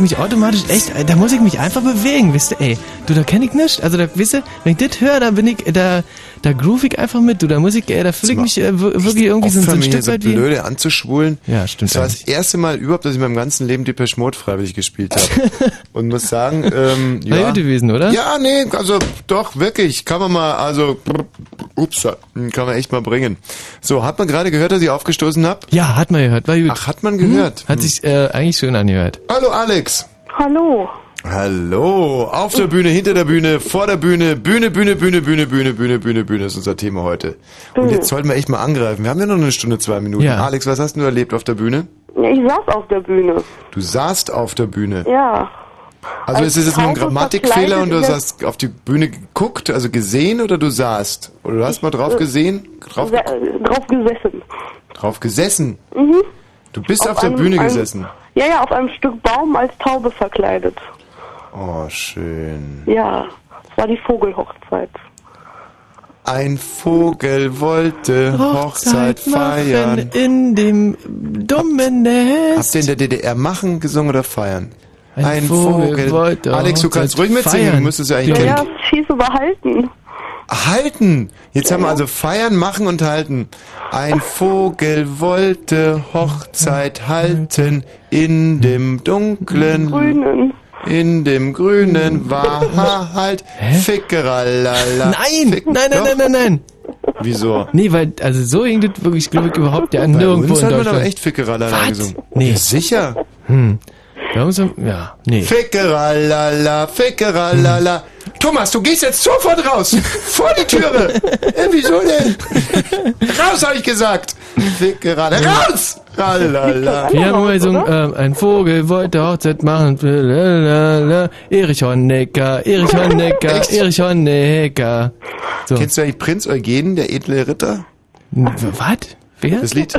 mich automatisch echt, da muss ich mich einfach bewegen, wisst ihr, ey. Du, da kenn ich nicht. Also da, wisst ihr, wenn ich das höre, da bin ich, da, da groove ich einfach mit, du, da muss ich, ey, da fühle ich mich äh, wir- wirklich irgendwie so, so ein Stück so weit wie... blöde anzuschwulen. Ja, stimmt Das war das erste Mal überhaupt, dass ich in meinem ganzen Leben Depeche Mode freiwillig gespielt habe. Und muss sagen, ähm, War ja. gut gewesen, oder? Ja, nee, also doch, wirklich, kann man mal, also, ups, kann man echt mal bringen. So, hat man gerade gehört, dass ich aufgestoßen habe? Ja, hat man gehört, war gut. Ach, hat man gehört? Hm, hat sich äh, eigentlich schön angehört. Hallo Alex. Hallo. Hallo, auf der Bühne, hinter der Bühne, vor der Bühne, Bühne, Bühne, Bühne, Bühne, Bühne, Bühne, Bühne, Bühne ist unser Thema heute. Und jetzt sollten wir echt mal angreifen. Wir haben ja noch eine Stunde, zwei Minuten. Ja. Alex, was hast du erlebt auf der Bühne? Ich saß auf der Bühne. Du saßt auf der Bühne. Ja. Also ist es jetzt nur ein Grammatikfehler und du hast auf die Bühne geguckt, also gesehen oder du saßt? Oder du hast mal drauf äh, gesehen? Drauf, Sa- äh, drauf gesessen. drauf gesessen? Mhm. Du bist auf, Auf der einem- Bühne einem- gesessen. Ja, ja, auf einem Stück Baum als Taube verkleidet. Oh, schön. Ja, es war die Vogelhochzeit. Ein Vogel wollte Hochzeit feiern. in dem dummen Nest. Habt ihr in der DDR machen gesungen oder feiern? Ein Vogel wollte Alex, du kannst Hochzeit ruhig mitsingen, feiern. du müsstest ja Ja, eigentlich ja, kennen. es hieß überhalten. Halten! Jetzt haben wir also feiern, machen und halten. Ein Vogel wollte Hochzeit halten in dem dunklen Grünen. In dem grünen war halt Fickeralala. Nein, Fick- nein, nein, Doch. nein, nein, nein. Wieso? Nee, weil, also so ging das wirklich, glaube ich, überhaupt ja nirgendwo uns in hat man Deutschland. aber echt Fickeralala gesungen. Nee. Ja, sicher. Hm. Uns, haben- ja, nee. Fickeralala, Fickeralala. Thomas, du gehst jetzt sofort raus. Vor die Türe. äh, wieso denn? raus, habe ich gesagt. Fickeralala. Raus! Wir haben immer gesungen, ähm, ein Vogel wollte Hochzeit machen, lalalala. Erich Honecker, Erich Honecker, Echt? Erich Honecker. So. Kennst du eigentlich Prinz Eugen, der edle Ritter? Was? Wer? Das Lied?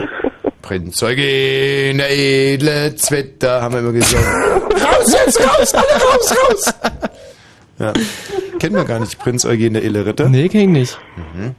Prinz Eugen, der edle Zwitter, haben wir immer gesungen. raus jetzt, raus, alle raus, raus! Ja. Kennen wir gar nicht, Prinz Eugen, der edle Ritter? Nee, kenn ich nicht. Mhm.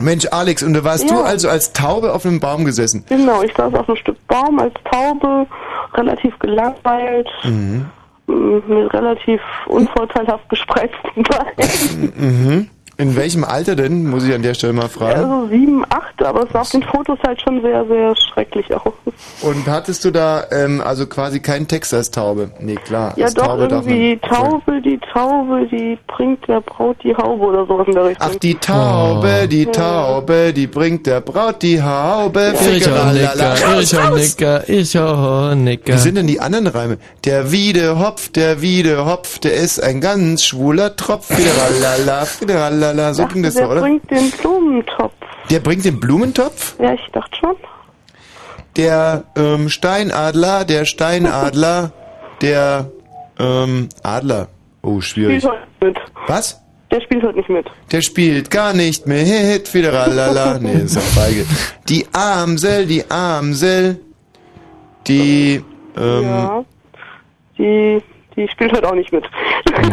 Mensch, Alex, und da warst Ja. du also als Taube auf einem Baum gesessen? Genau, ich saß auf einem Stück Baum als Taube, relativ gelangweilt, Mhm. mit relativ unvorteilhaft gespreizten Beinen. Mhm. In welchem Alter denn, muss ich an der Stelle mal fragen? Also sieben, acht, aber es sah auf den Fotos halt schon sehr, sehr schrecklich aus. Und hattest du da ähm, also quasi keinen Text als Taube? Nee, klar. Ja als doch, Taube darf irgendwie man- Taube, die Taube, die bringt der Braut die Haube oder sowas in der Richtung. Ach, die Taube, die Ja. Taube, die bringt der Braut die Haube. Honecker, Erich Raus, raus. Honecker, Erich Honecker. Wie sind denn die anderen Reime? Der Wiedehopf, der Wiedehopf, der ist ein ganz schwuler Tropf. Fideralala, fideralala. So ging das der so, oder? bringt den Blumentopf. Der bringt den Blumentopf? Ja, ich dachte schon. Der ähm, Steinadler, der Steinadler, der ähm, Adler. Oh, schwierig. Spielt heute mit. Was? Der spielt heute nicht mit. Der spielt gar nicht mit, fideralala. Nee, ist ja feige. Die Amsel, die Amsel, die, ähm, Ja. Die, die spielt heute auch nicht mit.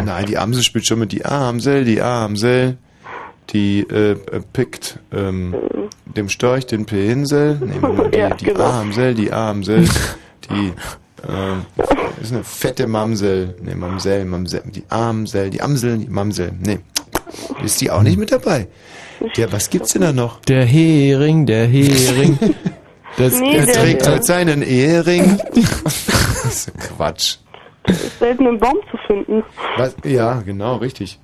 Nein, die Amsel spielt schon mit die Amsel, die Amsel, die äh, äh, pickt ähm, dem Storch den Pinsel. Nehmen wir mal die, Ja, die genau. Amsel, die Amsel, die ähm, ist eine fette Mamsel. Nee, Mamsel, Mamsel, die Amsel, die Amsel, die Mamsel. Nee, ist die auch nicht mit dabei? Ja, was gibt's denn da noch? Der Hering, der Hering. Das, Nee, Er der- trägt der- halt seinen Ehering. das ist Quatsch. Ist selten im Baum zu finden. Was? Ja, genau, richtig.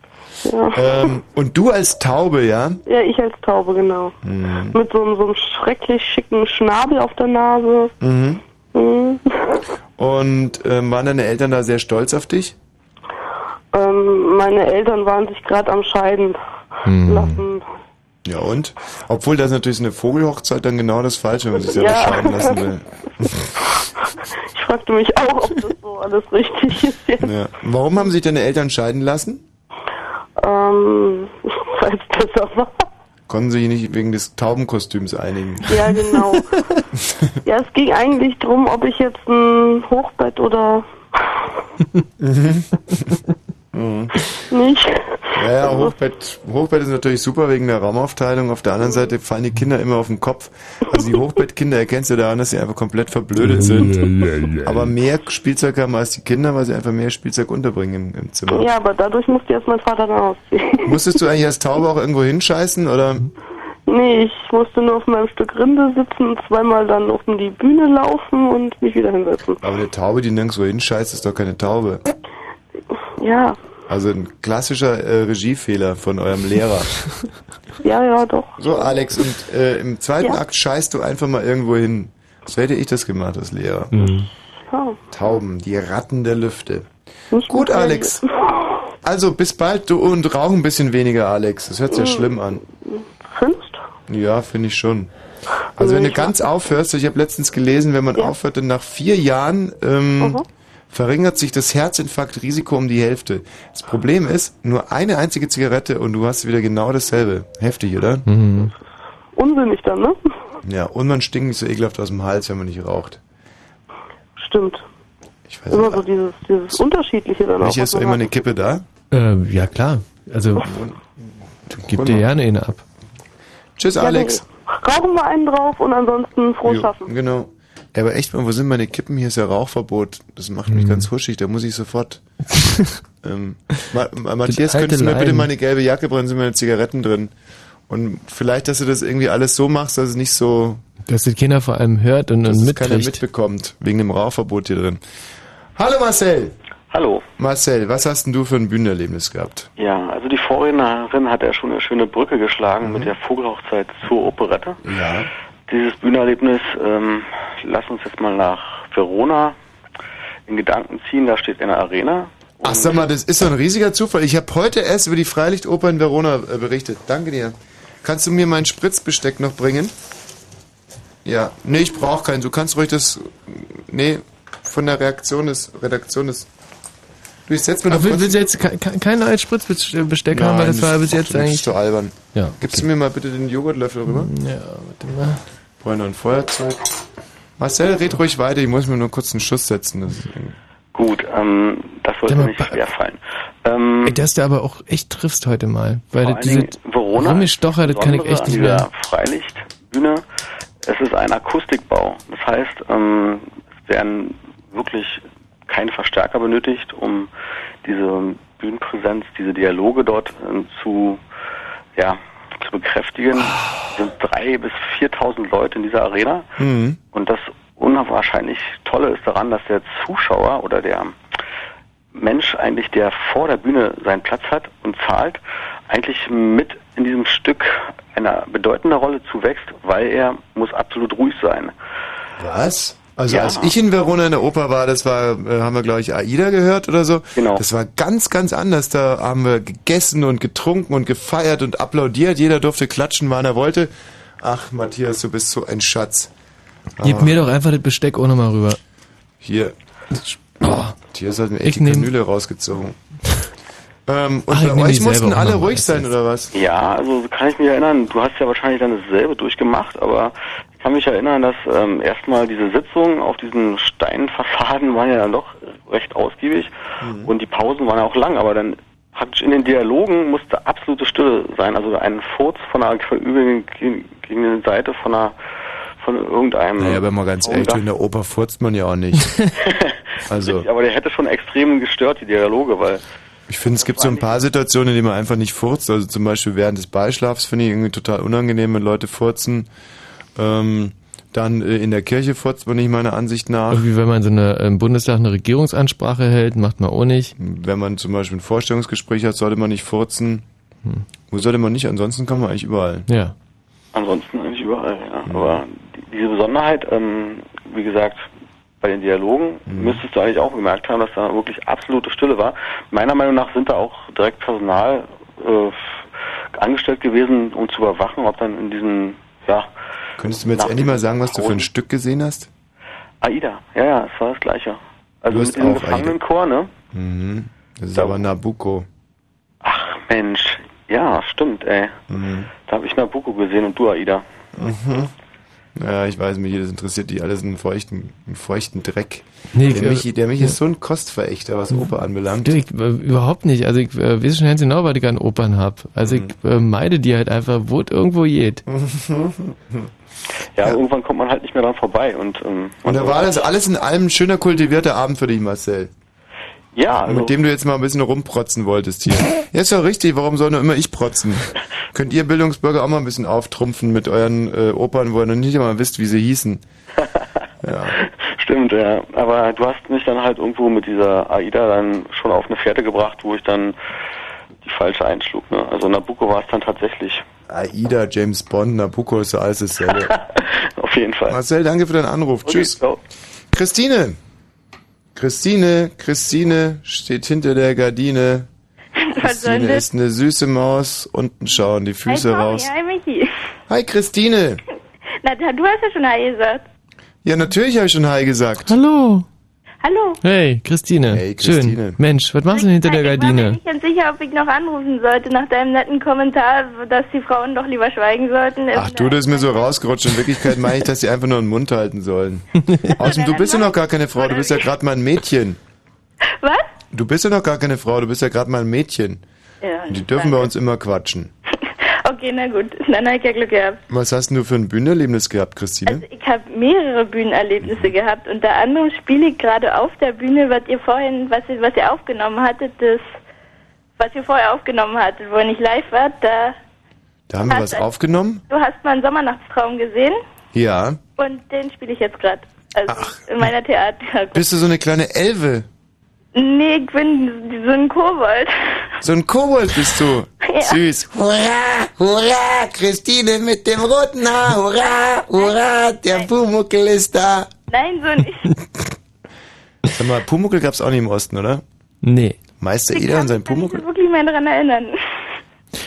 Ja. Ähm, und du als Taube, ja? Ja, ich als Taube, genau. Mhm. Mit so, einem- so einem schrecklich schicken Schnabel auf der Nase. Mhm. Mhm. Und ähm, waren deine Eltern da sehr stolz auf dich? Ähm, meine Eltern waren sich gerade am Scheiden Mhm. lassen. Ja und? Obwohl das natürlich so eine Vogelhochzeit dann genau das Falsche, wenn man sich selber Ja. scheiden lassen will. Ich fragte mich auch, ob das so alles richtig ist jetzt. Ja. Warum haben sich deine Eltern scheiden lassen? Ähm, es besser war. Konnten sich nicht wegen des Taubenkostüms einigen. Ja, genau. ja, es ging eigentlich drum, ob ich jetzt ein Hochbett oder Mhm. Nicht? Ja, ja, Hochbett, Hochbett ist natürlich super wegen der Raumaufteilung. Auf der anderen Seite fallen die Kinder immer auf den Kopf. Also die Hochbettkinder erkennst du daran, dass sie einfach komplett verblödet sind. Aber mehr Spielzeug haben als die Kinder, weil sie einfach mehr Spielzeug unterbringen im, im Zimmer. Ja, aber dadurch musste jetzt mein Vater dann ausziehen. Musstest du eigentlich als Taube auch irgendwo hinscheißen oder? Nee, ich musste nur auf meinem Stück Rinde sitzen und zweimal dann auf die Bühne laufen und mich wieder hinsetzen. Aber eine Taube, die nirgendwo hinscheißt, ist doch keine Taube. Ja, Also ein klassischer äh, Regiefehler von eurem Lehrer. ja, ja, doch. So, Alex, und äh, im zweiten Ja. Akt scheißt du einfach mal irgendwo hin. So hätte ich das gemacht als Lehrer. Ja. Tauben, die Ratten der Lüfte. Nicht Gut, Alex. Also, bis bald. Du und rauch ein bisschen weniger, Alex. Das hört sich ja Mhm. schlimm an. Findest Ja, finde ich schon. Also, wenn du ganz aufhörst, ich habe letztens gelesen, wenn man aufhört, dann nach vier Jahren ähm, verringert sich das Herzinfarktrisiko um die Hälfte. Das Problem ist, nur eine einzige Zigarette und du hast wieder genau dasselbe. Heftig, oder? Unsinnig dann, ne? Ja, und man stinkt nicht so ekelhaft aus dem Hals, wenn man nicht raucht. Stimmt. Ich weiß Immer so dieses, dieses Unterschiedliche dann auch. Michi, hast du immer eine Kippe da? Äh, ja, klar. Also, gib dir gerne eine ab. Tschüss, Ja, Alex. Rauchen wir einen drauf und ansonsten frohes Jo, Schaffen. Genau. Ja, aber echt mal, wo sind meine Kippen? Hier ist ja Rauchverbot. Das macht mich ganz huschig, da muss ich sofort. ähm, Ma Ma Matthias, könntest du mir bitte meine gelbe Jacke bringen, sind meine Zigaretten drin. Und vielleicht, dass du das irgendwie alles so machst, dass es nicht so, Dass die Kinder vor allem hört und, dass und es keiner mitkriegt. mitbekommt, wegen dem Rauchverbot hier drin. Hallo Marcel! Hallo. Marcel, was hast denn du für ein Bühnenerlebnis gehabt? Ja, also die Vorrednerin hat ja schon eine schöne Brücke geschlagen mit der Vogelhochzeit zur Operette. Ja. Dieses Bühnenerlebnis, ähm, lass uns jetzt mal nach Verona in Gedanken ziehen. Da steht eine Arena. Ach sag mal, das ist doch ein riesiger Zufall. Ich habe heute erst über die Freilichtoper in Verona äh, berichtet. Danke dir. Kannst du mir mein Spritzbesteck noch bringen? Ja. Nee, ich brauche keinen. Du kannst ruhig das. Nee, von der Reaktion des Redaktion des. Du, ich setz mir noch will, kurz. will sie jetzt ke- ke- kein neues Spritzbesteck haben, weil das war bis jetzt das eigentlich. ist so albern. Ja. Gibst du mir mal bitte den Joghurtlöffel rüber? Ja, warte mal. Noch ein Feuerzeug. Marcel, red ruhig weiter. Ich muss mir nur kurz einen Schuss setzen. Gut, ähm, das sollte mal, nicht schwer fallen. Ähm, Ey, dass du aber auch echt triffst heute mal. Weil diese Verona das kann ich echt nicht mehr. Freilichtbühne. Es ist ein Akustikbau. Das heißt, ähm, es werden wirklich keine Verstärker benötigt, um diese Bühnenpräsenz, diese Dialoge dort ähm, zu, ja, zu bekräftigen. Es sind drei bis 4.000 Leute in dieser Arena. Mhm. Und das unwahrscheinlich Tolle ist daran, dass der Zuschauer oder der Mensch eigentlich, der vor der Bühne seinen Platz hat und zahlt, eigentlich mit in diesem Stück eine bedeutende Rolle zuwächst, weil er muss absolut ruhig sein. Was? Also Ja. als ich in Verona in der Oper war, das war, äh, haben wir glaube ich AIDA gehört oder so. Genau. Das war ganz, ganz anders. Da haben wir gegessen und getrunken und gefeiert und applaudiert. Jeder durfte klatschen, wann er wollte. Ach, Matthias, du bist so ein Schatz. Gib Ah, mir doch einfach das Besteck auch nochmal rüber. Hier. Matthias hat mir echt Ich die Kanüle rausgezogen. Ähm, und Ach, ich bei euch mussten alle ruhig sein, oder was? Ja, also kann ich mich erinnern, du hast ja wahrscheinlich dann dasselbe durchgemacht, aber kann mich erinnern, dass ähm, erstmal diese Sitzungen auf diesen Steinfassaden waren ja dann doch recht ausgiebig und die Pausen waren ja auch lang, aber dann praktisch in den Dialogen musste absolute Stille sein, also ein Furz von einer gegen, gegen die Seite von einer von irgendeinem Naja, aber mal ganz ehrlich, in der Oper furzt man ja auch nicht. also, aber der hätte schon extrem gestört, die Dialoge, weil ich finde, es gibt so ein paar Situationen, in denen man einfach nicht furzt. Also zum Beispiel während des Beischlafs finde ich irgendwie total unangenehm, wenn Leute furzen. Ähm, dann äh, in der Kirche furzt man nicht meiner Ansicht nach. Irgendwie, wenn man so eine, im Bundestag eine Regierungsansprache hält, macht man auch nicht. Wenn man zum Beispiel ein Vorstellungsgespräch hat, sollte man nicht furzen. Wo sollte man nicht? Ansonsten kann man eigentlich überall. Ja. Ansonsten eigentlich überall, ja. Aber die, diese Besonderheit, ähm, wie gesagt, bei den Dialogen müsstest du eigentlich auch gemerkt haben, dass da wirklich absolute Stille war. Meiner Meinung nach sind da auch direkt Personal äh, angestellt gewesen, um zu überwachen, ob dann in diesen, ja, Könntest du mir jetzt endlich mal sagen, was du für ein. Stück gesehen hast? AIDA, ja, ja, es war das Gleiche. Also Du mit hast diesem. Gefangenenchor, ne? Mhm. Das ist aber Nabucco. Mensch, ja, stimmt, ey. Mhm. Da habe ich Nabucco gesehen und du AIDA. Mhm. Ja, ich weiß, Michi, das interessiert die alles einen feuchten, einen feuchten Dreck. Nee, der, äh, Michi, der Michi ja. ist so ein Kostverächter, was Oper anbelangt. Du, ich, äh, überhaupt nicht. Also ich äh, weiß schon ganz genau, was ich an Opern hab. Also Mhm. ich äh, meide die halt einfach, wo es irgendwo geht. Ja, irgendwann kommt man halt nicht mehr dran vorbei und ähm, Und da war das alles in allem ein schöner, kultivierter Abend für dich, Marcel. Ja, also- Mit dem du jetzt mal ein bisschen rumprotzen wolltest hier. Ja, ist doch richtig, warum soll nur immer ich protzen? Könnt ihr Bildungsbürger auch mal ein bisschen auftrumpfen mit euren äh, Opern, wo ihr noch nicht einmal wisst, wie sie hießen? Ja. Stimmt, ja. Aber du hast mich dann halt irgendwo mit dieser AIDA dann schon auf eine Fährte gebracht, wo ich dann die falsche einschlug. Ne? Also Nabucco war es dann tatsächlich. Aida, James Bond, Nabucco ist ja alles dasselbe. Auf jeden Fall. Marcel, danke für deinen Anruf. Tschüss. Christine. Christine, Christine steht hinter der Gardine. Was soll Christine das? ist eine süße Maus. Unten schauen die Füße hi, raus. Hi, Michi. Hi, Christine. Na, da- du hast ja schon Hi gesagt. Ja, natürlich habe ich schon Hi gesagt. Hallo. Hallo. Hey, Christine. Hey, Christine. Schön. Mensch, was machst du denn hinter der Ich war mir Gardine? nicht ganz sicher, ob ich noch anrufen sollte nach deinem netten Kommentar, dass die Frauen doch lieber schweigen sollten. Ach du, das ist mir so rausgerutscht. In Wirklichkeit meine ich, dass sie einfach nur den Mund halten sollen. Außerdem, du bist ja noch gar keine Frau, du bist ja gerade mal ein Mädchen. Was? Du bist ja noch gar keine Frau, du bist ja gerade mal ein Mädchen. Ja, Und die dürfen bei uns immer quatschen. Okay, na gut. Dann habe ich ja Glück gehabt. Was hast du für ein Bühnenerlebnis gehabt, Christine? Ich habe mehrere Bühnenerlebnisse gehabt. Unter anderem spiele ich gerade auf der Bühne, was ihr vorhin, was ihr, was ihr aufgenommen hattet, das, was ihr vorher aufgenommen hattet, wo ihr nicht live wart, da, Da haben wir was aufgenommen? du hast mal einen Sommernachtstraum gesehen Ja. und den spiele ich jetzt gerade. Also in meiner Theater. Bist du so eine kleine Elfe? Nee, ich bin so ein Kobold. So ein Kobold bist du. Ja. Süß. Hurra, hurra, Christine mit dem roten Haar, hurra, hurra, der Pumuckel ist da. Nein, so nicht. Sag mal, Pumuckel gab's auch nicht im Osten, oder? Nee. Meister Ich Eder kann und sein mich Pumuckel? nicht so wirklich mehr daran erinnern.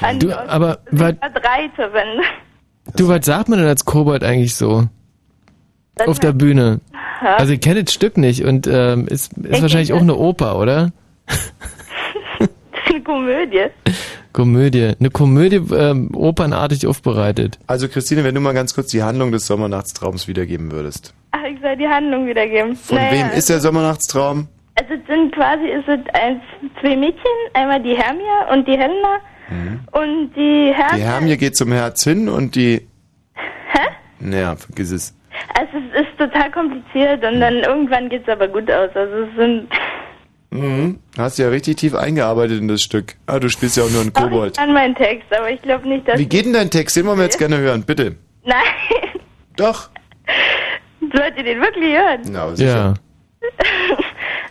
An Du, aber was, war drei zur Wende. du, was sagt man denn als Kobold eigentlich so? Sag Auf der Bühne. Ja. Also ich kenne das Stück nicht und ähm, ist, ist Ich wahrscheinlich auch eine Oper, oder? Komödie. Komödie. Eine Komödie ähm, opernartig aufbereitet. Also Christine, wenn du mal ganz kurz die Handlung des Sommernachtstraums wiedergeben würdest. Ach, ich soll die Handlung wiedergeben. Von wem ist der Sommernachtstraum? Also es sind quasi es sind eins, zwei Mädchen, einmal die Hermia und die Helena. Und die Hermia, Mhm. Die Hermie geht zum Herz hin und die... Hä? Naja, vergiss es. also es ist total kompliziert und dann irgendwann geht's aber gut aus. Also es sind Mhm. Hast ja richtig tief eingearbeitet in das Stück. Ah, du spielst ja auch nur einen Kobold. an meinen Text, aber ich glaube nicht, dass Wie geht denn dein Text? Den wollen wir jetzt gerne hören, bitte. Nein. Doch. Sollt ihr den wirklich hören? Na, Ja.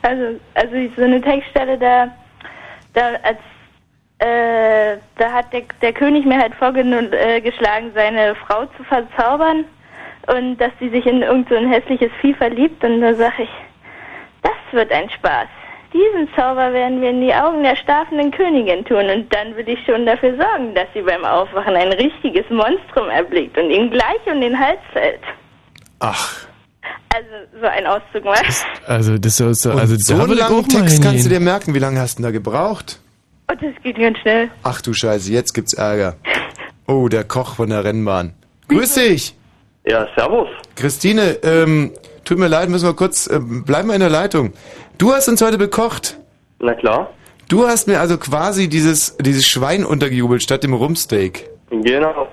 Also, also so eine Textstelle, da, da als äh, da hat der, der König mir halt vorgeschlagen, äh, geschlagen, seine Frau zu verzaubern und dass sie sich in irgend so ein hässliches Vieh verliebt und da sag ich, das wird ein Spaß. Diesen Zauber werden wir in die Augen der schlafenden Königin tun und dann will ich schon dafür sorgen, dass sie beim Aufwachen ein richtiges Monstrum erblickt und ihm gleich um den Hals fällt. Ach. Also so ein Auszug mal. Also das ist so, also so einen würde ich auch langen Text kannst du dir merken. Wie lange hast du denn da gebraucht? Und das geht ganz schnell. Ach du Scheiße, jetzt gibt's Ärger. Oh, der Koch von der Rennbahn. Grüß dich! Ja, servus. Christine, ähm, tut mir leid, müssen wir kurz, ähm, bleib mal in der Leitung. Du hast uns heute bekocht. Na klar. Du hast mir also quasi dieses, dieses Schwein untergejubelt statt dem Rumpsteak. Genau.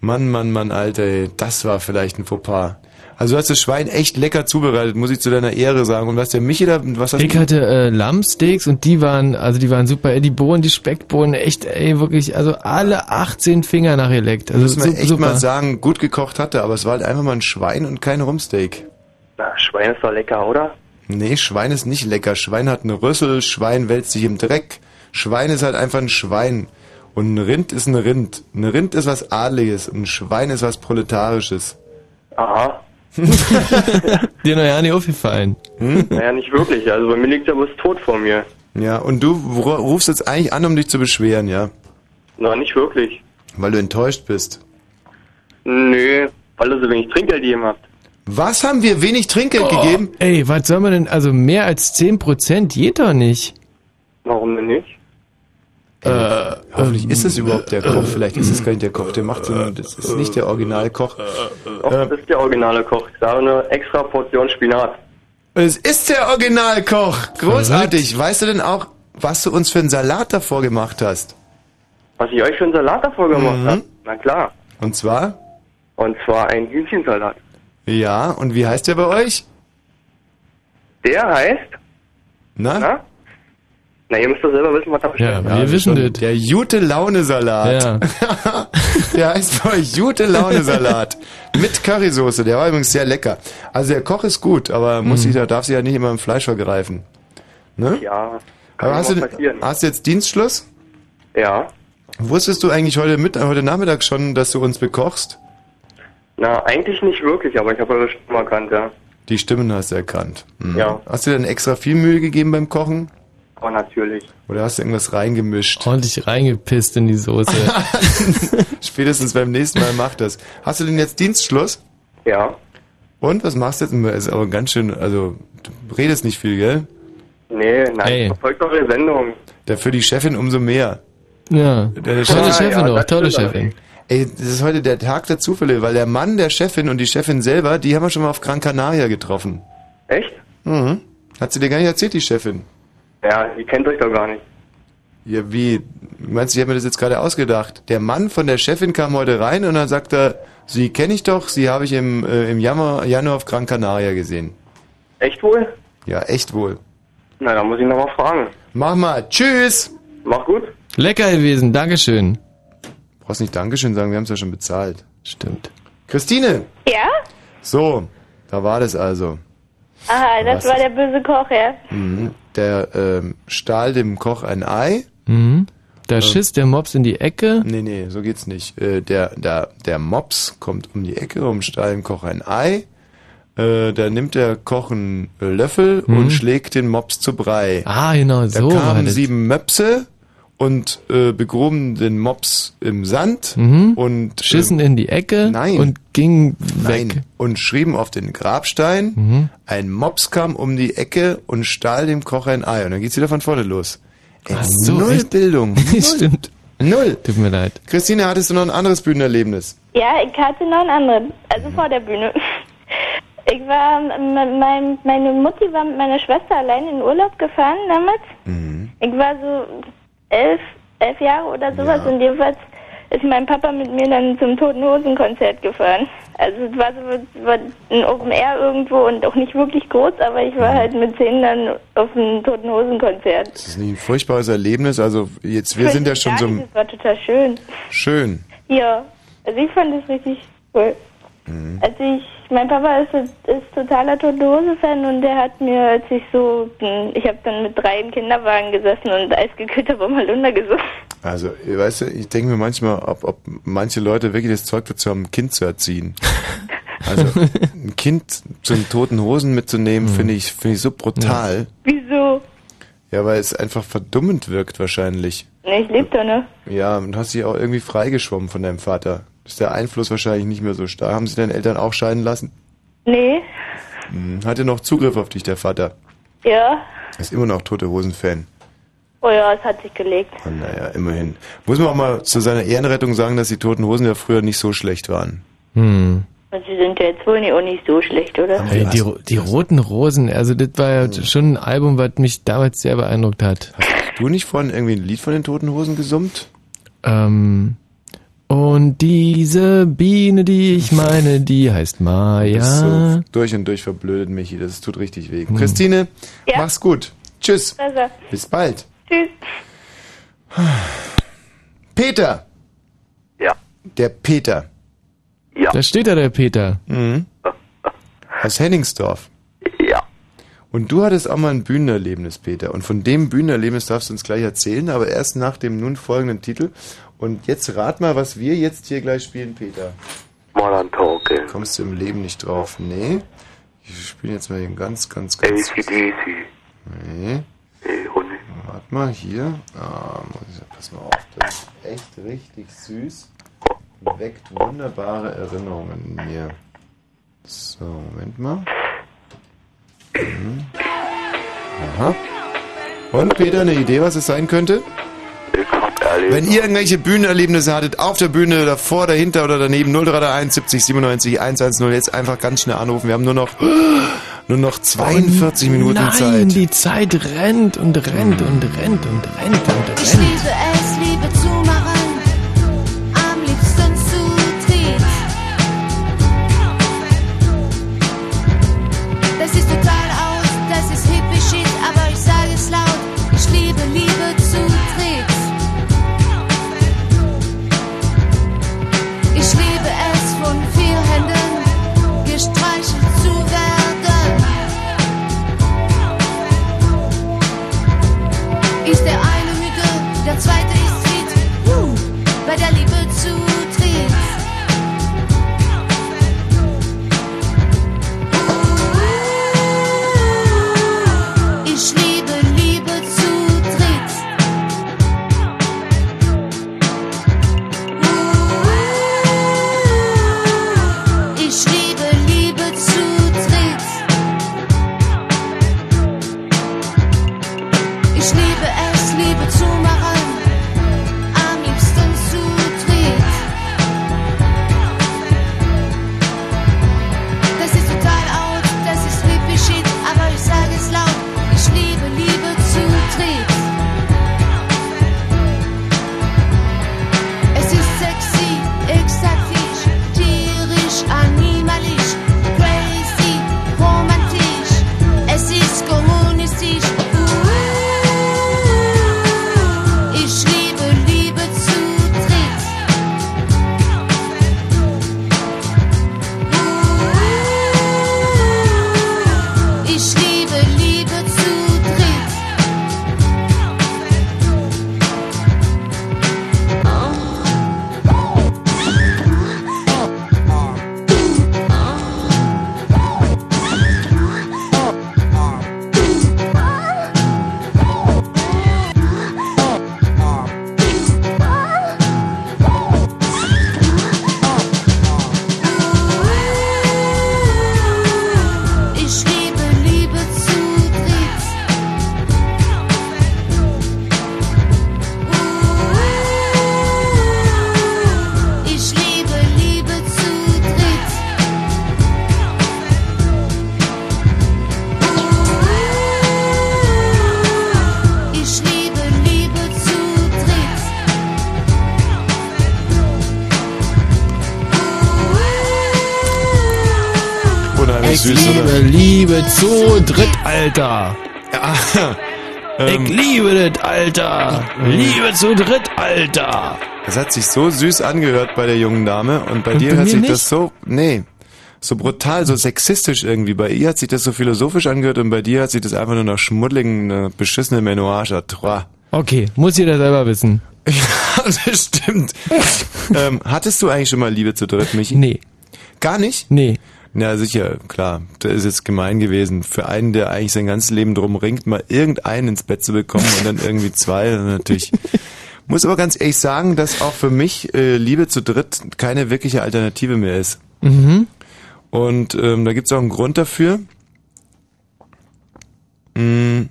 Mann, Mann, Mann, Alter, ey, das war vielleicht ein Fauxpas. Also du hast das Schwein echt lecker zubereitet, muss ich zu deiner Ehre sagen. Und was der Michi da, was hast Ich du? hatte äh, Lammsteaks und die waren, also die waren super. Ey, Die Bohnen, die Speckbohnen, echt, ey, wirklich, also alle 18 Finger nachgeleckt. Also muss man echt super. mal sagen, gut gekocht hatte, aber es war halt einfach mal ein Schwein und kein Rumpsteak. Na, Schwein ist doch lecker, oder? Nee, Schwein ist nicht lecker. Schwein hat eine Rüssel, Schwein wälzt sich im Dreck. Schwein ist halt einfach ein Schwein. Und ein Rind ist ein Rind. Ein Rind ist was Adliges und ein Schwein ist was Proletarisches. Aha. Dir noch ja nicht aufgefallen. Hm? Naja, nicht wirklich. Also bei mir liegt ja was tot vor mir. Ja, und du ru- rufst jetzt eigentlich an, um dich zu beschweren, ja? Na, nicht wirklich. Weil du enttäuscht bist. Nö, weil ihr so wenig Trinkgeld gegeben habt. Was haben wir wenig Trinkgeld Oh, gegeben? Ey, was soll man denn, also mehr als 10% geht doch nicht. Warum denn nicht? Äh, hoffentlich ist es überhaupt der Koch. Vielleicht ist es gar nicht der Koch. Der macht so, ein- das ist nicht der Originalkoch. Doch, das ist der originale Koch. Da eine extra Portion Spinat. Es ist der Originalkoch. Großartig. Weißt du denn auch, was du uns für einen Salat davor gemacht hast? Was ich euch für einen Salat davor gemacht Mhm. habe? Na klar. Und zwar? Und zwar ein Hühnchensalat. Ja, und wie heißt der bei euch? Der heißt, Na? na? Na, ihr müsst doch selber wissen, was da steht. wir wissen das. Der Jute Laune Salat. Ja. der heißt bei euch Jute Laune Salat. Mit Currysoße. Der war übrigens sehr lecker. Also der Koch ist gut, aber muss sich, da darf sich ja nicht immer im Fleisch vergreifen. Ne? Ja. Kann Aber hast immer du, passieren. hast du jetzt Dienstschluss? Ja. Wusstest du eigentlich heute, mit, heute Nachmittag schon, dass du uns bekochst? Na, eigentlich nicht wirklich, aber ich habe eure Stimme erkannt, ja. Die Stimmen hast du erkannt. Mhm. Ja. Hast du denn extra viel Mühe gegeben beim Kochen? Aber natürlich. Oder hast du irgendwas reingemischt? Ordentlich reingepisst in die Soße. Spätestens beim nächsten Mal mach das. Hast du denn jetzt Dienstschluss? Ja. Und was machst du jetzt? Ist aber ganz schön, also du redest nicht viel, gell? Nee, nein, Ey. verfolgt eure Sendung. Dafür die Chefin umso mehr. Ja. Der Tolle Chef- Chefin auch, das tolle Chefin. Ey, das ist heute der Tag der Zufälle, weil der Mann der Chefin und die Chefin selber, die haben wir schon mal auf Gran Canaria getroffen. Echt? Mhm. Hat sie dir gar nicht erzählt, die Chefin? Ja, ihr kennt euch doch gar nicht. Ja, wie? Meinst du, ich habe mir das jetzt gerade ausgedacht? Der Mann von der Chefin kam heute rein und dann sagt er, Sie kenne ich doch, Sie habe ich im, äh, im Januar, Januar auf Gran Canaria gesehen. Echt wohl? Ja, echt wohl. Na, da muss ich nochmal fragen. Mach mal. Tschüss. Mach gut. Lecker gewesen, Dankeschön. Brauchst nicht Dankeschön sagen, wir haben es ja schon bezahlt. Stimmt. Christine. Ja? So, da war das also. Aha, das Was war der böse Koch, ja. Mhm. Der ähm, stahl dem Koch ein Ei. Mhm. Da Ähm. schiss der Mops in die Ecke. Nee, nee, so geht's nicht. Äh, der, der, der Mops kommt um die Ecke, um stahl dem Koch ein Ei. Äh, da nimmt der Koch einen Löffel Mhm. und schlägt den Mops zu Brei. Ah, genau, so Da kamen das. sieben Möpse und äh, begruben den Mops im Sand Mhm. und Schissen ähm, in die Ecke Nein. und ging Nein. weg. Und schrieben auf den Grabstein, Mhm. ein Mops kam um die Ecke und stahl dem Koch ein Ei. Und dann geht's wieder von vorne los. Ey, Ach so, null echt? Bildung. Null. Stimmt. Null. Tut mir leid. Christine, hattest du noch ein anderes Bühnenerlebnis? Ja, ich hatte noch einen anderen, also vor der Bühne. Ich war, mein, meine Mutti war mit meiner Schwester allein in den Urlaub gefahren damals. Mhm. Ich war so elf, elf Jahre oder sowas und jedenfalls ist mein Papa mit mir dann zum Toten Hosen Konzert gefahren. Also es war so war ein Open Air irgendwo und auch nicht wirklich groß, aber ich war halt mit zehn dann auf einem Toten Hosen Konzert. Das ist nicht ein furchtbares Erlebnis. Also jetzt, wir sind ja schon so Das war total schön. schön. Ja, also ich fand es richtig cool. Mhm. Also ich, mein Papa ist, ist totaler Tote Hose Fan und der hat mir, als ich so, ich habe dann mit drei im Kinderwagen gesessen und eisgekühlter Bommerlunder gesungen. Also, weißt du, ich denke mir manchmal, ob, ob manche Leute wirklich das Zeug dazu haben, ein Kind zu erziehen. Also, ein Kind zum toten Hosen mitzunehmen, finde ich, finde ich so brutal. Wieso? Ja, weil es einfach verdummend wirkt wahrscheinlich. Ne, ich lebe da, ne? Ja, und hast dich auch irgendwie freigeschwommen von deinem Vater. Ist der Einfluss wahrscheinlich nicht mehr so stark. Haben sie deine Eltern auch scheiden lassen? Nee, Hm. Hat er noch Zugriff auf dich, der Vater? ja. Ist immer noch Tote Hosen-Fan. Oh ja, es hat sich gelegt. Oh, naja, immerhin. Muss man auch mal zu seiner Ehrenrettung sagen, dass die Toten Hosen ja früher nicht so schlecht waren. Hm. Und sie sind ja jetzt wohl nicht, auch nicht so schlecht, oder? Ey, die, die Roten Rosen, also das war ja schon ein Album, was mich damals sehr beeindruckt hat. Hast du nicht vorhin irgendwie ein Lied von den Toten Hosen gesummt? Ähm, und diese Biene, die ich meine, die heißt Maya. bist so durch und durch verblödet, Michi. Das tut richtig weh. Hm. Christine, Ja? mach's gut. Tschüss. Also, Bis bald. tschüss. Peter. Ja. Der Peter. Ja. Da steht da der Peter. Mhm. Aus Henningsdorf. Ja. Und du hattest auch mal ein Bühnenerlebnis, Peter. Und von dem Bühnenerlebnis darfst du uns gleich erzählen, aber erst nach dem nun folgenden Titel. Und jetzt rat mal, was wir jetzt hier gleich spielen, Peter. Modern Talking. Kommst du im Leben nicht drauf? Nee. Ich spiele jetzt mal hier ganz, ganz, ganz. ACDC. Nee. Warte mal, hier. Ah, muss ich, pass mal auf, das ist echt richtig süß. Weckt wunderbare Erinnerungen in mir. So, Moment mal. Mhm. Aha. Und Peter, eine Idee, was es sein könnte? Ich erlebt. Wenn ihr irgendwelche Bühnenerlebnisse hattet, auf der Bühne, davor, dahinter oder daneben, 0331 70 97 110, jetzt einfach ganz schnell anrufen. Wir haben nur noch, nur noch 42 Minuten Nein, Zeit. die Zeit rennt und rennt und rennt und rennt und Ich rennt. liebe es, Liebe zu dritt, Alter. Ja. Ich Ähm, liebe das, Alter. Liebe zu dritt, Alter. Das hat sich so süß angehört bei der jungen Dame und bei Und dir bei mir sich nicht? das so, nee, so brutal, so sexistisch irgendwie. Bei ihr hat sich das so philosophisch angehört und bei dir hat sich das einfach nur nach schmuddeligen, beschissene Menage à trois. Okay, muss jeder selber wissen. Ja, das stimmt. ähm, hattest du eigentlich schon mal Liebe zu dritt, Michi? Nee. Gar nicht? Nee. Ja, sicher, klar. Das ist jetzt gemein gewesen. Für einen, der eigentlich sein ganzes Leben drum ringt, mal irgendeinen ins Bett zu bekommen und dann irgendwie zwei, dann natürlich. Muss aber ganz ehrlich sagen, dass auch für mich äh, Liebe zu dritt keine wirkliche Alternative mehr ist. Mhm. Und ähm, da gibt's auch einen Grund dafür. Mm,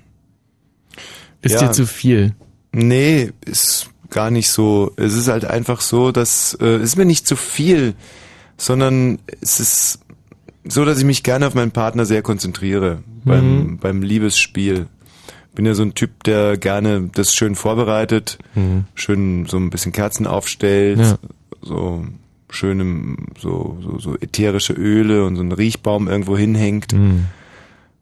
Ist ja. dir zu viel? Nee, ist gar nicht so. Es ist halt einfach so, dass äh, es ist mir nicht zu viel, sondern es ist so, dass ich mich gerne auf meinen Partner sehr konzentriere beim, Mhm. beim Liebesspiel. Bin ja so ein Typ, der gerne das schön vorbereitet, Mhm. schön so ein bisschen Kerzen aufstellt, Ja. so schön im, so, so, so ätherische Öle und so einen Riechbaum irgendwo hinhängt. Mhm.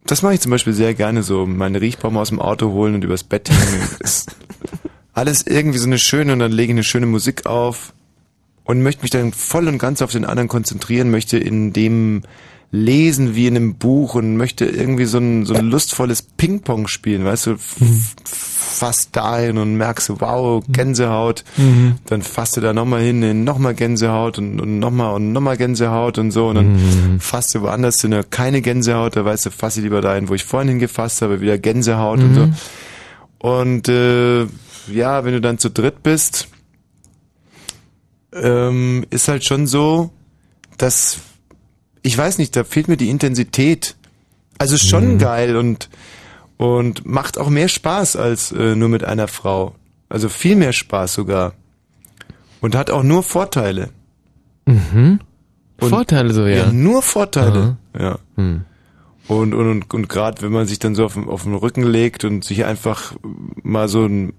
Das mache ich zum Beispiel sehr gerne so, meine Riechbaum aus dem Auto holen und übers Bett hängen. alles irgendwie so eine schöne und dann lege ich eine schöne Musik auf und möchte mich dann voll und ganz auf den anderen konzentrieren, möchte in dem lesen wie in einem Buch und möchte irgendwie so ein, so ein lustvolles Ping-Pong spielen, weißt du, f- fast dahin und merkst, so, wow, Gänsehaut, Mhm. dann fasst du da nochmal hin, nochmal Gänsehaut und, und nochmal und nochmal Gänsehaut und so und dann Mhm. fasst du woanders hin, keine Gänsehaut, da weißt du, fass ich lieber dahin, wo ich vorhin hingefasst habe, wieder Gänsehaut und so. Mhm. Und äh, ja, wenn du dann zu dritt bist, ähm, ist halt schon so, dass ich weiß nicht, da fehlt mir die Intensität. Also schon geil und und macht auch mehr Spaß als äh, nur mit einer Frau. Also viel mehr Spaß sogar. Und hat auch nur Vorteile. Mhm. Und- Vorteile so, ja. Ja, nur Vorteile. Ja. Hm. Und, und, und, und gerade wenn man sich dann so auf, auf den Rücken legt und sich einfach mal so ein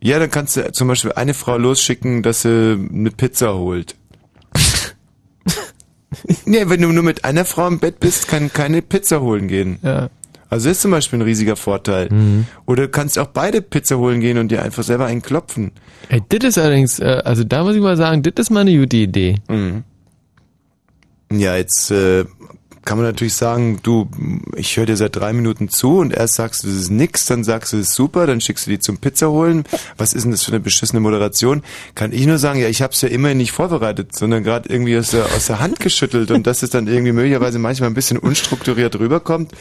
ja, dann kannst du zum Beispiel eine Frau losschicken, dass sie eine Pizza holt. nee, wenn du nur mit einer Frau im Bett bist, kann keine Pizza holen gehen. Ja. Also das ist zum Beispiel ein riesiger Vorteil. Oder du kannst auch beide Pizza holen gehen und dir einfach selber einen klopfen. Ey, das ist allerdings, äh, also da muss ich mal sagen, das ist mal eine gute Idee. Mhm. Ja, jetzt äh, kann man natürlich sagen, du, ich höre dir seit drei Minuten zu und erst sagst du, das ist nix, dann sagst du, das ist super, dann schickst du die zum Pizza holen. Was ist denn das für eine beschissene Moderation? Kann ich nur sagen, ja, ich habe es ja immerhin nicht vorbereitet, sondern gerade irgendwie aus der, aus der Hand geschüttelt und dass es dann irgendwie möglicherweise manchmal ein bisschen unstrukturiert rüberkommt.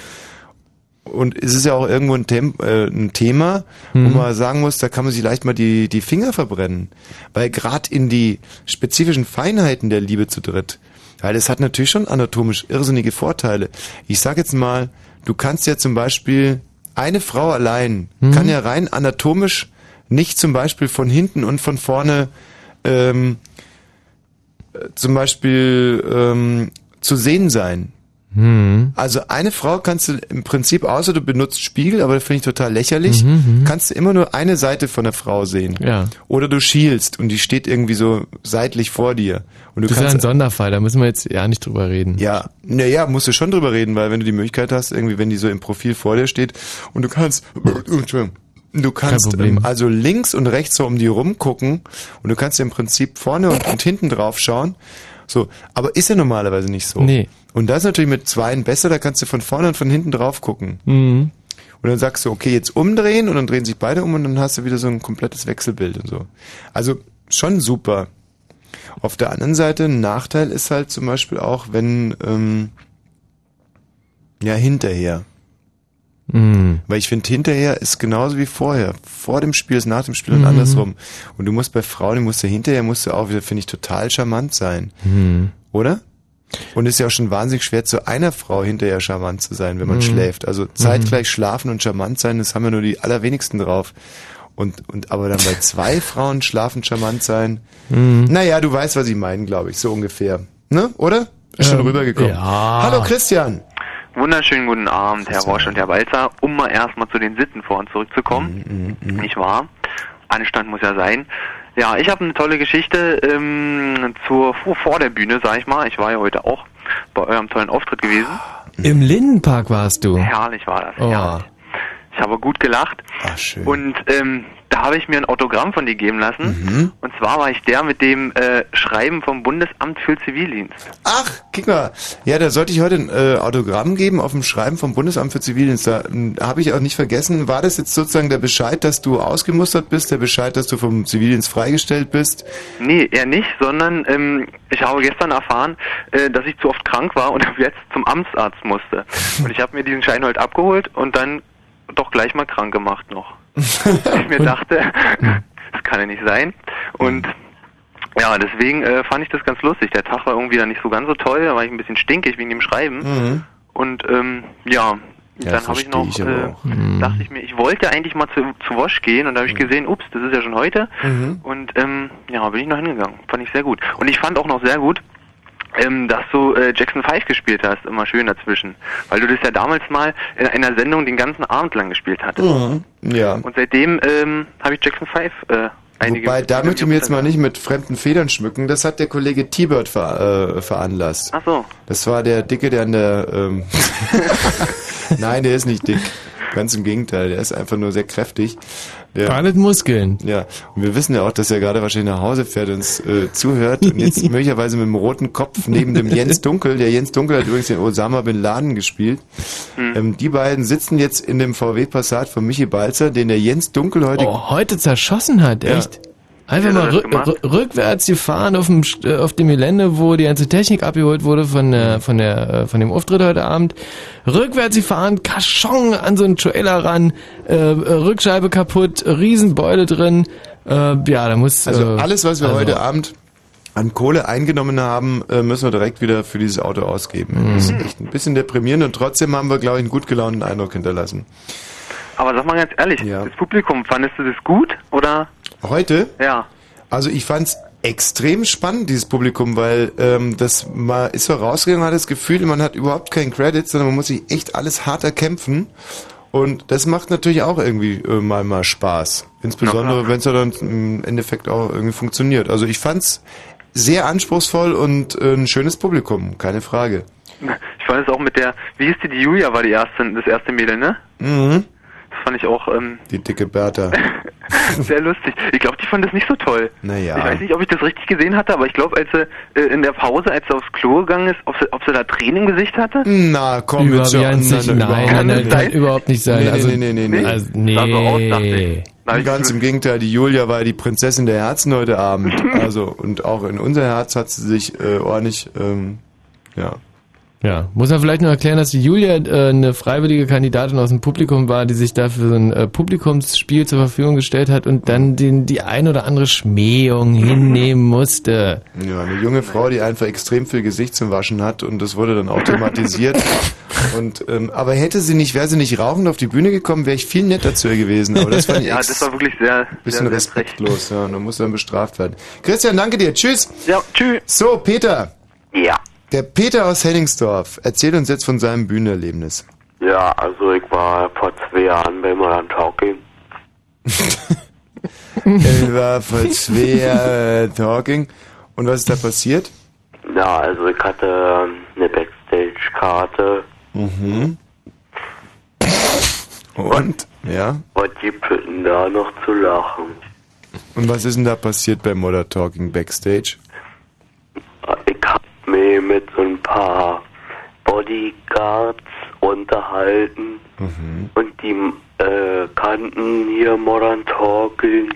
Und es ist ja auch irgendwo ein, Tem äh, ein Thema, wo Mhm. man sagen muss, da kann man sich leicht mal die, die Finger verbrennen. Weil gerade in die spezifischen Feinheiten der Liebe zu dritt, weil es hat natürlich schon anatomisch irrsinnige Vorteile. Ich sag jetzt mal, du kannst ja zum Beispiel, eine Frau allein Mhm. kann ja rein anatomisch nicht zum Beispiel von hinten und von vorne ähm, äh, zum Beispiel ähm, zu sehen sein. Hm. Also eine Frau kannst du im Prinzip, außer du benutzt Spiegel, aber das finde ich total lächerlich, Mhm, kannst du immer nur eine Seite von der Frau sehen. Ja. Oder du schielst und die steht irgendwie so seitlich vor dir. Und du das ist ja ein Sonderfall, da müssen wir jetzt ja nicht drüber reden. ja, naja, musst du schon drüber reden, weil wenn du die Möglichkeit hast, irgendwie, wenn die so im Profil vor dir steht und du kannst, Entschuldigung, du kannst ähm, also links und rechts so um die rumgucken und du kannst im Prinzip vorne und, und hinten drauf schauen. So, aber ist ja normalerweise nicht so. Nee. Und das ist natürlich mit zweien besser, da kannst du von vorne und von hinten drauf gucken. Mhm. Und dann sagst du, okay, jetzt umdrehen und dann drehen sich beide um und dann hast du wieder so ein komplettes Wechselbild und so. Also schon super. Auf der anderen Seite, ein Nachteil ist halt zum Beispiel auch, wenn, ähm, ja, hinterher. Mhm. Weil ich finde, hinterher ist genauso wie vorher. Vor dem Spiel ist nach dem Spiel und Mhm. andersrum. Und du musst bei Frauen, du musst ja hinterher, musst du auch wieder, finde ich, total charmant sein. Mhm. Oder? Und es ist ja auch schon wahnsinnig schwer, zu einer Frau hinterher charmant zu sein, wenn man Mhm. schläft. Also zeitgleich schlafen und charmant sein, das haben ja nur die allerwenigsten drauf. Und, und aber dann bei zwei Frauen schlafen charmant sein. Mhm. Naja, du weißt, was ich meine, glaube ich, so ungefähr. Ne? Oder? Ist schon Ähm, rübergekommen. ja. Hallo Christian. Wunderschönen guten Abend, Herr Roche und Herr Walzer. Um mal erstmal zu den Sitten vor uns zurückzukommen. Mhm, Nicht wahr? Anstand muss ja sein. Ja, ich habe eine tolle Geschichte ähm, zur vor, der Bühne, sag ich mal. Ich war ja heute auch bei eurem tollen Auftritt gewesen. Im Lindenpark warst du. Herrlich war das. Oh. Herrlich. Ich habe gut gelacht. Ach, schön. Und ähm, da habe ich mir ein Autogramm von dir geben lassen. Und zwar war ich der mit dem äh, Schreiben vom Bundesamt für Zivildienst. Ach, guck mal. Ja, da sollte ich heute ein äh, Autogramm geben auf dem Schreiben vom Bundesamt für Zivildienst. Da ähm, habe ich auch nicht vergessen. War das jetzt sozusagen der Bescheid, dass du ausgemustert bist, der Bescheid, dass du vom Zivildienst freigestellt bist? Nee, eher nicht, sondern ähm, ich habe gestern erfahren, äh, dass ich zu oft krank war und jetzt zum Amtsarzt musste. Und ich habe mir diesen Schein heute abgeholt und dann doch gleich mal krank gemacht noch. Ich mir dachte, das kann ja nicht sein. Und ja, deswegen äh, fand ich das ganz lustig. Der Tag war irgendwie dann nicht so ganz so toll, da war ich ein bisschen stinkig wegen dem Schreiben. Mhm. Und ähm, ja, Ja, dann habe ich noch, ich äh. Mhm. dachte ich mir, ich wollte eigentlich mal zu, zu Wosch gehen und da habe ich gesehen, ups, das ist ja schon heute. Mhm. Und ähm, ja, bin ich noch hingegangen. Fand ich sehr gut. Und ich fand auch noch sehr gut, ähm, dass du äh, Jackson 5 gespielt hast, immer schön dazwischen. Weil du das ja damals mal in einer Sendung den ganzen Abend lang gespielt hattest. Mhm. Ja. Und seitdem ähm, habe ich Jackson 5 äh, einige... Wobei, da möchte ich mir jetzt mal nicht mit fremden Federn schmücken. Das hat der Kollege T-Bird ver, äh, veranlasst. Ach so. Das war der Dicke, der an der... Ähm Nein, der ist nicht dick. Ganz im Gegenteil, der ist einfach nur sehr kräftig. Der, Alles Muskeln. Ja, und wir wissen ja auch, dass er gerade wahrscheinlich nach Hause fährt und uns äh, zuhört und jetzt möglicherweise mit dem roten Kopf neben dem Jens Dunkel, der Jens Dunkel hat übrigens den Osama Bin Laden gespielt. Ähm, die beiden sitzen jetzt in dem VW Passat von Michi Balzer, den der Jens Dunkel heute... Oh, heute zerschossen hat, Ja. Einfach mal rück, rückwärts gefahren auf dem, St- äh, auf dem Gelände, wo die ganze Technik abgeholt wurde von der, von der, äh, von dem Auftritt heute Abend. Rückwärts gefahren, Kaschong an so einen Trailer ran, äh, äh, Rückscheibe kaputt, Riesenbeule drin. Äh, ja, da muss. Also äh, alles, was wir also- heute Abend an Kohle eingenommen haben, äh, müssen wir direkt wieder für dieses Auto ausgeben. Mhm. Das ist echt ein bisschen deprimierend und trotzdem haben wir, glaube ich, einen gut gelaunten Eindruck hinterlassen. Aber sag mal ganz ehrlich, das Publikum, fandest du das gut oder? Heute? Ja. Also ich fand's extrem spannend, dieses Publikum, weil ähm, das man ist so rausgegangen hat das Gefühl, man hat überhaupt keinen Credit, sondern man muss sich echt alles hart erkämpfen. Und das macht natürlich auch irgendwie äh, mal mal Spaß. Insbesondere, wenn es ja dann im Endeffekt auch irgendwie funktioniert. Also ich fand's sehr anspruchsvoll und äh, ein schönes Publikum, keine Frage. Ich fand es auch mit der, wie hieß die, die Julia war die erste, das erste Mädel, ne? Mhm. Das fand ich auch ähm, Die dicke Bertha. sehr lustig. Ich glaube, die fand das nicht so toll. Naja. Ich weiß nicht, ob ich das richtig gesehen hatte, aber ich glaube, als sie äh, in der Pause, als sie aufs Klo gegangen ist, ob sie, ob sie da Tränen im Gesicht hatte? Na, komm Über jetzt schon. Nicht, nein, nein, nein, kann überhaupt nicht sein. Nee, also, nee, nee, nee, nee. Also, nee. Ganz im Gegenteil, die Julia war die Prinzessin der Herzen heute Abend. Also, und auch in unser Herz hat sie sich äh, ordentlich, ähm, ja. Ja, muss man vielleicht noch erklären, dass die Julia äh, eine freiwillige Kandidatin aus dem Publikum war, die sich dafür so ein äh, Publikumsspiel zur Verfügung gestellt hat und dann den, die ein oder andere Schmähung hinnehmen musste. Ja, eine junge Frau, die einfach extrem viel Gesicht zum Waschen hat und das wurde dann auch thematisiert. und, ähm, aber hätte sie nicht, wäre sie nicht rauchend auf die Bühne gekommen, wäre ich viel netter zu ihr gewesen. Aber das fand ich ja, das war wirklich sehr, bisschen sehr, sehr respektlos, ja, und dann muss dann bestraft werden. Christian, danke dir. Tschüss. Ja, tschüss. So, Peter. Ja. Der Peter aus Henningsdorf erzählt uns jetzt von seinem Bühnenerlebnis. Ja, also ich war vor zwei Jahren bei Modern Talking. er war voll schwer äh, talking. Und was ist da passiert? Ja, also ich hatte ähm, eine Backstage-Karte. Mhm. Und? Ja. Was gibt es denn da noch zu lachen? Und was ist denn da passiert bei Modern Talking Backstage? Mit so ein paar Bodyguards unterhalten Mhm. und die äh, kannten hier Modern Talking.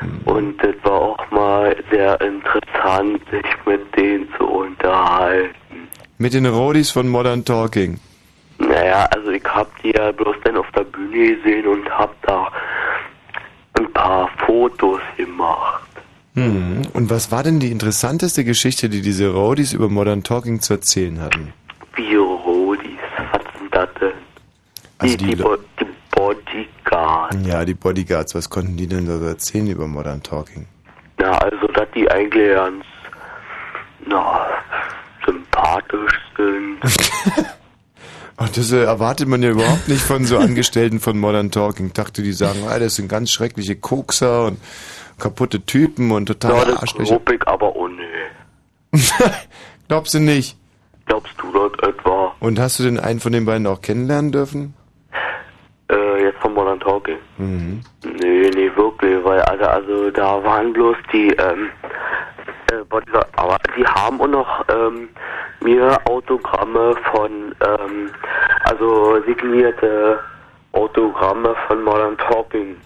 Mhm. Und das war auch mal sehr interessant, sich mit denen zu unterhalten. Mit den Rodis von Modern Talking. Naja, also ich hab die ja bloß dann auf der Bühne gesehen und hab da ein paar Fotos gemacht. Mhm. Und was war denn die interessanteste Geschichte, die diese Rodis über Modern Talking zu erzählen hatten? Wie Rodis, was sind das denn? Also die, die die, Bo die Bodyguards. Ja, die Bodyguards, was konnten die denn so erzählen über Modern Talking? Na, also, dass die eigentlich ganz, na, sympathisch sind. Ach, das äh, erwartet man ja überhaupt nicht von so Angestellten von Modern Talking. Ich dachte, die sagen, ah, das sind ganz schreckliche Kokser und kaputte Typen und ja, totale das Arschlöcher. ich aber auch nicht. Glaubst du nicht? Glaubst du das etwa? Und hast du den einen von den beiden auch kennenlernen dürfen? Äh, jetzt von Modern Talking? Mhm. Nee, nee, wirklich, weil, also, also da waren bloß die, ähm, äh, aber die haben auch noch, ähm, mir Autogramme von, ähm, also signierte Autogramme von Modern Talking.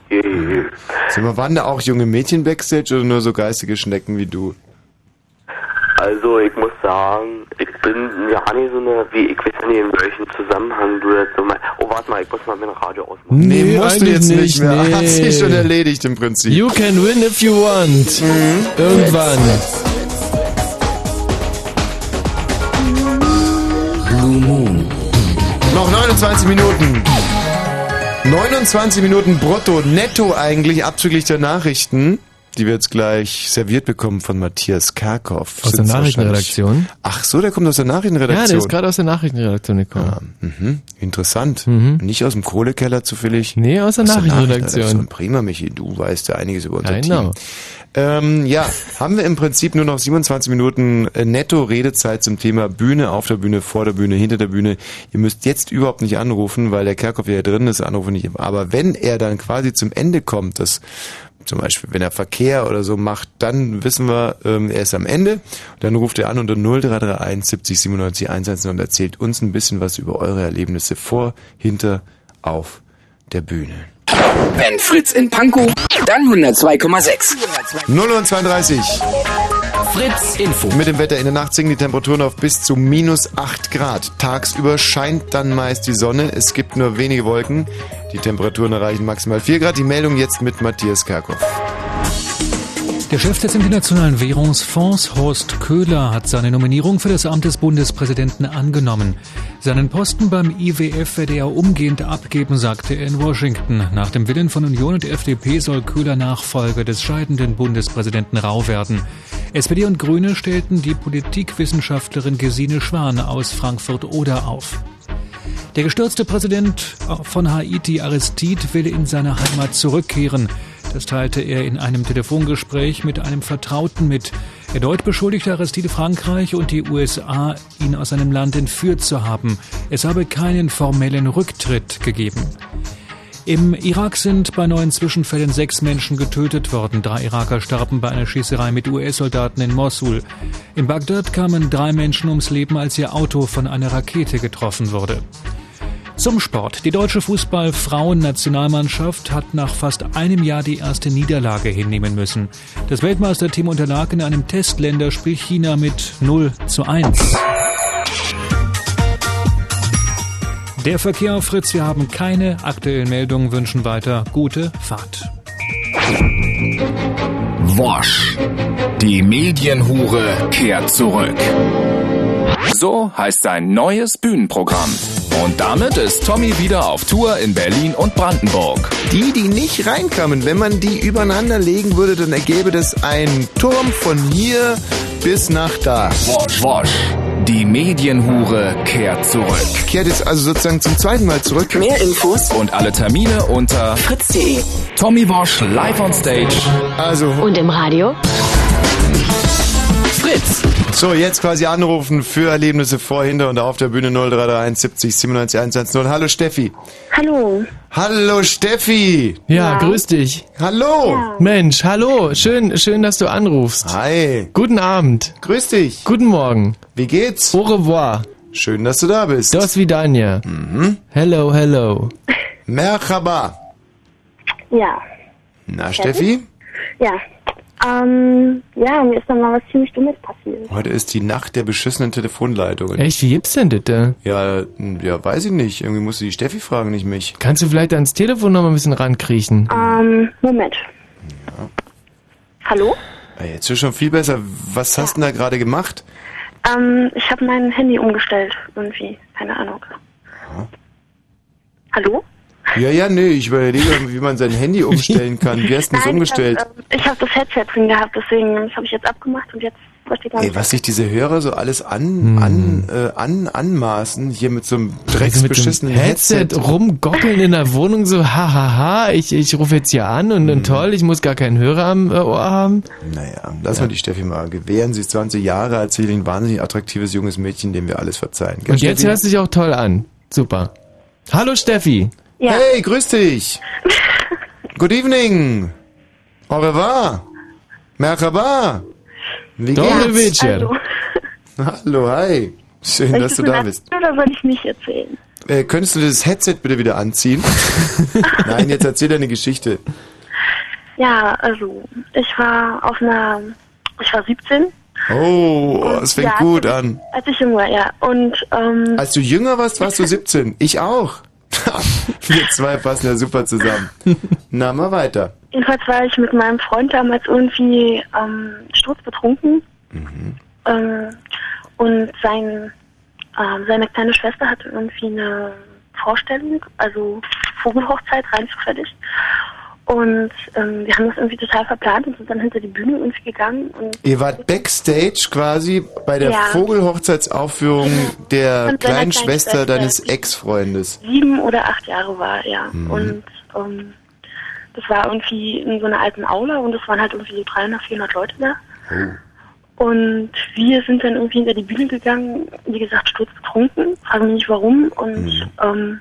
Sag mal, waren da auch junge Mädchen Backstage oder nur so geistige Schnecken wie du? Also ich muss sagen, ich bin ja nicht so eine, wie, ich weiß nicht in welchem Zusammenhang du das so meinst. Oh, warte mal, ich muss mal mein Radio ausmachen. Nee, Nee, musst du jetzt nicht nicht, mehr. nee. Hat sich schon erledigt im Prinzip. You can win if you want. Mhm. Irgendwann. Blue Moon. Noch 29 Minuten. 29 Minuten brutto, netto eigentlich, abzüglich der Nachrichten, die wir jetzt gleich serviert bekommen von Matthias Karkow. Aus der Nachrichtenredaktion? Ach so, der kommt aus der Ja, Nachrichtenredaktion. der ist gerade aus der Nachrichtenredaktion gekommen. Mhm, interessant. Nicht aus dem Kohlekeller zufällig? Nee, aus der Nachrichtenredaktion. Prima, Michi, du weißt ja einiges über unser I Team. Ähm, ja, haben wir im Prinzip nur noch 27 Minuten äh, netto Redezeit zum Thema Bühne, auf der Bühne, vor der Bühne, hinter der Bühne. Ihr müsst jetzt überhaupt nicht anrufen, weil der Kerkhoff ja drin ist, anrufen nicht. Aber wenn er dann quasi zum Ende kommt, das zum Beispiel, wenn er Verkehr oder so macht, dann wissen wir, ähm, er ist am Ende. Dann ruft er an unter 0331 70 97 110 und erzählt uns ein bisschen was über eure Erlebnisse vor, hinter, auf der Bühne. Wenn Fritz in Pankow, dann 102,6. 0 und 32. Fritz Info. Mit dem Wetter in der Nacht sinken die Temperaturen auf bis zu minus 8 Grad. Tagsüber scheint dann meist die Sonne. Es gibt nur wenige Wolken. Die Temperaturen erreichen maximal 4 Grad. Die Meldung jetzt mit Matthias Kerkhoff. Der Chef des Internationalen Währungsfonds, Horst Köhler, hat seine Nominierung für das Amt des Bundespräsidenten angenommen. Seinen Posten beim IWF werde er umgehend abgeben, sagte er in Washington. Nach dem Willen von Union und FDP soll Köhler Nachfolger des scheidenden Bundespräsidenten Rau werden. SPD und Grüne stellten die Politikwissenschaftlerin Gesine Schwan aus Frankfurt-Oder auf. Der gestürzte Präsident von Haiti, Aristide, will in seine Heimat zurückkehren. Das teilte er in einem Telefongespräch mit einem Vertrauten mit. Erneut beschuldigte Aristide Frankreich und die USA, ihn aus seinem Land entführt zu haben. Es habe keinen formellen Rücktritt gegeben. Im Irak sind bei neuen Zwischenfällen sechs Menschen getötet worden. Drei Iraker starben bei einer Schießerei mit US-Soldaten in Mosul. In Bagdad kamen drei Menschen ums Leben, als ihr Auto von einer Rakete getroffen wurde. Zum Sport. Die deutsche Fußball-Frauen-Nationalmannschaft hat nach fast einem Jahr die erste Niederlage hinnehmen müssen. Das Weltmeisterteam unterlag in einem Testländerspiel China mit 0 zu 1. Der Verkehr Fritz, wir haben keine aktuellen Meldungen, wünschen weiter gute Fahrt. Wosch. Die Medienhure kehrt zurück. So heißt sein neues Bühnenprogramm. Und damit ist Tommy wieder auf Tour in Berlin und Brandenburg. Die, die nicht reinkamen, wenn man die übereinander legen würde, dann ergäbe das einen Turm von hier bis nach da. Wosch, wosch. Die Medienhure kehrt zurück. Kehrt jetzt also sozusagen zum zweiten Mal zurück. Mehr Infos und alle Termine unter fritz.de. Tommy Wosch live on stage. Also. Und im Radio? Fritz. So, jetzt quasi anrufen für Erlebnisse vor, hinter und auf der Bühne 0331 70 97 110. Hallo Steffi. Hallo. Hallo Steffi. Ja, grüß dich. Hallo. Mensch, hallo. Schön, schön, dass du anrufst. Hi. Guten Abend. Grüß dich. Guten Morgen. Wie geht's? Au revoir. Schön, dass du da bist. Dos vidania. Mhm. Hello, hello. Merhaba. Ja. Na, Steffi? Ja. Ähm, ja, mir ist dann mal was ziemlich Dummes passiert. Heute ist die Nacht der beschissenen Telefonleitungen. Echt, wie gibt's denn das da? Ja, ja, weiß ich nicht. Irgendwie musst du die Steffi fragen, nicht mich. Kannst du vielleicht ans Telefon noch mal ein bisschen rankriechen? Ähm, Moment. Hallo? Ja, jetzt ist schon viel besser. Was hast du denn da gerade gemacht? Ähm, ich habe mein Handy umgestellt, irgendwie. Keine Ahnung. Hallo? Ja, ja, nee, ich überlege, wie man sein Handy umstellen kann. Wie hast du das Nein, umgestellt? Ich habe hab das Headset drin gehabt, deswegen habe ich jetzt abgemacht und jetzt verstehe ich gar Ey, nicht. was sich diese Hörer so alles Hm. an, an, äh, an, anmaßen, hier mit so einem Also drecksbeschissenen dem Headset, rumgockeln in der Wohnung so, hahaha, ich, ich rufe jetzt hier an und, und toll, ich muss gar keinen Hörer am äh, Ohr haben. Naja, lass mal die Steffi mal gewähren. Sie ist 20 Jahre alt, sie ist ein wahnsinnig attraktives junges Mädchen, dem wir alles verzeihen. Gell, Und jetzt Steffi? hörst du dich auch toll an. Super. Hallo Steffi. Ja. Hey, grüß dich. Good evening. Au revoir. Merhaba. Wie geht's? večer. Hallo, hi. Schön, Soll dass du da bist. Oder soll ich mich erzählen? Äh, könntest du das Headset bitte wieder anziehen? Nein, jetzt erzähl deine Geschichte. Ja, also ich war auf einer, ich war 17. Oh, es fängt Ja, gut an. Als ich jung war, ja. Und ähm, Als du jünger warst, warst du 17. Ich auch. Wir zwei passen ja super zusammen. Na, mal weiter. jedenfalls war ich mit meinem Freund damals irgendwie ähm, sturzbetrunken. Ähm, und sein, ähm, seine kleine Schwester hatte irgendwie eine Vorstellung, also Vogelhochzeit rein zufällig. Und ähm, wir haben das irgendwie total verplant und sind dann hinter die Bühne irgendwie gegangen. Und Ihr wart Backstage quasi bei der Ja. Vogelhochzeitsaufführung der kleinen kleinen Schwester Schwester. deines Ex-Freundes. sieben oder acht Jahre war, ja. Mhm. Und ähm, das war irgendwie in so einer alten Aula und es waren halt irgendwie so 300, 400 Leute da. Oh. Und wir sind dann irgendwie hinter die Bühne gegangen, wie gesagt, sturzbetrunken, fragen mich nicht warum. Und Mhm. ähm,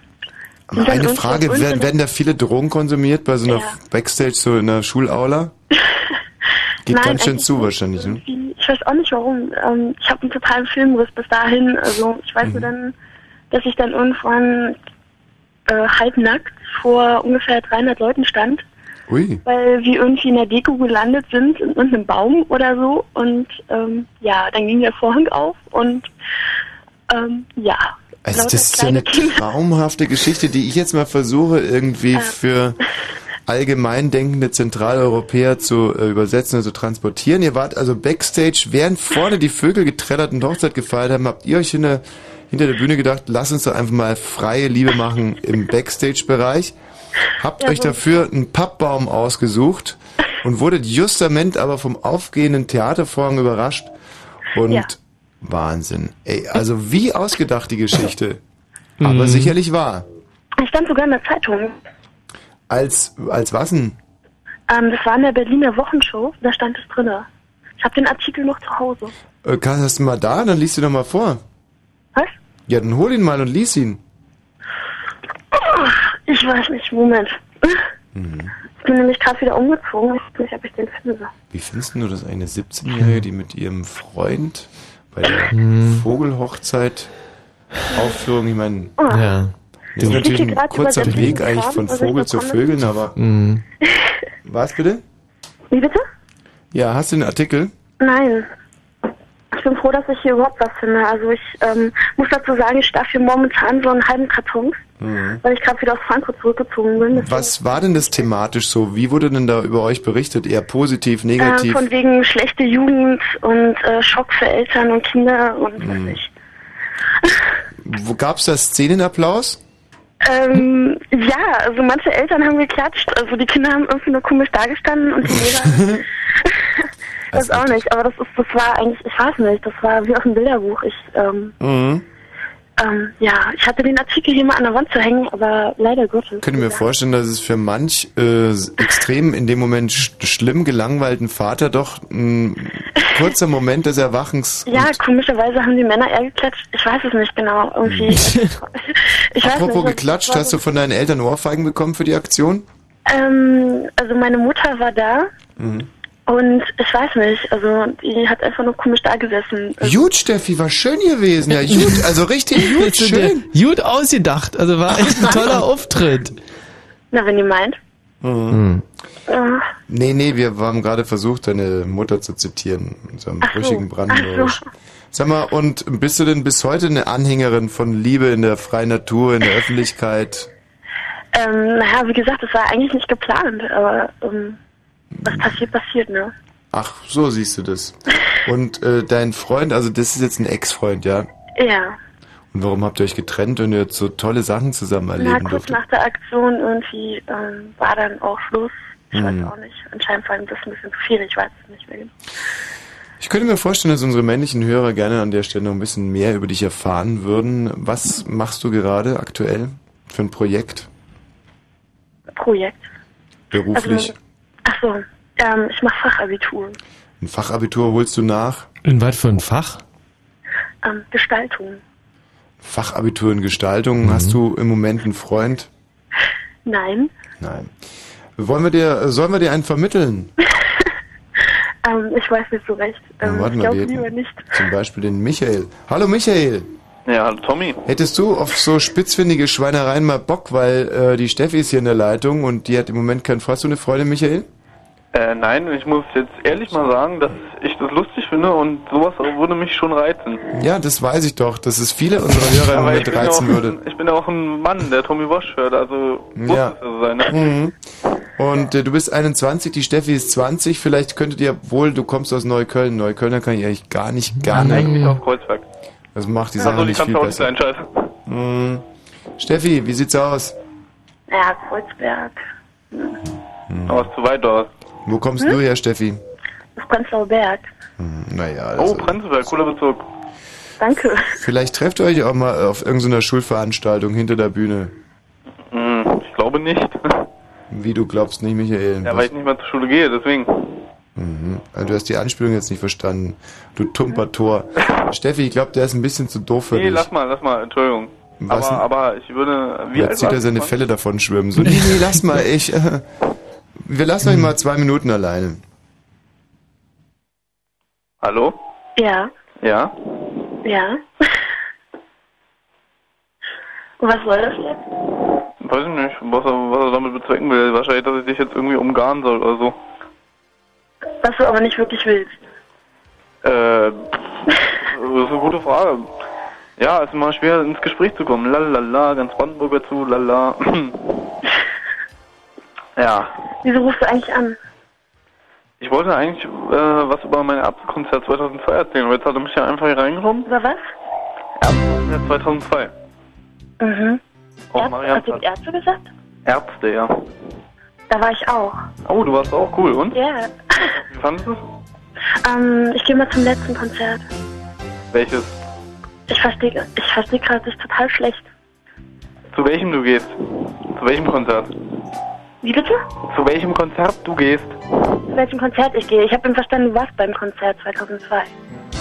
eine Frage, werden, werden da viele Drogen konsumiert bei so einer Ja. Backstage, so in einer Schulaula? Geht Nein, ganz schön eigentlich zu wahrscheinlich, ne? Ich weiß auch nicht warum. Ähm, ich habe einen totalen Filmriss bis dahin. Also ich weiß Mhm. nur dann, dass ich dann irgendwann äh, halbnackt vor ungefähr 300 Leuten stand, Ui. weil wir irgendwie in der Deko gelandet sind, in irgendeinem Baum oder so. Und ähm, ja, dann ging der Vorhang auf und ähm, ja. Also das ist ja eine Kinder. traumhafte Geschichte, die ich jetzt mal versuche irgendwie für allgemein denkende Zentraleuropäer zu äh, übersetzen und zu transportieren. Ihr wart also Backstage, während vorne die Vögel getrellert und Hochzeit gefeiert haben, habt ihr euch in eine hinter der Bühne gedacht, lass uns doch einfach mal freie Liebe machen im Backstage-Bereich. Habt Ja, euch dafür einen Pappbaum ausgesucht und wurdet justament aber vom aufgehenden Theatervorhang überrascht. Und Ja. Wahnsinn. Ey, also wie ausgedacht die Geschichte. Aber Mhm. sicherlich wahr. Ich stand sogar in der Zeitung. Als, als was denn? Ähm, das war in der Berliner Wochenshow, da stand es drinne. Ich habe den Artikel noch zu Hause. Äh, hast du mal da? Dann liest du doch mal vor. Was? Ja, dann hol ihn mal und lies ihn. Ich weiß nicht, Moment. Ich bin nämlich gerade wieder umgezogen. Ich weiß nicht, ob ich den finde. Wie findest du das eine 17-Jährige, die mit ihrem Freund bei der Hm. Vogelhochzeit Aufführung, ich meine, Oh. Ja. das ist Ich natürlich ein kurzer Weg eigentlich von Vogel zu bekomme. Vögeln, aber Mhm. was bitte? Wie bitte? Ja, hast du den Artikel? Nein. Ich bin froh, dass ich hier überhaupt was finde. Also ich ähm, muss dazu sagen, ich darf hier momentan so einen halben Karton, Mhm. weil ich gerade wieder aus Frankfurt zurückgezogen bin. Deswegen, Was war denn das thematisch so? Wie wurde denn da über euch berichtet? Eher positiv, äh, negativ? von wegen schlechte Jugend und äh, Schock für Eltern und Kinder und Mhm. weiß ich. Wo gab's da Szenenapplaus? Ähm, ja, also manche Eltern haben geklatscht, also die Kinder haben irgendwie nur komisch dagestanden und die Lehrer. das auch nicht, aber das ist, das war eigentlich, ich weiß nicht, das war wie aus dem Bilderbuch. Ich, ähm, Mhm. ähm, ja, ich hatte den Artikel hier mal an der Wand zu hängen, aber leider Gottes. Könnte mir vorstellen, dass es für manch äh, extrem in dem Moment sch schlimm gelangweilten Vater doch ein kurzer Moment des Erwachens. Ja, komischerweise haben die Männer eher geklatscht. Ich weiß es nicht genau. Irgendwie. ich weiß Apropos nicht, geklatscht, hast du von deinen Eltern Ohrfeigen bekommen für die Aktion? Ähm, also meine Mutter war da Mhm. Und ich weiß nicht, also die hat einfach nur komisch da gesessen. Gut, Steffi, war schön gewesen. Ja, gut, also richtig gut, schön. Gut ausgedacht. Also war echt ein toller Auftritt. Na, wenn ihr meint. Mhm. Äh, Nee, nee, wir haben gerade versucht, deine Mutter zu zitieren, in so einem Ach so, brüchigen Brandenburgisch. so. Sag mal, und bist du denn bis heute eine Anhängerin von Liebe in der freien Natur, in der Öffentlichkeit? ähm, naja, wie gesagt, das war eigentlich nicht geplant, aber ähm, was passiert, passiert, ne? Ach, so siehst du das. Und äh, dein Freund, also das ist jetzt ein Ex-Freund, ja? Ja. Und warum habt ihr euch getrennt und ihr jetzt so tolle Sachen zusammen Na, erleben kurz durftet? nach der Aktion irgendwie ähm, war dann auch Schluss. Ich Hm. weiß auch nicht. Anscheinend war das ein bisschen zu viel, ich weiß es nicht mehr genau. Ich könnte mir vorstellen, dass unsere männlichen Hörer gerne an der Stelle noch ein bisschen mehr über dich erfahren würden. Was machst du gerade aktuell für ein Projekt? Projekt. Beruflich? Also, ach so, ähm, ich mache Fachabitur. Ein Fachabitur holst du nach? In was für ein Fach? Ähm, Gestaltung. Fachabitur in Gestaltung. Mhm. Hast du im Moment einen Freund? Nein. Nein. Wollen wir dir, sollen wir dir einen vermitteln? Ähm, ich weiß nicht so recht. Ähm, Na, warte ich mal, glaube lieber nicht. Zum Beispiel den Michael. Hallo Michael. Ja, hallo Tommy. Hättest du auf so spitzfindige Schweinereien mal Bock, weil äh, die Steffi ist hier in der Leitung und die hat im Moment keinen Freund. Hast du eine Freundin, Michael? Äh, nein, ich muss jetzt ehrlich mal sagen, dass ich das lustig finde und sowas würde mich schon reizen. Ja, das weiß ich doch, dass es viele unserer Hörer Aber ich bin, ja auch, reizen würde. ich bin ja auch ein Mann, der Tommy Walsh hört, also muss Ja. es so sein. Ne? Mhm. Und äh, du bist 21, die Steffi ist 20. Vielleicht könntet ihr, wohl, du kommst aus Neukölln. Neuköllner kann ich eigentlich gar nicht gerne. Eigentlich aus Kreuzberg. Das macht die Ja, Sache so, die nicht viel auch nicht besser. sein, scheiße. Mhm. Steffi, wie sieht's aus? Ja, Kreuzberg. Aber ist zu weit aus. Wo kommst Hm? du her, Steffi? Das Prenzlauer Berg. Hm, naja, Oh, also, Prenzlberg, cooler Bezug. Danke. vielleicht trefft ihr euch auch mal auf irgendeiner Schulveranstaltung hinter der Bühne. Hm, ich glaube nicht. Wie du glaubst nicht, Michael. Ja, weil ich nicht mehr zur Schule gehe, deswegen. Mhm. Also, du hast die Anspielung jetzt nicht verstanden. Du tumper Tor. Steffi, ich glaube, der ist ein bisschen zu doof für Nee, dich. lass mal, lass mal, Entschuldigung. Was aber, aber ich würde. Wie Jetzt sieht er seine? Fälle davon schwimmen. So, nee, nee, lass mal, ich. Äh, wir lassen euch mal zwei Minuten alleine. Hallo? Ja, Ja? ja. Und was soll das jetzt? Weiß ich nicht, was er, was er damit bezwecken will. Wahrscheinlich, dass ich dich jetzt irgendwie umgarnen soll oder so. Was du aber nicht wirklich willst. Äh, das ist eine gute Frage. Ja, es ist immer schwer ins Gespräch zu kommen. Lalala, ganz Brandenburger zu, lala. ja, Wieso rufst du eigentlich an? ich wollte eigentlich äh, was über mein Abschlusskonzert 2002 erzählen, aber jetzt hat er mich ja einfach hier reingenommen. Über was? Konzert 2002. Mhm. Ärzte, Marianne hast du Ärzte gesagt? Ärzte, ja. Da war ich auch. Oh, du warst auch cool. Und? Ja. Wie fandest du es? Ähm, ich gehe mal zum letzten Konzert. Welches? Ich verstehe ich versteh gerade dich total schlecht. Zu welchem du gehst? Zu welchem Konzert? Wie bitte? Zu welchem Konzert du gehst? Zu welchem Konzert ich gehe? Ich habe verstanden, warst beim Konzert 2002.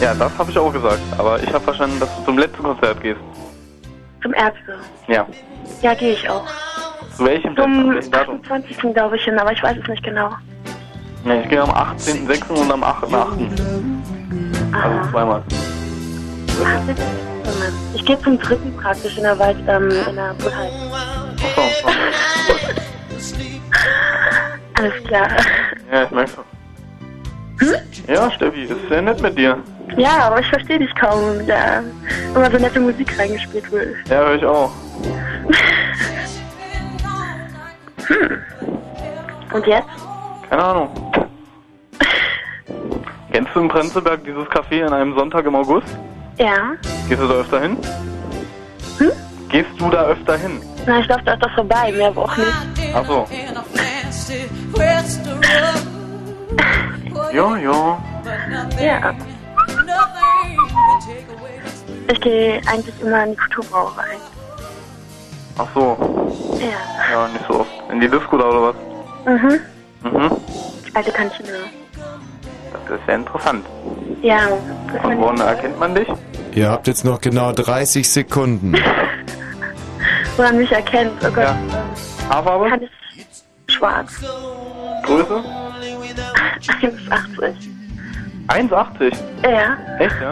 Ja, das habe ich auch gesagt. Aber ich habe verstanden, dass du zum letzten Konzert gehst. Zum Ärzte. Ja. Ja, gehe ich auch. Zu welchem Zum Datum? 28. glaube ich hin, aber ich weiß es nicht genau. Nee, ich gehe am 18.06. und am 8.8. Also zweimal. Ich gehe zum dritten praktisch in der Wald, ähm, in der Bullheit. Achso, Alles klar. ja, ich merke schon. Ja, Steffi, ist sehr nett mit dir. Ja, aber ich verstehe dich kaum. Ja, immer so nette Musik reingespielt wird. Ja, höre ich auch. Hm. Und jetzt? Keine Ahnung. Kennst du in Prenzlberg dieses Café an einem Sonntag im August? Ja. Gehst du da öfter hin? Hm? Gehst du da öfter hin? Na, ich laufe da öfter vorbei, mehr aber auch nicht. Ach so. Ja, ja. Ja. Ich gehe eigentlich immer in die Kulturbrauerei. Ach so. Ja. Ja, nicht so oft. In die Disco da oder was? Mhm. Mhm. Alte Kantine. Das ist ja interessant. Ja. Das Und woran erkennt man dich? Ihr habt jetzt noch genau 30 Sekunden. Woran mich erkennt. Oh Gott. Haarfarbe? Kann ich schwarz. Größe? 1,80. 1,80? Ja. Echt, ja?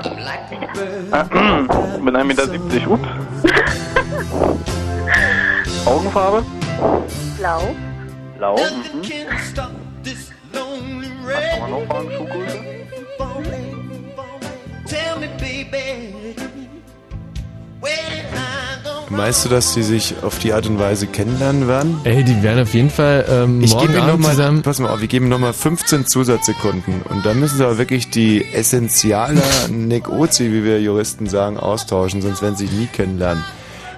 Äh, Mit 1,70 Meter. Ups. Augenfarbe? Blau. Blau. Mhm. Was kann man noch fragen? Schuhgröße? Meinst du, dass sie sich auf die Art und Weise kennenlernen werden? Ey, die werden auf jeden Fall ähm, Ich morgen gebe ihnen Abend noch mal, zusammen. pass mal auf, wir geben nochmal 15 Zusatzsekunden und dann müssen sie aber wirklich die essentiale Negozi, wie wir Juristen sagen, austauschen, sonst werden sie sich nie kennenlernen.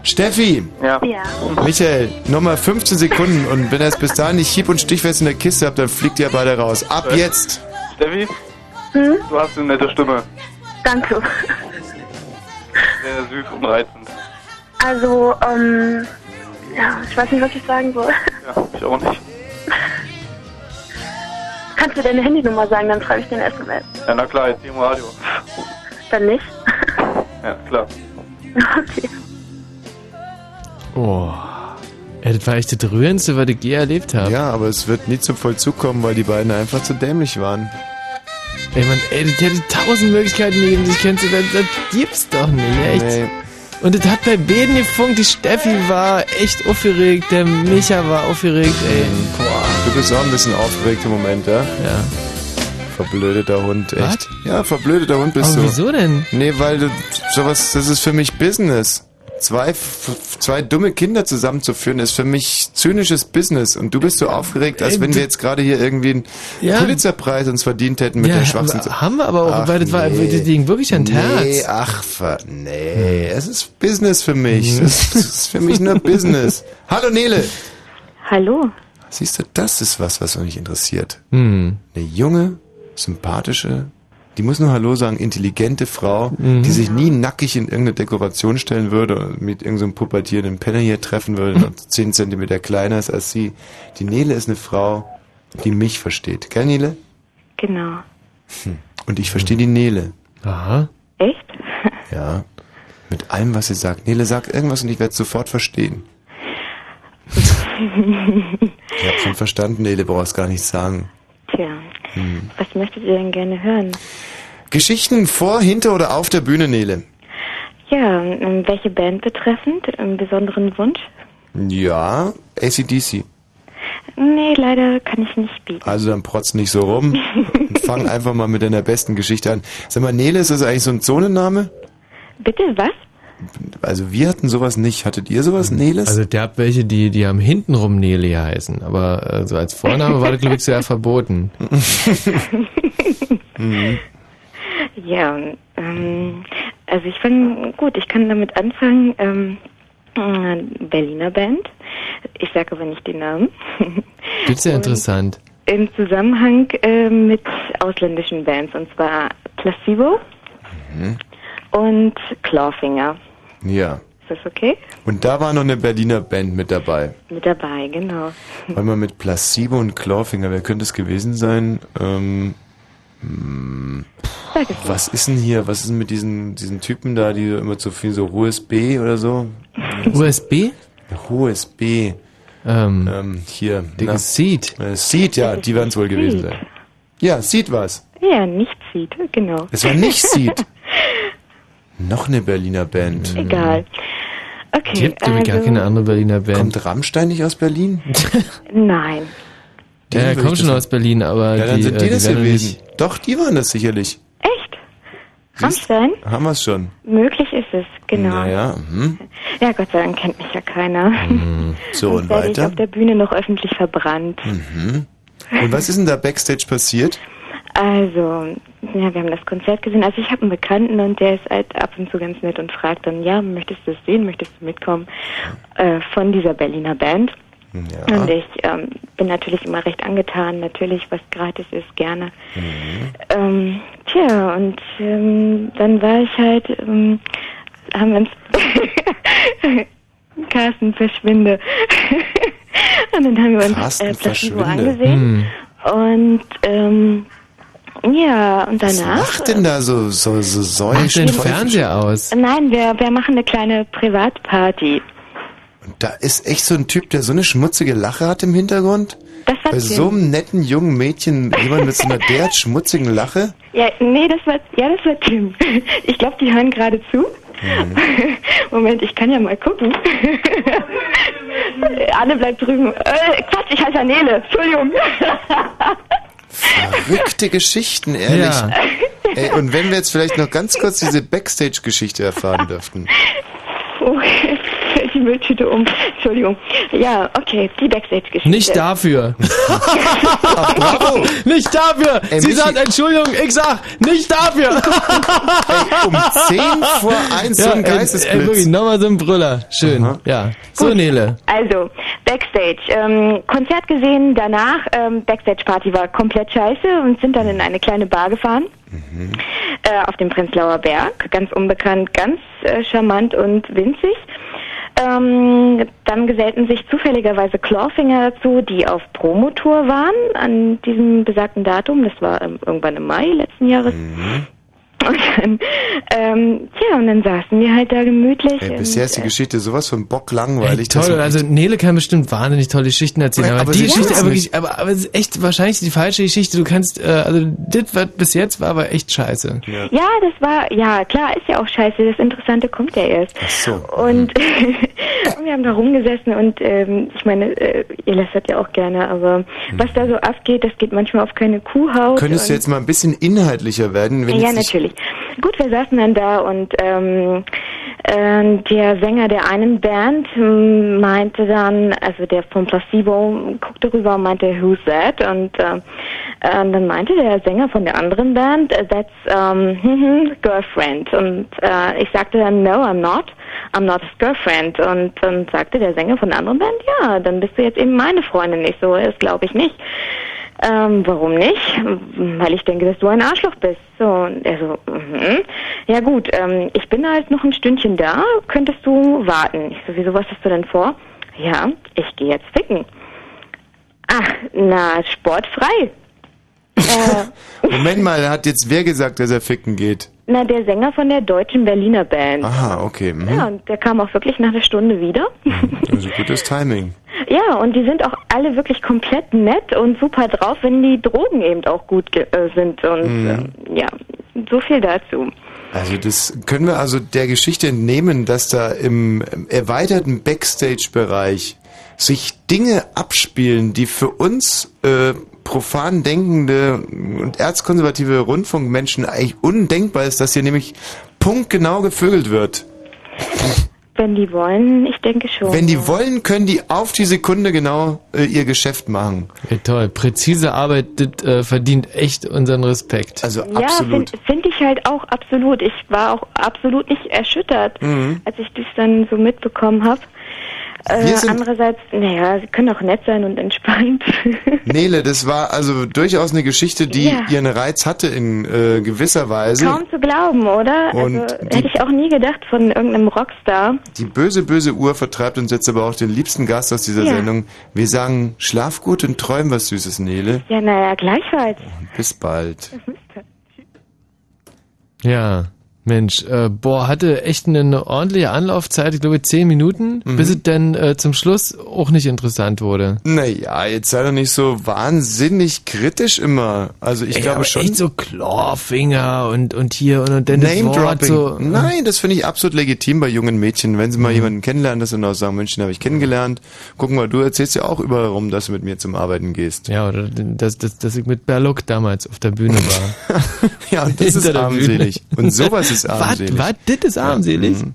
Steffi! Ja. Ja. Michael, nochmal 15 Sekunden und wenn ihr es bis dahin nicht hieb- und stichfest in der Kiste habt, dann fliegt ihr beide raus. Ab jetzt! Steffi? Hm? Du hast eine nette Stimme. Danke. Sehr süß und reizend. Also, ähm, ja, ich weiß nicht, was ich sagen soll. Ja, ich auch nicht. Kannst du deine Handynummer sagen, dann schreibe ich dir eine SMS. Ja, na klar, jetzt hier im Radio. Dann nicht? Ja, klar. Okay. Oh. Ey, das war echt das Rührendste, was ich je erlebt habe. Ja, aber es wird nie zum Vollzug kommen, weil die beiden einfach zu dämlich waren. Ey, Mann, ey, das hätte tausend Möglichkeiten gegeben, sich kennenzulernen. Das gibt's doch nicht, echt. Nee. Und das hat bei beiden gefunkt. Die Steffi war echt aufgeregt, der Micha war aufgeregt, ey. Boah. Du bist auch ein bisschen aufgeregt im Moment, ja? Ja. Verblödeter Hund, echt. Was? Ja, verblödeter Hund bist Aber du. wieso denn? Nee, weil du sowas, das ist für mich Business. Zwei, zwei dumme Kinder zusammenzuführen, ist für mich zynisches Business. Und du bist so aufgeregt, als wenn wir jetzt gerade hier irgendwie einen Ja. Pulitzerpreis uns verdient hätten mit Ja, der Schwachsinn. haben wir aber auch, weil das war- das ging wirklich ans nee, Herz. ach, ver, nee, es ist Business für mich. Das ist für mich nur Business. Hallo Nele. Hallo. Siehst du, das ist was, was mich interessiert. Hm. Eine junge, sympathische, die muss nur Hallo sagen, intelligente Frau, Mhm. die sich nie nackig in irgendeine Dekoration stellen würde und mit irgendeinem pubertierenden Penner hier treffen würde, der 10 Zentimeter kleiner ist als sie. Die Nele ist eine Frau, die mich versteht. Gell, Nele? Genau. Hm. Und ich verstehe die Nele. Aha. Echt? Ja. Mit allem, was sie sagt. Nele, sag irgendwas und ich werde es sofort verstehen. Ich hab schon verstanden, Nele, brauchst gar nichts sagen. Tja, Hm. was möchtet ihr denn gerne hören? Geschichten vor, hinter oder auf der Bühne, Nele? Ja, ähm, welche Band betreffend? Einen besonderen Wunsch? Ja, ACDC. Nee, leider kann ich nicht bieten. Also dann protz nicht so rum und fang einfach mal mit deiner besten Geschichte an. Sag mal, Nele, ist das eigentlich so ein Zonenname? Bitte, was? Also wir hatten sowas nicht. Hattet ihr sowas, Neles? Also der habt welche, die, die haben hintenrum Nele heißen, aber äh, so als Vorname war das, glaube ich, sehr verboten. Mhm. Ja, ähm, Also ich fange, gut, ich kann damit anfangen, ähm, äh, Berliner Band. Ich sage aber nicht den Namen. Das ist ja interessant. Im Zusammenhang äh, mit ausländischen Bands, und zwar Placebo Mhm. und Clawfinger. Ja. Ist das okay? Und da war noch eine Berliner Band mit dabei. Mit dabei, genau. Weil man mit Placebo und Clawfinger, wer könnte es gewesen sein? Ähm, hm, was ist denn hier? Was ist denn mit diesen, diesen Typen da, die immer zu viel so hohes B oder so? USB? Hohes B. Ähm, hier. dickes Seed. Äh, Seed, ja, die werden es wohl gewesen Seed. sein. Ja, Seed war's. Ja, nicht Seed, genau. Es war nicht Seed. Noch eine Berliner Band. Egal. Okay, gibt nämlich gar also- keine andere Berliner Band. Kommt Rammstein nicht aus Berlin? Nein. Ja, er kommt ich schon das- aus Berlin, aber Ja, dann die, sind die äh, das werden gewesen. nicht- Doch, die waren das sicherlich. Rammstein? Haben wir es schon. Möglich ist es, genau. Naja, mhm. Ja, Gott sei Dank kennt mich ja keiner. So, und ich weiter? auf der Bühne noch öffentlich verbrannt. Mhm. Und was ist denn da Backstage passiert? Also, ja, wir haben das Konzert gesehen. Also ich habe einen Bekannten und der ist halt ab und zu ganz nett und fragt dann, ja, möchtest du es sehen, möchtest du mitkommen? Äh, von dieser Berliner Band. Ja. Und ich ähm, bin natürlich immer recht angetan, natürlich, was gratis ist, gerne. Ähm, tja, und ähm, dann war ich halt, ähm, haben wir uns Carsten verschwinde. und dann haben wir uns Carsten äh, Placebo angesehen. Und ähm, ja, und Was danach. macht denn da so, so, so Mach den? Fernseher aus. Nein, wir, wir machen eine kleine Privatparty. Da ist echt so ein Typ, der so eine schmutzige Lache hat im Hintergrund. Das war Bei Tim. so einem netten jungen Mädchen, jemand mit so einer derart schmutzigen Lache. Ja, nee, das war, ja, das war Tim. Ich glaube, die hören gerade zu. Moment, ich kann ja mal gucken. Anne bleibt drüben. Äh, Quatsch, ich heiße Nele. Entschuldigung. Verrückte Geschichten, ehrlich. Ja. Ey, und wenn wir jetzt vielleicht noch ganz kurz diese Backstage-Geschichte erfahren dürften. Fällt die Mülltüte um. Entschuldigung. Ja, okay, die Backstage-Geschichte. Nicht dafür. bravo. Nicht dafür. Ey, Sie Michi- sagt Entschuldigung, ich sag nicht dafür. um 10 vor 1 so ein Ja, ey, ey, Geistesblitz. wirklich, nochmal so ein Brüller. Schön. Ja. So, Nele. Also, Backstage. Ähm, Konzert gesehen, danach, ähm, Backstage-Party war komplett scheiße und sind dann in eine kleine Bar gefahren. Äh, auf dem Prenzlauer Berg. Ganz unbekannt, ganz äh, charmant und winzig. Ähm, dann gesellten sich zufälligerweise Clawfinger dazu, die auf Promotour waren an diesem besagten Datum. Das war ähm, irgendwann im Mai letzten Jahres. Und dann, ähm, ja, und dann saßen wir halt da gemütlich. Ey, und, bisher ist die äh, Geschichte sowas von Bock langweilig. dass Toll, also Nele kann bestimmt wahnsinnig tolle Geschichten erzählen, Ja, aber, aber die Geschichte, aber, nicht. wirklich- aber, aber es ist echt wahrscheinlich die falsche Geschichte. Du kannst, äh, also das, was bis jetzt war, aber echt scheiße. Ja, das war, ja, klar, ist ja auch scheiße. Das Interessante kommt ja erst. Ach so. Und wir haben da rumgesessen und ähm, ich meine, äh, ihr lästert ja auch gerne, aber was da so abgeht, das geht manchmal auf keine Kuhhaut. Könntest du und- jetzt mal ein bisschen inhaltlicher werden? Wenn ja, jetzt natürlich. Gut, wir saßen dann da und ähm, äh, der Sänger der einen Band ähm, meinte dann, also der von Placebo guckte rüber und meinte, who's that? Und äh, äh, dann meinte der Sänger von der anderen Band, äh, that's um, hm, girlfriend. Und äh, ich sagte dann, no, I'm not. I'm not his girlfriend. Und dann sagte der Sänger von der anderen Band, ja, dann bist du jetzt eben meine Freundin. Ich so, das glaube ich nicht. Ähm, warum nicht? Weil ich denke, dass du ein Arschloch bist. So, und er so, mhm. ja gut, ähm, ich bin halt noch ein Stündchen da, könntest du warten. Ich so, wieso, was hast du denn vor? Ja, ich gehe jetzt ficken. Ach, na, sportfrei. äh, Moment mal, da hat jetzt wer gesagt, dass er ficken geht? na, der Sänger von der deutschen Berliner Band. Aha, okay. mhm. Ja, und der kam auch wirklich nach einer Stunde wieder. Also gutes Timing. Ja, und die sind auch alle wirklich komplett nett und super drauf, wenn die Drogen eben auch gut ge- äh, sind. Und Mhm. ähm, ja, so viel dazu. Also das können wir also der Geschichte entnehmen, dass da im erweiterten Backstage-Bereich sich Dinge abspielen, die für uns äh, profan denkende und erzkonservative Rundfunkmenschen eigentlich undenkbar ist, dass hier nämlich punktgenau gevögelt wird. Wenn die wollen, ich denke schon. Wenn die wollen, können die auf die Sekunde genau äh, ihr Geschäft machen. Ja, toll. Präzise Arbeit, das äh, verdient echt unseren Respekt. Also Ja, finde find ich halt auch absolut. Ich war auch absolut nicht erschüttert, Mhm. als ich das dann so mitbekommen habe. Äh, andererseits, naja, sie können auch nett sein und entspannt. Nele, das war also durchaus eine Geschichte, die Ja. ihren Reiz hatte in äh, gewisser Weise. Kaum zu glauben, oder? Und also die- hätte ich auch nie gedacht von irgendeinem Rockstar. Die böse, böse Uhr vertreibt uns jetzt aber auch den liebsten Gast aus dieser Ja. Sendung. Wir sagen, schlaf gut und träum was Süßes, Nele. Ja, naja, gleichfalls. Bis bald. Ja, Mensch, äh, boah, hatte echt eine, eine ordentliche Anlaufzeit, ich glaube zehn Minuten, Mhm. bis es dann äh, zum Schluss auch nicht interessant wurde. Naja, jetzt sei doch nicht so wahnsinnig kritisch immer. Also ich Ey, glaube schon. Echt so Clawfinger und, und hier und, und dann das Wort so. Nein, das finde ich absolut legitim bei jungen Mädchen. Wenn sie Mhm. mal jemanden kennenlernen, dass sie auch sagen, Mensch, den habe ich kennengelernt. Guck mal, du erzählst ja auch überall rum, dass du mit mir zum Arbeiten gehst. Ja, oder dass, dass, dass ich mit Berlock damals auf der Bühne war. ja, und das ist armselig. Und sowas ist Was? armselig. Was? Das ist armselig? Ja, mhm.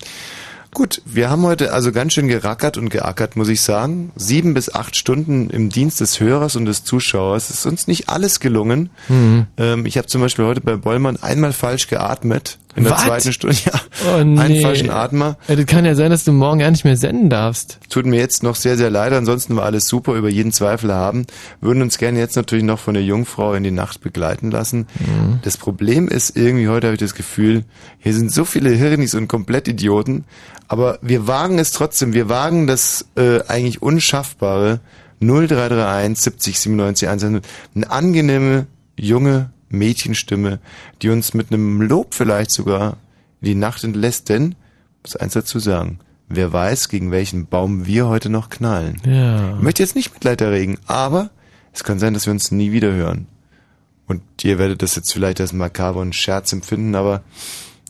Gut, wir haben heute also ganz schön gerackert und geackert, muss ich sagen. Sieben bis acht Stunden im Dienst des Hörers und des Zuschauers. Es ist uns nicht alles gelungen. Mhm. Ähm, ich habe zum Beispiel heute bei Bollmann einmal falsch geatmet. In der Was? zweiten Stunde, ja. Oh, nee. Einen falschen Atmer. Ja, das kann ja sein, dass du morgen gar nicht mehr senden darfst. Tut mir jetzt noch sehr, sehr leid. Ansonsten war alles super, über jeden Zweifel haben. Würden uns gerne jetzt natürlich noch von der Jungfrau in die Nacht begleiten lassen. Mhm. Das Problem ist irgendwie, heute habe ich das Gefühl, hier sind so viele Hirnis und Komplettidioten. Aber wir wagen es trotzdem. Wir wagen das äh, eigentlich Unschaffbare. 0331 70 97 110. Eine angenehme, junge Mädchenstimme, die uns mit einem Lob vielleicht sogar in die Nacht entlässt. Denn, muss eins dazu sagen, wer weiß, gegen welchen Baum wir heute noch knallen. Ja. Ich möchte jetzt nicht Mitleid erregen, aber es kann sein, dass wir uns nie wieder hören. Und ihr werdet das jetzt vielleicht als makaber und Scherz empfinden, aber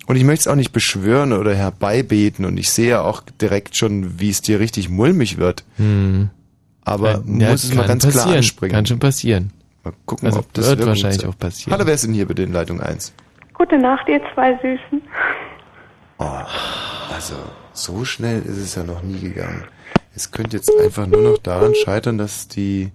und ich möchte es auch nicht beschwören oder herbeibeten und ich sehe ja auch direkt schon, wie es dir richtig mulmig wird. Hm. Aber Ja, muss es mal kann ganz klar passieren. ansprechen. Kann schon passieren. Mal gucken, Also ob das wird wahrscheinlich auch passieren. Hallo, wer ist denn hier bitte in Leitung 1? Gute Nacht, ihr zwei Süßen. Oh, also so schnell ist es ja noch nie gegangen. Es könnte jetzt einfach nur noch daran scheitern, dass die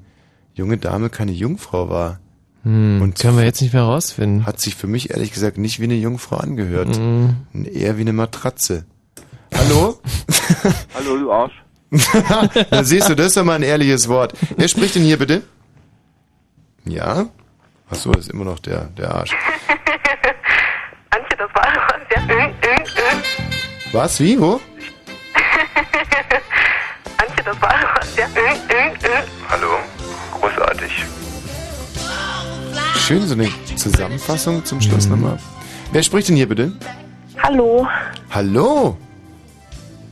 junge Dame keine Jungfrau war. Hm, Und können wir jetzt nicht mehr rausfinden. Hat sich für mich ehrlich gesagt nicht wie eine Jungfrau angehört. Mhm. Eher wie eine Matratze. Hallo? Hallo, du Arsch. da siehst du, das ist doch mal ein ehrliches Wort. Wer spricht denn hier bitte? Ja? Ach so, das ist immer noch der, der Arsch. Antje, das war was, ja? Was? Wie? Wo? Antje, das war was, ja? Hallo, großartig. Schön, so eine Zusammenfassung zum Schluss Mhm. nochmal. Wer spricht denn hier bitte? Hallo. Hallo?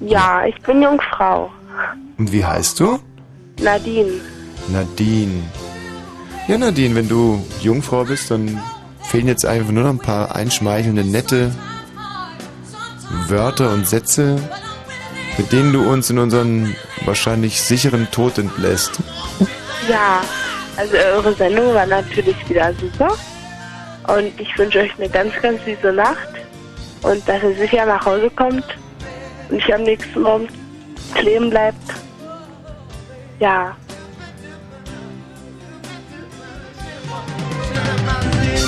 Ja, ich bin Jungfrau. Und wie heißt du? Nadine. Nadine. Ja, Nadine, wenn du Jungfrau bist, dann fehlen jetzt einfach nur noch ein paar einschmeichelnde, nette Wörter und Sätze, mit denen du uns in unseren wahrscheinlich sicheren Tod entlässt. Ja, also eure Sendung war natürlich wieder super. Und ich wünsche euch eine ganz, ganz süße Nacht. Und dass ihr sicher nach Hause kommt und nicht am nächsten Morgen kleben bleibt. Ja.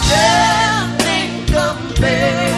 Nothing compared.